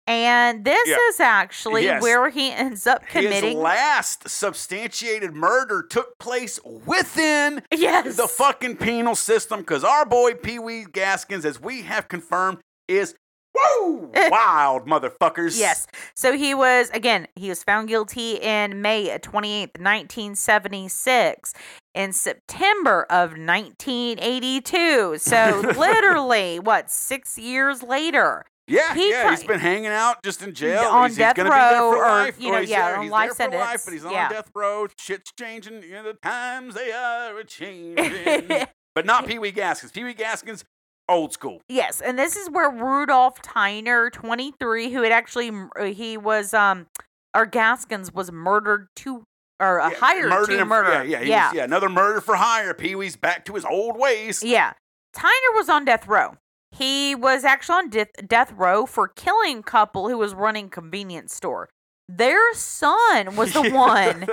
And this Yeah. is actually Yes. where he ends up committing His last substantiated murder took place within yes. the fucking penal system because our boy Pee Wee Gaskins, as we have confirmed, is woo wild motherfuckers. Yes. So he was, again, he was found guilty in May 28th, 1976. In September of 1982. So literally, what, six years later? Yeah, He yeah, he's been hanging out just in jail. on he's, death he's gonna be there row or, life, you know, he's yeah, there, on life for life, but he's on Yeah. death row. Shit's changing. You know, the times they are changing. but not Pee Wee Gaskins. Pee Wee Gaskins, old school. yes. And this is where Rudolph Tyner, 23, who had actually, uh, he was, um, or Gaskins was murdered to, or uh, Yeah, hired murdered to him- murder. Yeah, yeah, yeah. Was, yeah, another murder for hire. Pee Wee's back to his old ways. Yeah. Tyner was on death row. He was actually on death, death row for killing couple who was running convenience store. Their son was the one.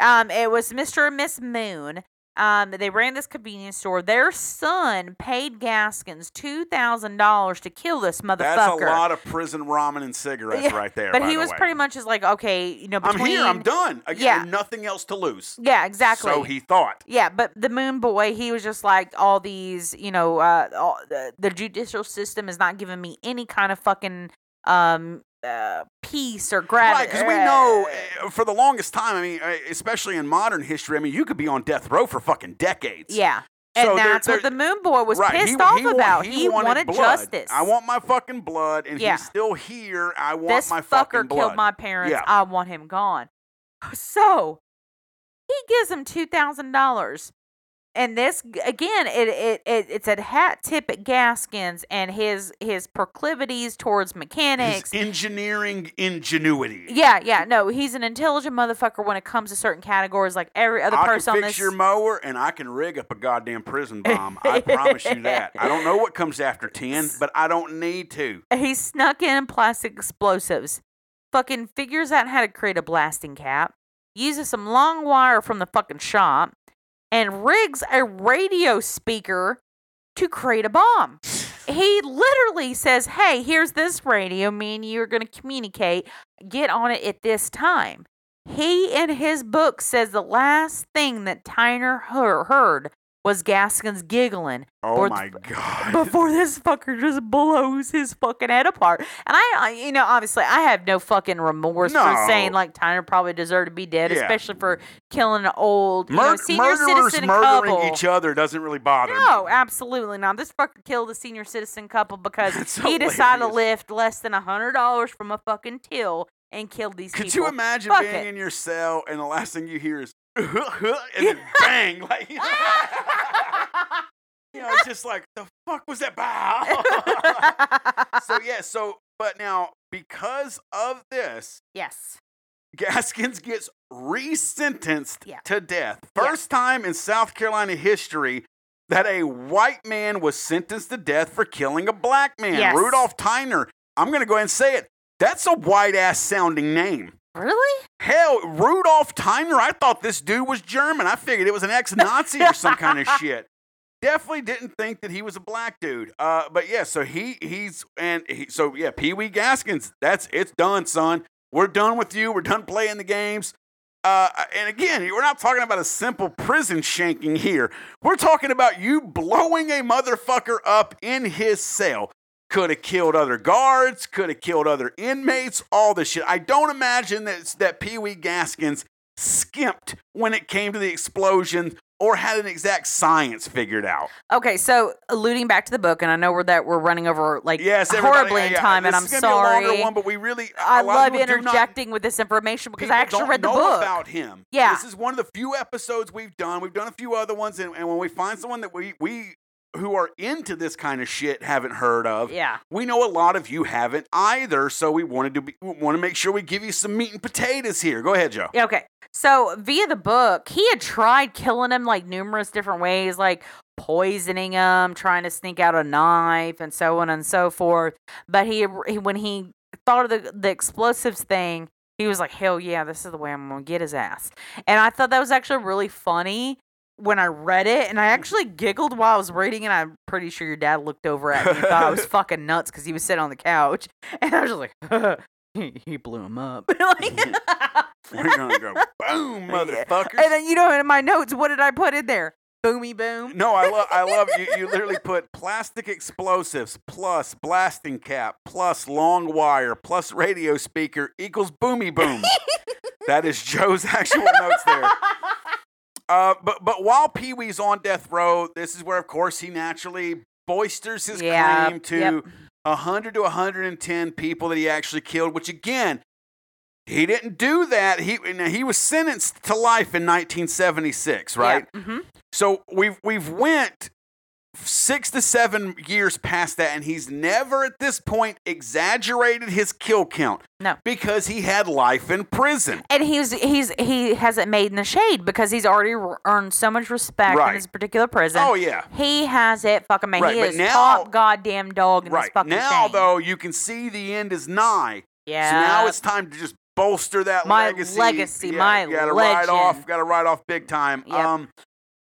Um, it was Mr. and Miss Moon. Um, they ran this convenience store. Their son paid Gaskins two thousand dollars to kill this motherfucker. That's a lot of prison ramen and cigarettes Yeah, right there. But he the was way. pretty much just like, okay, you know, I'm here. I'm done. Again, Yeah. nothing else to lose. yeah, exactly. So he thought. Yeah, but the Moon Boy, he was just like all these, you know, uh, all, the, the judicial system is not giving me any kind of fucking um uh, peace or gravity. Right, because we know uh, for the longest time, I mean, uh, especially in modern history, I mean, you could be on death row for fucking decades. Yeah, and So that's what the Moon Boy was right. pissed he, off he about. He, He, wanted, blood. justice. I want my fucking blood, and Yeah. he's still here. I want this my fucking blood. This fucker killed my parents. Yeah. I want him gone. So he gives him two thousand dollars, and this again, it, it it it's a hat tip at Gaskins and his his proclivities towards His mechanics. engineering ingenuity. Yeah, yeah, no, he's an intelligent motherfucker when it comes to certain categories, like every other I person can on fix this. your mower and I can rig up a goddamn prison bomb. I promise you that. I don't know what comes after 10, but I don't need to. he snuck in plastic explosives, fucking figures out how to create a blasting cap, uses some long wire from the fucking shop, and rigs a radio speaker to create a bomb. He literally says, Hey, here's this radio. Me and you are going to communicate. Get on it at this time. He, in his book, says the last thing that Tyner heard, heard was Gaskins giggling Oh my god. before this fucker just blows his fucking head apart. And I, I you know, obviously, I have no fucking remorse for saying like Tyner probably deserved to be dead, Yeah. especially for killing an old, you know, senior murderers citizen murdering couple. each other doesn't really bother No, me. absolutely not. This fucker killed a senior citizen couple because That's he decided to lift less than a hundred dollars from a fucking till and killed these Could people. Could you imagine Fuck being it. in your cell and the last thing you hear is and then bang like you know it's just like the fuck was that bow so yeah so but now because of this yes. Gaskins gets resentenced Yeah. to death. Yeah. First time in South Carolina history that a white man was sentenced to death for killing a black man. Yes. Rudolph Tyner. I'm going to go ahead and say it. That's a white ass sounding name. Really? Hell, Rudolph Tyner, I thought this dude was German. I figured it was an ex Nazi or some kind of shit. Definitely didn't think that he was a black dude. Uh, but yeah, so he he's and he, so yeah, Pee Wee Gaskins. That's it's done, son. We're done with you. We're done playing the games. Uh, and again, we're not talking about a simple prison shanking here. We're talking about you blowing a motherfucker up in his cell. Could have killed other guards, could have killed other inmates, all this shit. I don't imagine that, that Pee Wee Gaskins skimped when it came to the explosion or had an exact science figured out. Okay, so alluding back to the book, and I know we're that we're running over like Yes, horribly yeah, in yeah, time, and I'm is gonna Be a sorry. one, but we really, I a lot of love do not- interjecting with this information because I actually read the book. about him. Yeah. this is one of the few episodes we've done. We've done a few other ones, and, and when we find someone that we we who are into this kind of shit haven't heard of, yeah. we know a lot of you haven't either. So we wanted to be, want to make sure we give you some meat and potatoes here. Go ahead, Joe. Yeah, Okay. So via the book, he had tried killing him like numerous different ways, like poisoning him, trying to sneak out a knife, and so on and so forth. But he, he when he thought of the the explosives thing, he was like, "Hell yeah, this is the way I'm gonna get his ass." And I thought that was actually really funny when I read it, and I mm-hmm. actually giggled while I was reading it. I'm pretty sure your dad looked over at me and thought I was fucking nuts because he was sitting on the couch, and I was just like, he, he blew him up. Like- We're gonna go boom, Yeah. motherfuckers. And then you know in my notes, what did I put in there? Boomy boom. No, I love I love you. You literally put plastic explosives plus blasting cap plus long wire plus radio speaker equals boomy boom. that is Joe's actual notes there. Uh, but but while Pee Wee's on death row, this is where, of course, he naturally boisters his Yeah, claim to yep. 100 to 110 people that he actually killed. Which again, he didn't do that. He he was sentenced to life in 1976, right? hmm So we've we've went six to seven years past that, and he's never at this point exaggerated his kill count. No. because he had life in prison. And he's he's he hasn't made in the shade because he's already earned so much respect Right. in his particular prison. Oh yeah, He has it fucking made. Right, he but is now- top goddamn dog in this right. fucking Now though, you can see the end is nigh. yeah. So now it's time to just bolster that My legacy. legacy, Yeah, my you gotta ride off. Got to ride off big time. Yep. Um,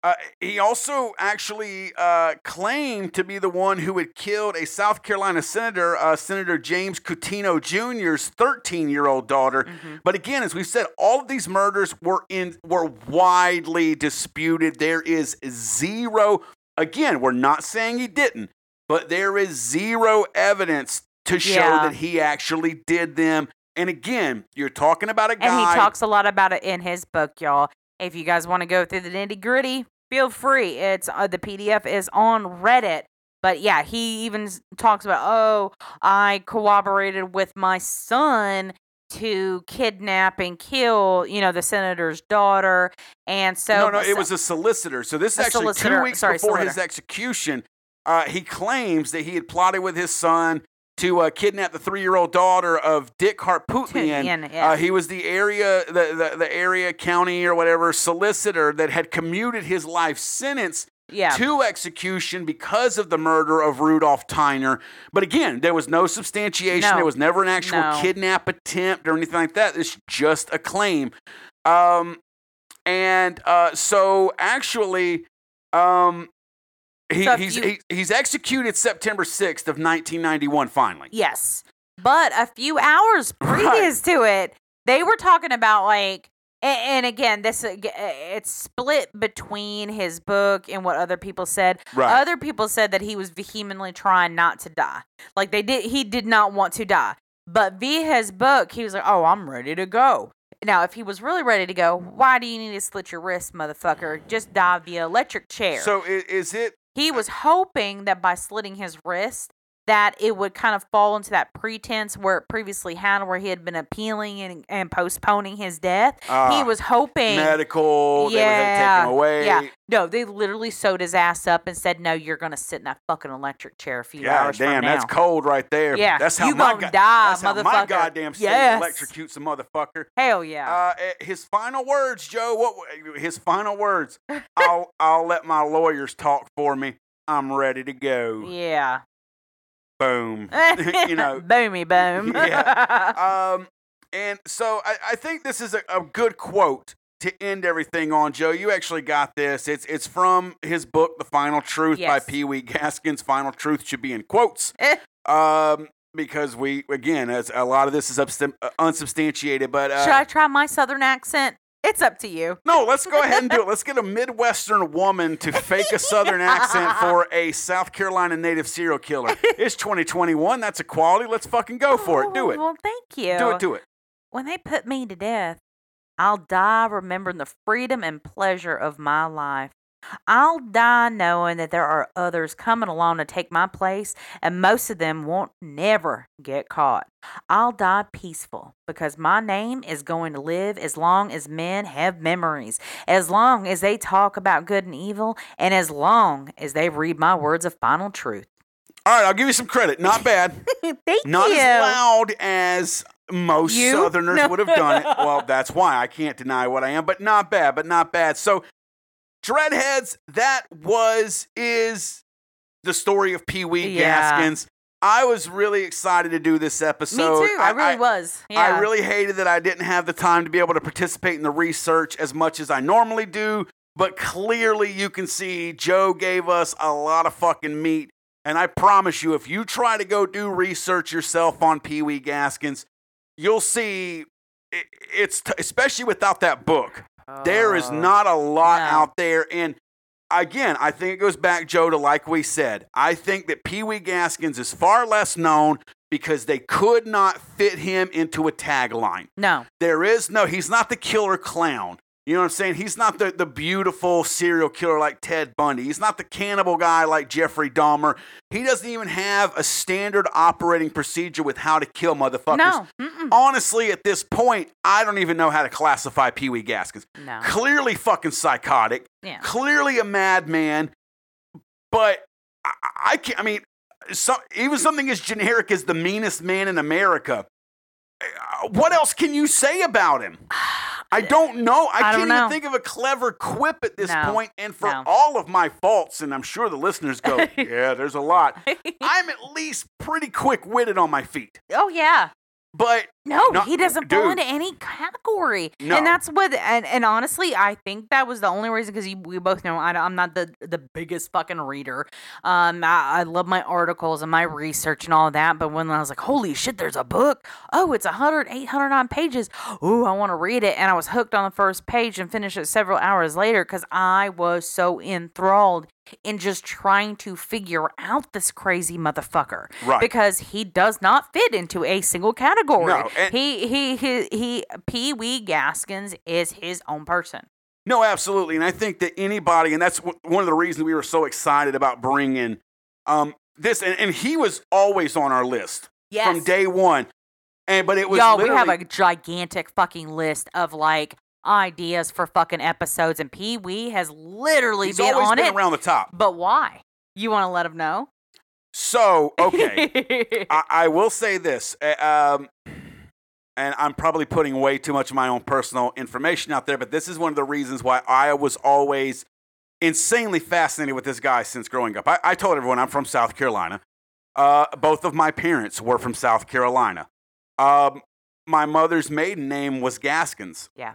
Uh, he also actually uh, claimed to be the one who had killed a South Carolina senator, uh, Senator James Cuttino Jr.'s 13-year-old daughter. Mhm. But again, as we've said, all of these murders were in were widely disputed. There is zero. Again, we're not saying he didn't, but there is zero evidence to show Yeah. that he actually did them. And again, you're talking about a guy. And he talks a lot about it in his book, y'all. If you guys want to go through the nitty gritty, feel free. It's uh, the PDF is on Reddit. But yeah, he even talks about, oh, I cooperated with my son to kidnap and kill, you know, the senator's daughter. And so no, no, it was a solicitor. So this is actually two weeks sorry, before his execution. Uh, he claims that he had plotted with his son to uh, kidnap the three-year-old daughter of Dick Harpootlian. Yeah. Uh, he was the area, the, the the area county or whatever solicitor that had commuted his life sentence yeah. to execution because of the murder of Rudolph Tyner. But again, there was no substantiation. No. There was never an actual No. kidnap attempt or anything like that. It's just a claim. Um, and uh, so actually, um, he, So he's you- he, he's executed September sixth of nineteen ninety one. Finally, Yes. But a few hours Right. previous to it, they were talking about like a- and again, this uh, uh, it's split between his book and what other people said. right? Other people said that he was vehemently trying not to die. Like they did he did not want to die. But via his book, he was like, "Oh, I'm ready to go." Now, if he was really ready to go, why do you need to slit your wrist, motherfucker? Just die via electric chair. so is it? He was hoping that by slitting his wrist, that it would kind of fall into that pretense where it previously had, where he had been appealing and, and postponing his death. he uh, was hoping. medical. They would have Yeah, him away. yeah. No, they literally sewed his ass up and said, "No, you're gonna sit in that fucking electric chair a few God hours damn, from now." that's cold right there. Yeah, that's how you my gonna go- die, that's how my motherfucker. goddamn state Yes. electrocutes a motherfucker. Hell yeah. Uh, eh, his final words, Joe. What his final words? I'll I'll let my lawyers talk for me. I'm ready to go. yeah. Boom. you know. boomy boom. yeah. Um, and so I, I think this is a, a good quote to end everything on, Joe. You actually got this. It's it's from his book, The Final Truth by Pee Wee Gaskins. Final Truth should be in quotes. Eh. um, because we again, as a lot of this is uh, unsubstantiated, but uh, Should I try my southern accent? It's up to you. No, let's go ahead and do it. Let's get a Midwestern woman to fake a Southern accent for a South Carolina native serial killer. It's 2021. That's a quality. Let's fucking go for it. Do Oh, it. Well, thank you. Do it. Do it. when they put me to death, I'll die remembering the freedom and pleasure of my life. I'll die knowing that there are others coming along to take my place, and most of them won't never get caught. I'll die peaceful because my name is going to live as long as men have memories, as long as they talk about good and evil, and as long as they read my words of final truth. All right, I'll give you some credit. Not bad. Thank Not you. as loud as most You? Southerners No. would have done it. Well, that's why I can't deny what I am, but not bad, but not bad. So, Dreadheads, that was, is the story of Pee Wee Yeah. Gaskins. I was really excited to do this episode. Me too. I really was. Yeah. I really hated that I didn't have the time to be able to participate in the research as much as I normally do. But clearly, you can see Joe gave us a lot of fucking meat. And I promise you, if you try to go do research yourself on Pee Wee Gaskins, you'll see i- it's t- especially without that book. There is Oh. not a lot no. out there. And again, I think it goes back, Joe, to like we said. I think that Pee Wee Gaskins is far less known because they could not fit him into a tagline. No. There is no, he's not the killer clown. You know what I'm saying? He's not the, the beautiful serial killer like Ted Bundy. He's not the cannibal guy like Jeffrey Dahmer. He doesn't even have a standard operating procedure with how to kill motherfuckers. No. Mm-mm. Honestly, at this point, I don't even know how to classify Pee Wee Gaskins. No. Clearly fucking psychotic, Yeah. clearly a madman, but I, I can't, I mean, so, even something as generic as the meanest man in America. uh, What else can you say about him? I don't know. I, I can't even know. think of a clever quip at this No. point. And for No. all of my faults, and I'm sure the listeners go, yeah, there's a lot. I'm at least pretty quick witted on my feet. oh yeah. But No, No, he doesn't fall into any category. No. And that's what, and, and honestly, I think that was the only reason because we both know I, am not the the biggest fucking reader. Um, I, I love my articles and my research and all that. But when I was like, holy shit, there's a book. Oh, it's 100, 809 pages. Ooh, I want to read it. And I was hooked on the first page and finished it several hours later because I was so enthralled in just trying to figure out this crazy motherfucker Right. because he does not fit into a single category. No, and- he he he he Pee Wee Gaskins is his own person. No, absolutely. And I think that anybody, and that's wh- one of the reasons we were so excited about bringing um, this, and, and he was always on our list from day one. And but it was Y'all, we have a gigantic fucking list of like ideas for fucking episodes, and Pee Wee has literally he's been always on been it. around the top. But why? You want to let him know? So okay, I, I will say this, uh, um, and I'm probably putting way too much of my own personal information out there, but this is one of the reasons why I was always insanely fascinated with this guy since growing up. I, I told everyone I'm from South Carolina. Uh, both of my parents were from South Carolina. Um, my mother's maiden name was Gaskins. Yeah.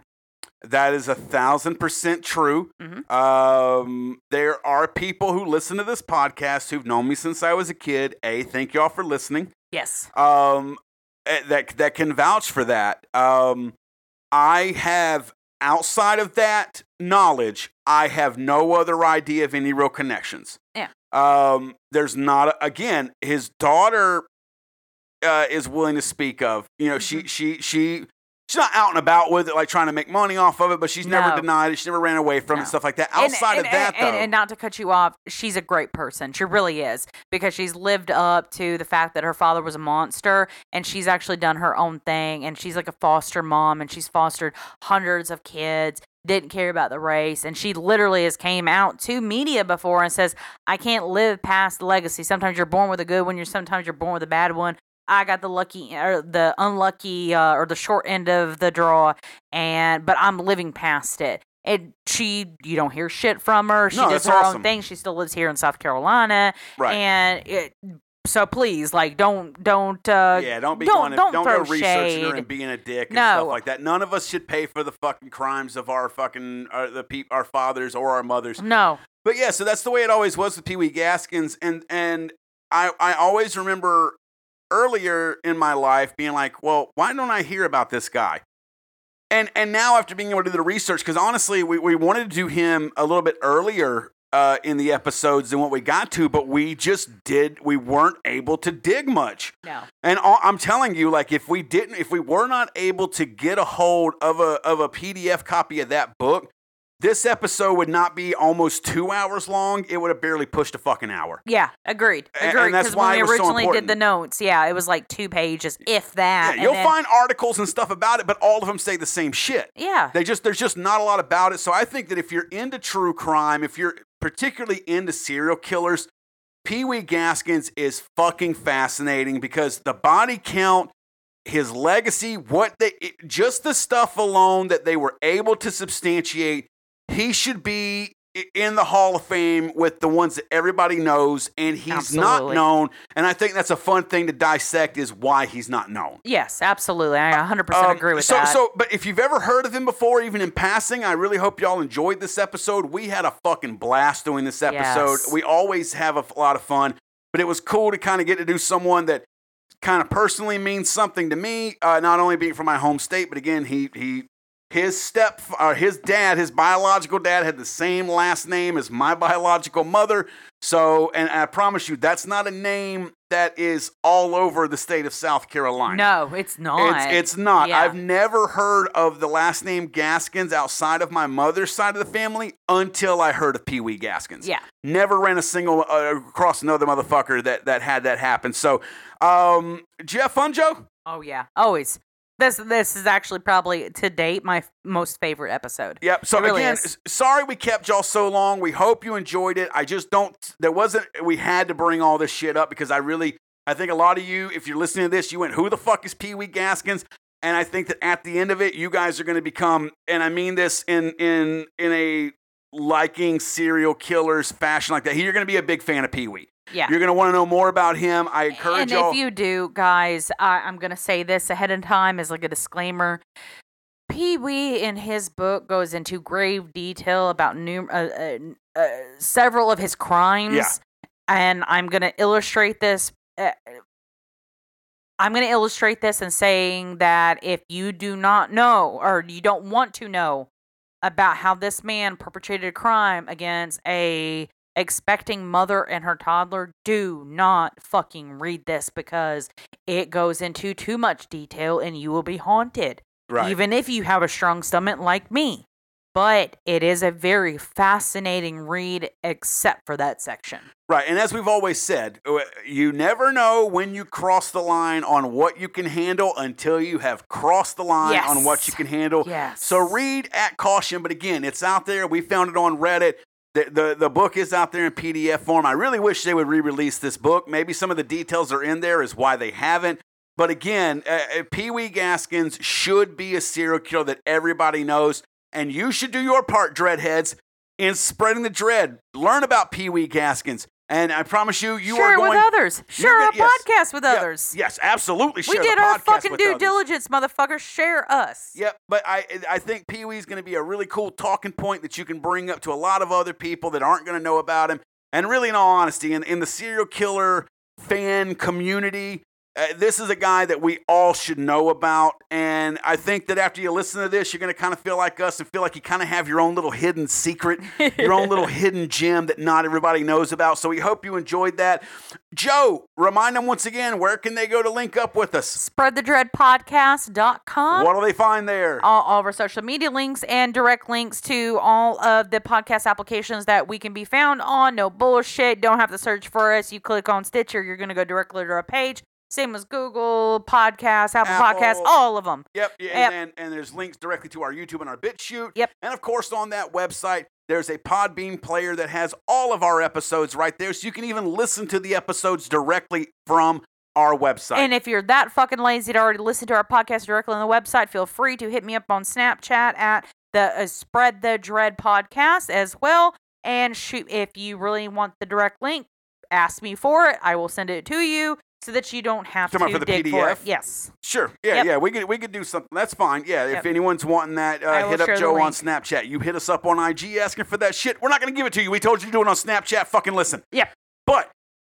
That is a thousand percent true. Mhm. Um, there are people who listen to this podcast who've known me since I was a kid. A, thank y'all for listening. yes. Um, eh, that that can vouch for that. Um, I have outside of that knowledge, I have no other idea of any real connections. Yeah. Um, there's not a, again. His daughter uh, is willing to speak of. You know, she she she. She's not out and about with it, like trying to make money off of it, but she's never No. denied it. She never ran away from it, No. and stuff like that. And- Outside and, of that, and, though, and, not to cut you off, she's a great person. She really is because she's lived up to the fact that her father was a monster, and she's actually done her own thing. And she's like a foster mom, and she's fostered hundreds of kids. Didn't care about the race, and she literally has came out to media before and says, "I can't live past the legacy. Sometimes you're born with a good one. You're sometimes you're born with a bad one." I got the lucky or the unlucky uh, or the short end of the draw, and but I'm living past it. And she, you don't hear shit from her. She No, does her awesome. own thing. She still lives here in South Carolina, right? and it, so please, like, don't, don't, uh, yeah, don't be don't- going, don't don't, throw go researching her and being a dick and No. stuff like that. None of us should pay for the fucking crimes of our fucking uh, the peop our fathers or our mothers. no, But yeah, so that's the way it always was with Pee Wee Gaskins, and and I I always remember earlier in my life being like, well, why don't I hear about this guy? And and now after being able to do the research, because honestly, we, we wanted to do him a little bit earlier uh, in the episodes than what we got to, but we just did we weren't able to dig much. no, And all, I'm telling you, like if we didn't, if we were not able to get a hold of a of a PDF copy of that book, this episode would not be almost two hours long. It would have barely pushed a fucking hour. yeah, agreed, And- and agreed. that's Because why when we was so originally did the notes, yeah, it was like two pages, if that. Yeah, you'll then- find articles and stuff about it, but all of them say the same shit. yeah, They just there's just not a lot about it. So I think that if you're into true crime, if you're particularly into serial killers, Pee Wee Gaskins is fucking fascinating because the body count, his legacy, what they it- just the stuff alone that they were able to substantiate, he should be in the Hall of Fame with the ones that everybody knows, and he's not known. And I think that's a fun thing to dissect is why he's not known. yes, absolutely. I 100% Um, agree with so, that. So, but if you've ever heard of him before, even in passing, I really hope y'all enjoyed this episode. We had a fucking blast doing this episode. Yes. We always have a lot of fun, but it was cool to kind of get to do someone that kind of personally means something to me. Uh, not only being from my home state, but again, he he. His step, uh, his dad, his biological dad had the same last name as my biological mother. So, and I promise you, that's not a name that is all over the state of South Carolina. no, it's not. It's it's not. Yeah. I've never heard of the last name Gaskins outside of my mother's side of the family until I heard of Pee Wee Gaskins. yeah. Never ran a single uh, across another motherfucker that that had that happen. So, um, Jeff Funjo, Oh yeah, always. This this is actually probably to date my f- most favorite episode. Yep. So really again, is. sorry we kept y'all so long. We hope you enjoyed it. I just don't. There wasn't. We had to bring all this shit up because I really. I think a lot of you, if you're listening to this, you went, "Who the fuck is Pee Wee Gaskins?" And I think that at the end of it, you guys are going to become, and I mean this in in in a liking serial killers fashion like that. You're going to be a big fan of Pee Wee. Yeah. You're going to want to know more about him. I encourage and y'all. if you do, guys, I, I'm going to say this ahead of time as like a disclaimer. Pee Wee in his book goes into grave detail about num- uh, uh, uh, several of his crimes. Yeah. And I'm going to illustrate this. Uh, I'm going to illustrate this in saying that if you do not know or you don't want to know about how this man perpetrated a crime against a expecting mother and her toddler, do not fucking read this because it goes into too much detail and you will be haunted. right. Even if you have a strong stomach like me. But it is a very fascinating read, except for that section. Right. And as we've always said, uh, you never know when you cross the line on what you can handle until you have crossed the line on what you can handle. Yes. So read at caution. But again, it's out there. We found it on Reddit. The, the, the book is out there in PDF form. I really wish they would re release this book. Maybe some of the details are in there, is why they haven't. But again, uh, uh, Pee Wee Gaskins should be a serial killer that everybody knows. And you should do your part, Dreadheads, in spreading the dread. Learn about Pee Wee Gaskins. And I promise you, you share are it going. with others. Share our yes. podcast with Yeah, others. Yes, absolutely. we did our fucking due others. diligence, motherfuckers. Share us. Yep, but I I think Pee Wee's going to be a really cool talking point that you can bring up to a lot of other people that aren't going to know about him. And really, in all honesty, in, in the serial killer fan community, uh, this is a guy that we all should know about. And I think that after you listen to this, you're going to kind of feel like us and feel like you kind of have your own little hidden secret, your own little hidden gem that not everybody knows about. So we hope you enjoyed that. Joe, remind them once again where can they go to link up with us? Spreadthedreadpodcast.com. What do they find there? all, all of our social media links and direct links to all of the podcast applications that we can be found on. No bullshit. Don't have to search for us. You click on Stitcher, you're going to go directly to our page. Same as Google Podcasts, Apple, Podcasts, Apple. all of them. Yep, yeah, Yep. And, and there's links directly to our YouTube and our BitChute. Yep. And of course, on that website, there's a Podbean player that has all of our episodes right there, so you can even listen to the episodes directly from our website. And if you're that fucking lazy to already listen to our podcast directly on the website, feel free to hit me up on Snapchat at the uh, Spread the Dread podcast as well. And shoot, if you really want the direct link, ask me for it. I will send it to you so that you don't have to for the dig for it. Yes. sure, yeah, Yep. yeah, we could we could do something. That's fine. Yeah, if Yep. anyone's wanting that, I uh, will hit up share the Joe on link. Snapchat. You hit us up on IG asking for that shit. We're not going to give it to you. We told you to do it on Snapchat. Fucking listen. Yep. But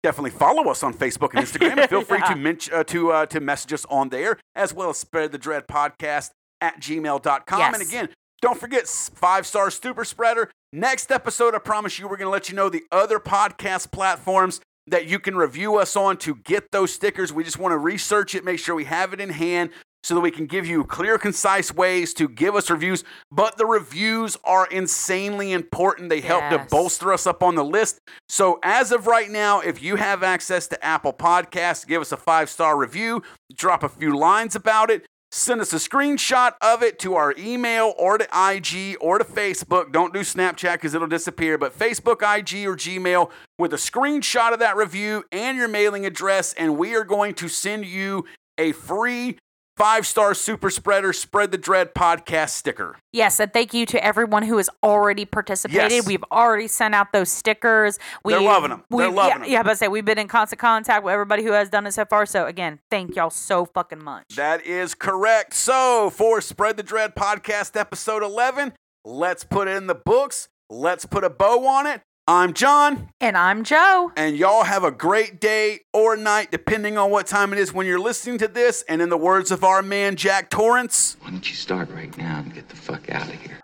definitely follow us on Facebook and Instagram. and feel free to mench, uh, to uh, to message us on there as well as spread the dread podcast at gmail.com. And again, don't forget five star super spreader. Next episode, I promise you, we're going to let you know the other podcast platforms that you can review us on to get those stickers. We just want to research it, make sure we have it in hand so that we can give you clear, concise ways to give us reviews. But the reviews are insanely important. They help to bolster us up on the list. So as of right now, if you have access to Apple Podcasts, give us a five star review, drop a few lines about it. Send us a screenshot of it to our email or to IG or to Facebook. Don't do Snapchat because it'll disappear, but Facebook, IG, or Gmail with a screenshot of that review and your mailing address, and we are going to send you a free five star super spreader spread the dread podcast sticker. Yes, and thank you to everyone who has already participated. Yes. We've already sent out those stickers. We, They're loving 'em. They're we- loving yeah, 'em. Yeah, but I say we've been in constant contact with everybody who has done it so far. So again, thank y'all so fucking much. That is correct. So, for Spread the Dread podcast episode 11, let's put it in the books. Let's put a bow on it. I'm John, and I'm Joe. and y'all have a great day or night, depending on what time it is when you're listening to this. And in the words of our man, Jack Torrance, Why don't you start right now and get the fuck out of here?